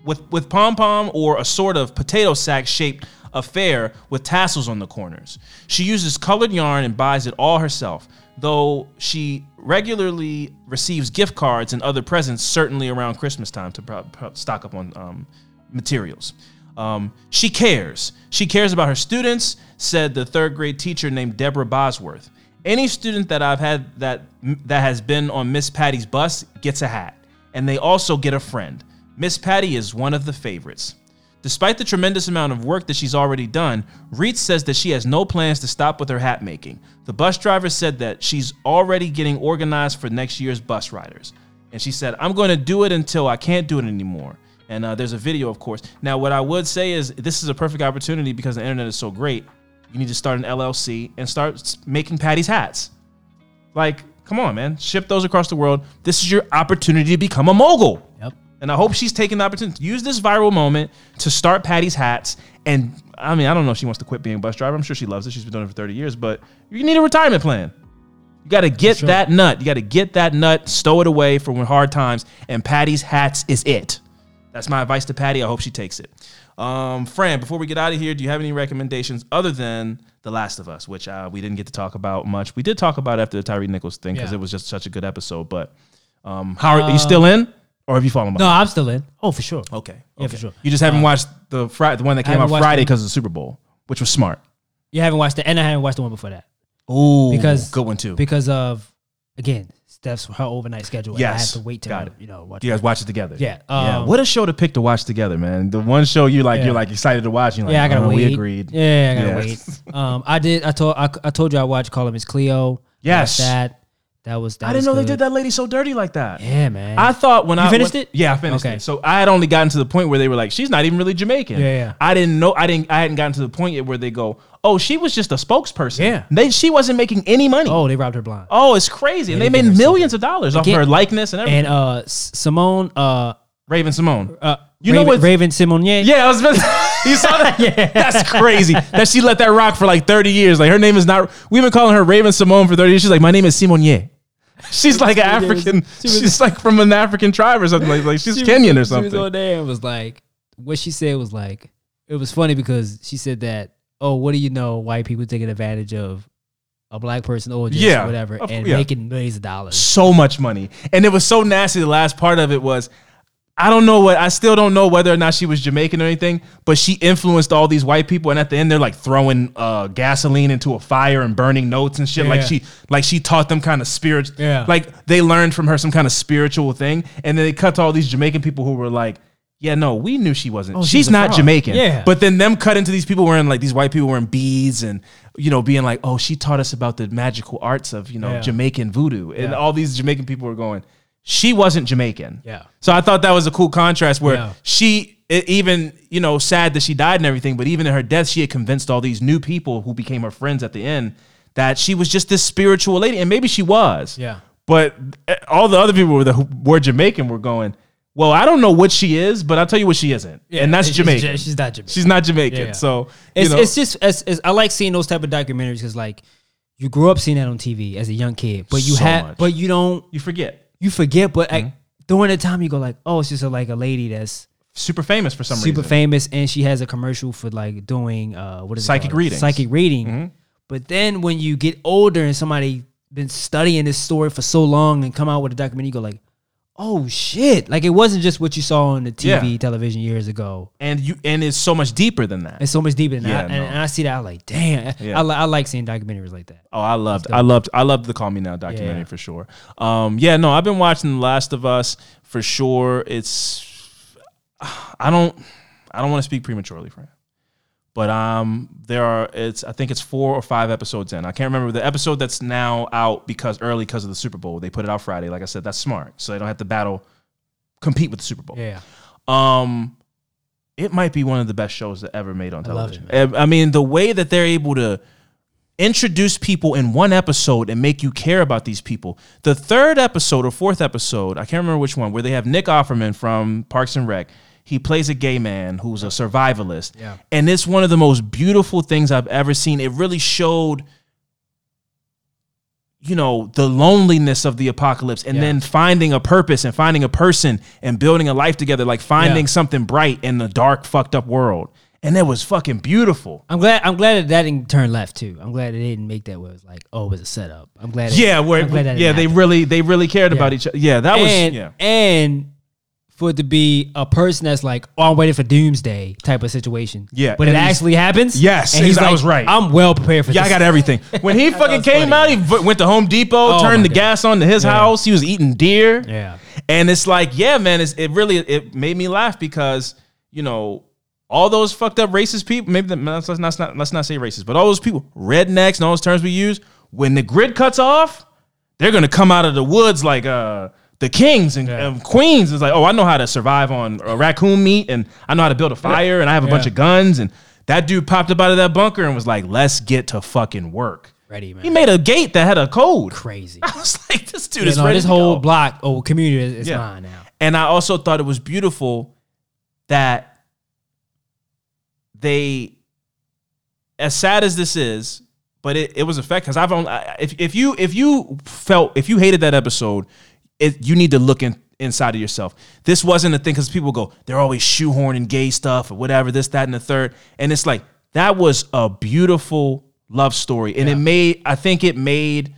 with with pom pom, or a sort of potato sack shaped affair with tassels on the corners. She uses colored yarn and buys it all herself, though she regularly receives gift cards and other presents, certainly around Christmas time, to pro- pro- stock up on um, materials. Um, she cares. She cares about her students, said the third grade teacher named Deborah Bosworth. Any student that I've had that that has been on Miss Patty's bus gets a hat, and they also get a friend. Miss Patty is one of the favorites. Despite the tremendous amount of work that she's already done, Reitz says that she has no plans to stop with her hat making. The bus driver said that she's already getting organized for next year's bus riders. And she said, I'm going to do it until I can't do it anymore. And uh, there's a video, of course. Now, what I would say is this is a perfect opportunity because the internet is so great. You need to start an LLC and start making Patty's hats. Like, come on, man. Ship those across the world. This is your opportunity to become a mogul. Yep. And I hope she's taking the opportunity to use this viral moment to start Patty's hats. And I mean, I don't know if she wants to quit being a bus driver. I'm sure she loves it. She's been doing it for 30 years, but you need a retirement plan. You got to get that nut. You got to get that nut, stow it away for when hard times. And Patty's hats is it. That's my advice to Patty. I hope she takes it. Um, Fran, before we get out of here, do you have any recommendations other than The Last of Us, which uh, we didn't get to talk about much? We did talk about after the Tyre Nichols thing because Yeah. it was just such a good episode. But um, how are, are you still in, or have you fallen by No, behind? I'm still in. Oh, for sure. Okay. Yeah, okay. for sure. You just haven't watched the Friday, the one that came haven't out watched Friday the- because of the Super Bowl, which was smart. You haven't watched it, and I haven't watched the one before that Ooh, because good one too. Because of again, Steph's her overnight schedule. and I Yes. have to wait to Got it. you know watch. you guys watch it together. Yeah, yeah. um, What a show to pick to watch together, man. The one show you like, Yeah. you're like excited to watch. You're like, yeah, I gotta oh, wait. We agreed. Yeah, I gotta Yeah. wait. Um, I did. I told. I, I told you I watched Call Him Miss Cleo. Yes. Watched that that was. That I didn't know they did that lady so dirty like that. Yeah, man. I thought when You I finished when- it? Yeah, I finished Okay. it. So I had only gotten to the point where they were like, she's not even really Jamaican. Yeah, yeah. I didn't know. I didn't. I hadn't gotten to the point yet where they go, oh, she was just a spokesperson. Yeah. They she wasn't making any money. oh, they robbed her blind. Oh, it's crazy. And they they made millions of dollars off Again- her likeness and everything. And uh, Simone. Uh, Raven Simone. uh, You know what? Raven Simonier. Yeah, I was. you saw that? yeah, that's crazy. That she let that rock for like thirty years. Like her name is not. We've been calling her Raven Simone for thirty years. She's like, my name is Simonier. She's like an African. She was- she's like from an African tribe or something. Like, like she's She was- Kenyan or She was something. on there and was like, what she said was like, it was funny because she said that, oh, what do you know? White people taking advantage of a black person or just Yeah, whatever of- and yeah. making millions of dollars. so much money. And it was so nasty. The last part of it was, I don't know what, I still don't know whether or not she was Jamaican or anything, but she influenced all these white people. And at the end, they're like throwing uh, gasoline into a fire and burning notes and shit. Like she, like she taught them kind of spirit. Yeah. Like they learned from her some kind of spiritual thing. And then they cut to all these Jamaican people who were like, yeah, no, we knew she wasn't. Oh, she She's not fraud. Jamaican. Yeah. But then them cut into these people wearing like these white people wearing beads and you know being like, oh, she taught us about the magical arts of you know Yeah. Jamaican voodoo, and Yeah. all these Jamaican people were going. She wasn't Jamaican. Yeah. So I thought that was a cool contrast where Yeah. she it, even you know sad that she died and everything, but even in her death, she had convinced all these new people who became her friends at the end that she was just this spiritual lady, and maybe she was. Yeah. But eh, all the other people that who were Jamaican were going. Well, I don't know what she is, but I'll tell you what she isn't, and that's She's- Jamaican. She's, not Jamaican. She's not Jamaican. Yeah, yeah. So you it's, know, it's just it's, it's, I like seeing those type of documentaries because like you grew up seeing that on TV as a young kid, but you So have much. but you don't you forget. you forget. But Mm-hmm. like, during the time you go like, oh, it's just a, like a lady that's Super famous for some super reason. famous and she has a commercial for like doing uh what is it Psychic reading. Mm-hmm. psychic reading. But then when you get older and somebody been studying this story for so long and come out with a documentary, you go like, oh shit! Like it wasn't just what you saw on the TV Yeah. television years ago. and you and it's so much deeper than that. It's so much deeper than Yeah, that, and, no. and I see that I'm like, damn. Yeah. I, I like seeing documentaries like that. Oh, I loved, I loved, I loved the Call Me Now documentary for sure. Um, yeah, no, I've been watching The Last of Us for sure. It's, I don't, I don't want to speak prematurely, friend, but um, there are, it's, I think it's four or five episodes in. I can't remember the episode that's now out because early because of the Super Bowl. They put it out Friday. Like I said, that's smart, so they don't have to battle, compete with the Super Bowl. Yeah, Um, it might be one of the best shows that ever made on television. I I mean, the way that they're able to introduce people in one episode and make you care about these people. The third episode or fourth episode, I can't remember which one, where they have Nick Offerman from Parks and Rec. He plays a gay man who's a survivalist. Yeah. And it's one of the most beautiful things I've ever seen. It really showed you know the loneliness of the apocalypse and Yeah. then finding a purpose and finding a person and building a life together like finding Yeah. something bright in the dark fucked up world and it was fucking beautiful I'm glad. I'm glad that that didn't turn left too. I'm glad it didn't make that where it was like, oh, it was a setup. I'm glad. It, yeah where glad yeah they happen. really they really cared about each other yeah that was yeah and for it to be a person that's like, oh, I'm waiting for doomsday type of situation. Yeah, But it actually happens. Yes, and he's I like, was right. I'm well prepared for this. Yeah, I got everything. When he fucking came funny, out, he v- went to Home Depot, Oh turned the God. gas on to his Yeah. house. He was eating deer. Yeah. And it's like, yeah, man, it's, it really it made me laugh because you know all those fucked up racist people. Maybe the, let's, not, let's not let's not say racist, but all those people, rednecks, and all those terms we use. When the grid cuts off, they're gonna come out of the woods like uh the kings and, Yeah. and queens. is like, oh, I know how to survive on uh, raccoon meat, and I know how to build a fire, and I have a bunch of guns. And that dude popped up out of that bunker and was like, let's get to fucking work. Ready, man. He made a gate that had a code. crazy. I was like, this dude You is know, ready this to whole go. block or community is, is Yeah. mine now. And I also thought it was beautiful that they, as sad as this is, but it, it was effect because I've only if if you if you felt if you hated that episode, it you need to look in inside of yourself. This wasn't a thing because people go they're always shoehorning gay stuff or whatever this that and the third, and it's like that was a beautiful love story, and it made I think it made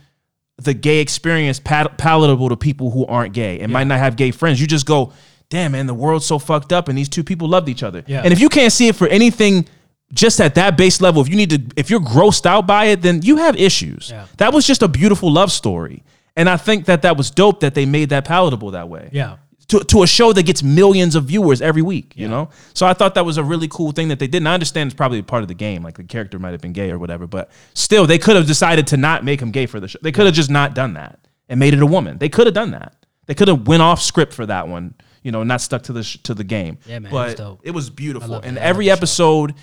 the gay experience pal- palatable to people who aren't gay and might not have gay friends. You just go, damn man, the world's so fucked up, and these two people loved each other. Yeah. And if you can't see it for anything, just at that base level, if you need to, if you're grossed out by it, then you have issues. Yeah. That was just a beautiful love story, and I think that that was dope that they made that palatable that way Yeah. to, to a show that gets millions of viewers every week, you know? So I thought that was a really cool thing that they did. And I understand it's probably part of the game, like the character might have been gay or whatever, but still, they could have decided to not make him gay for the show. They could have just not done that and made it a woman. They could have done that. They could have went off script for that one, you know, not stuck to the sh- to the game. Yeah, man, it But was it was beautiful, and it. I love every the show. episode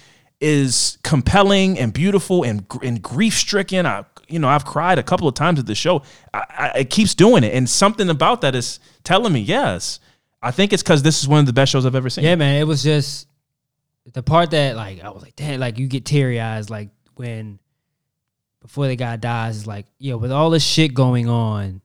is compelling and beautiful and gr- and grief stricken. I you know I've cried a couple of times at the show. I, I, it keeps doing it, and something about that is telling me yes. I think it's because this is one of the best shows I've ever seen. Yeah, man. It was just the part that like I was like, damn, like you get teary eyes like when before the guy dies is like, yo, with all this shit going on,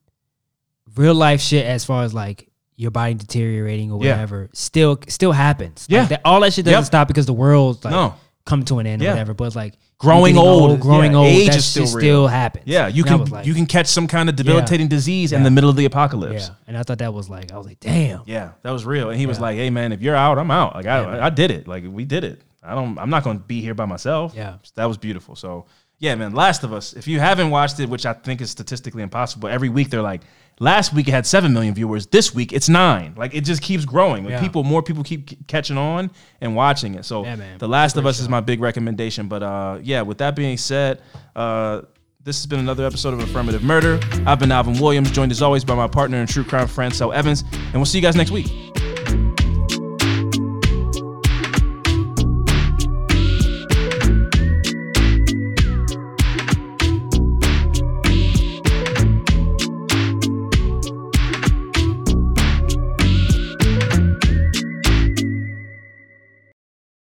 real life shit as far as like your body deteriorating or Yeah. whatever, still still happens. Like, Yeah. that, all that shit doesn't Yep. stop because the world's like No. come to an end Yeah. or whatever. But like Growing getting old, growing yeah, old, age that is still real. still happens. Yeah, you And I can was like- you can catch some kind of debilitating disease in the middle of the apocalypse. yeah. And I thought that was like I was like, damn. Yeah, that was real. And he was like, "Hey man, if you're out, I'm out. Like I. I did it. Like we did it. I don't. I'm not going to be here by myself. Yeah. that was beautiful. So yeah, man. Last of Us. If you haven't watched it, which I think is statistically impossible, every week they're like, last week it had seven million viewers. This week it's nine. Like it just keeps growing. Like Yeah. people, more people keep c- catching on and watching it. So Yeah, man. The Last of Us is my big recommendation. But uh, yeah, with that being said, uh. This has been another episode of Affirmative Murder. I've been Alvin Williams, joined as always by my partner in true crime, Francel Evans, and we'll see you guys next week.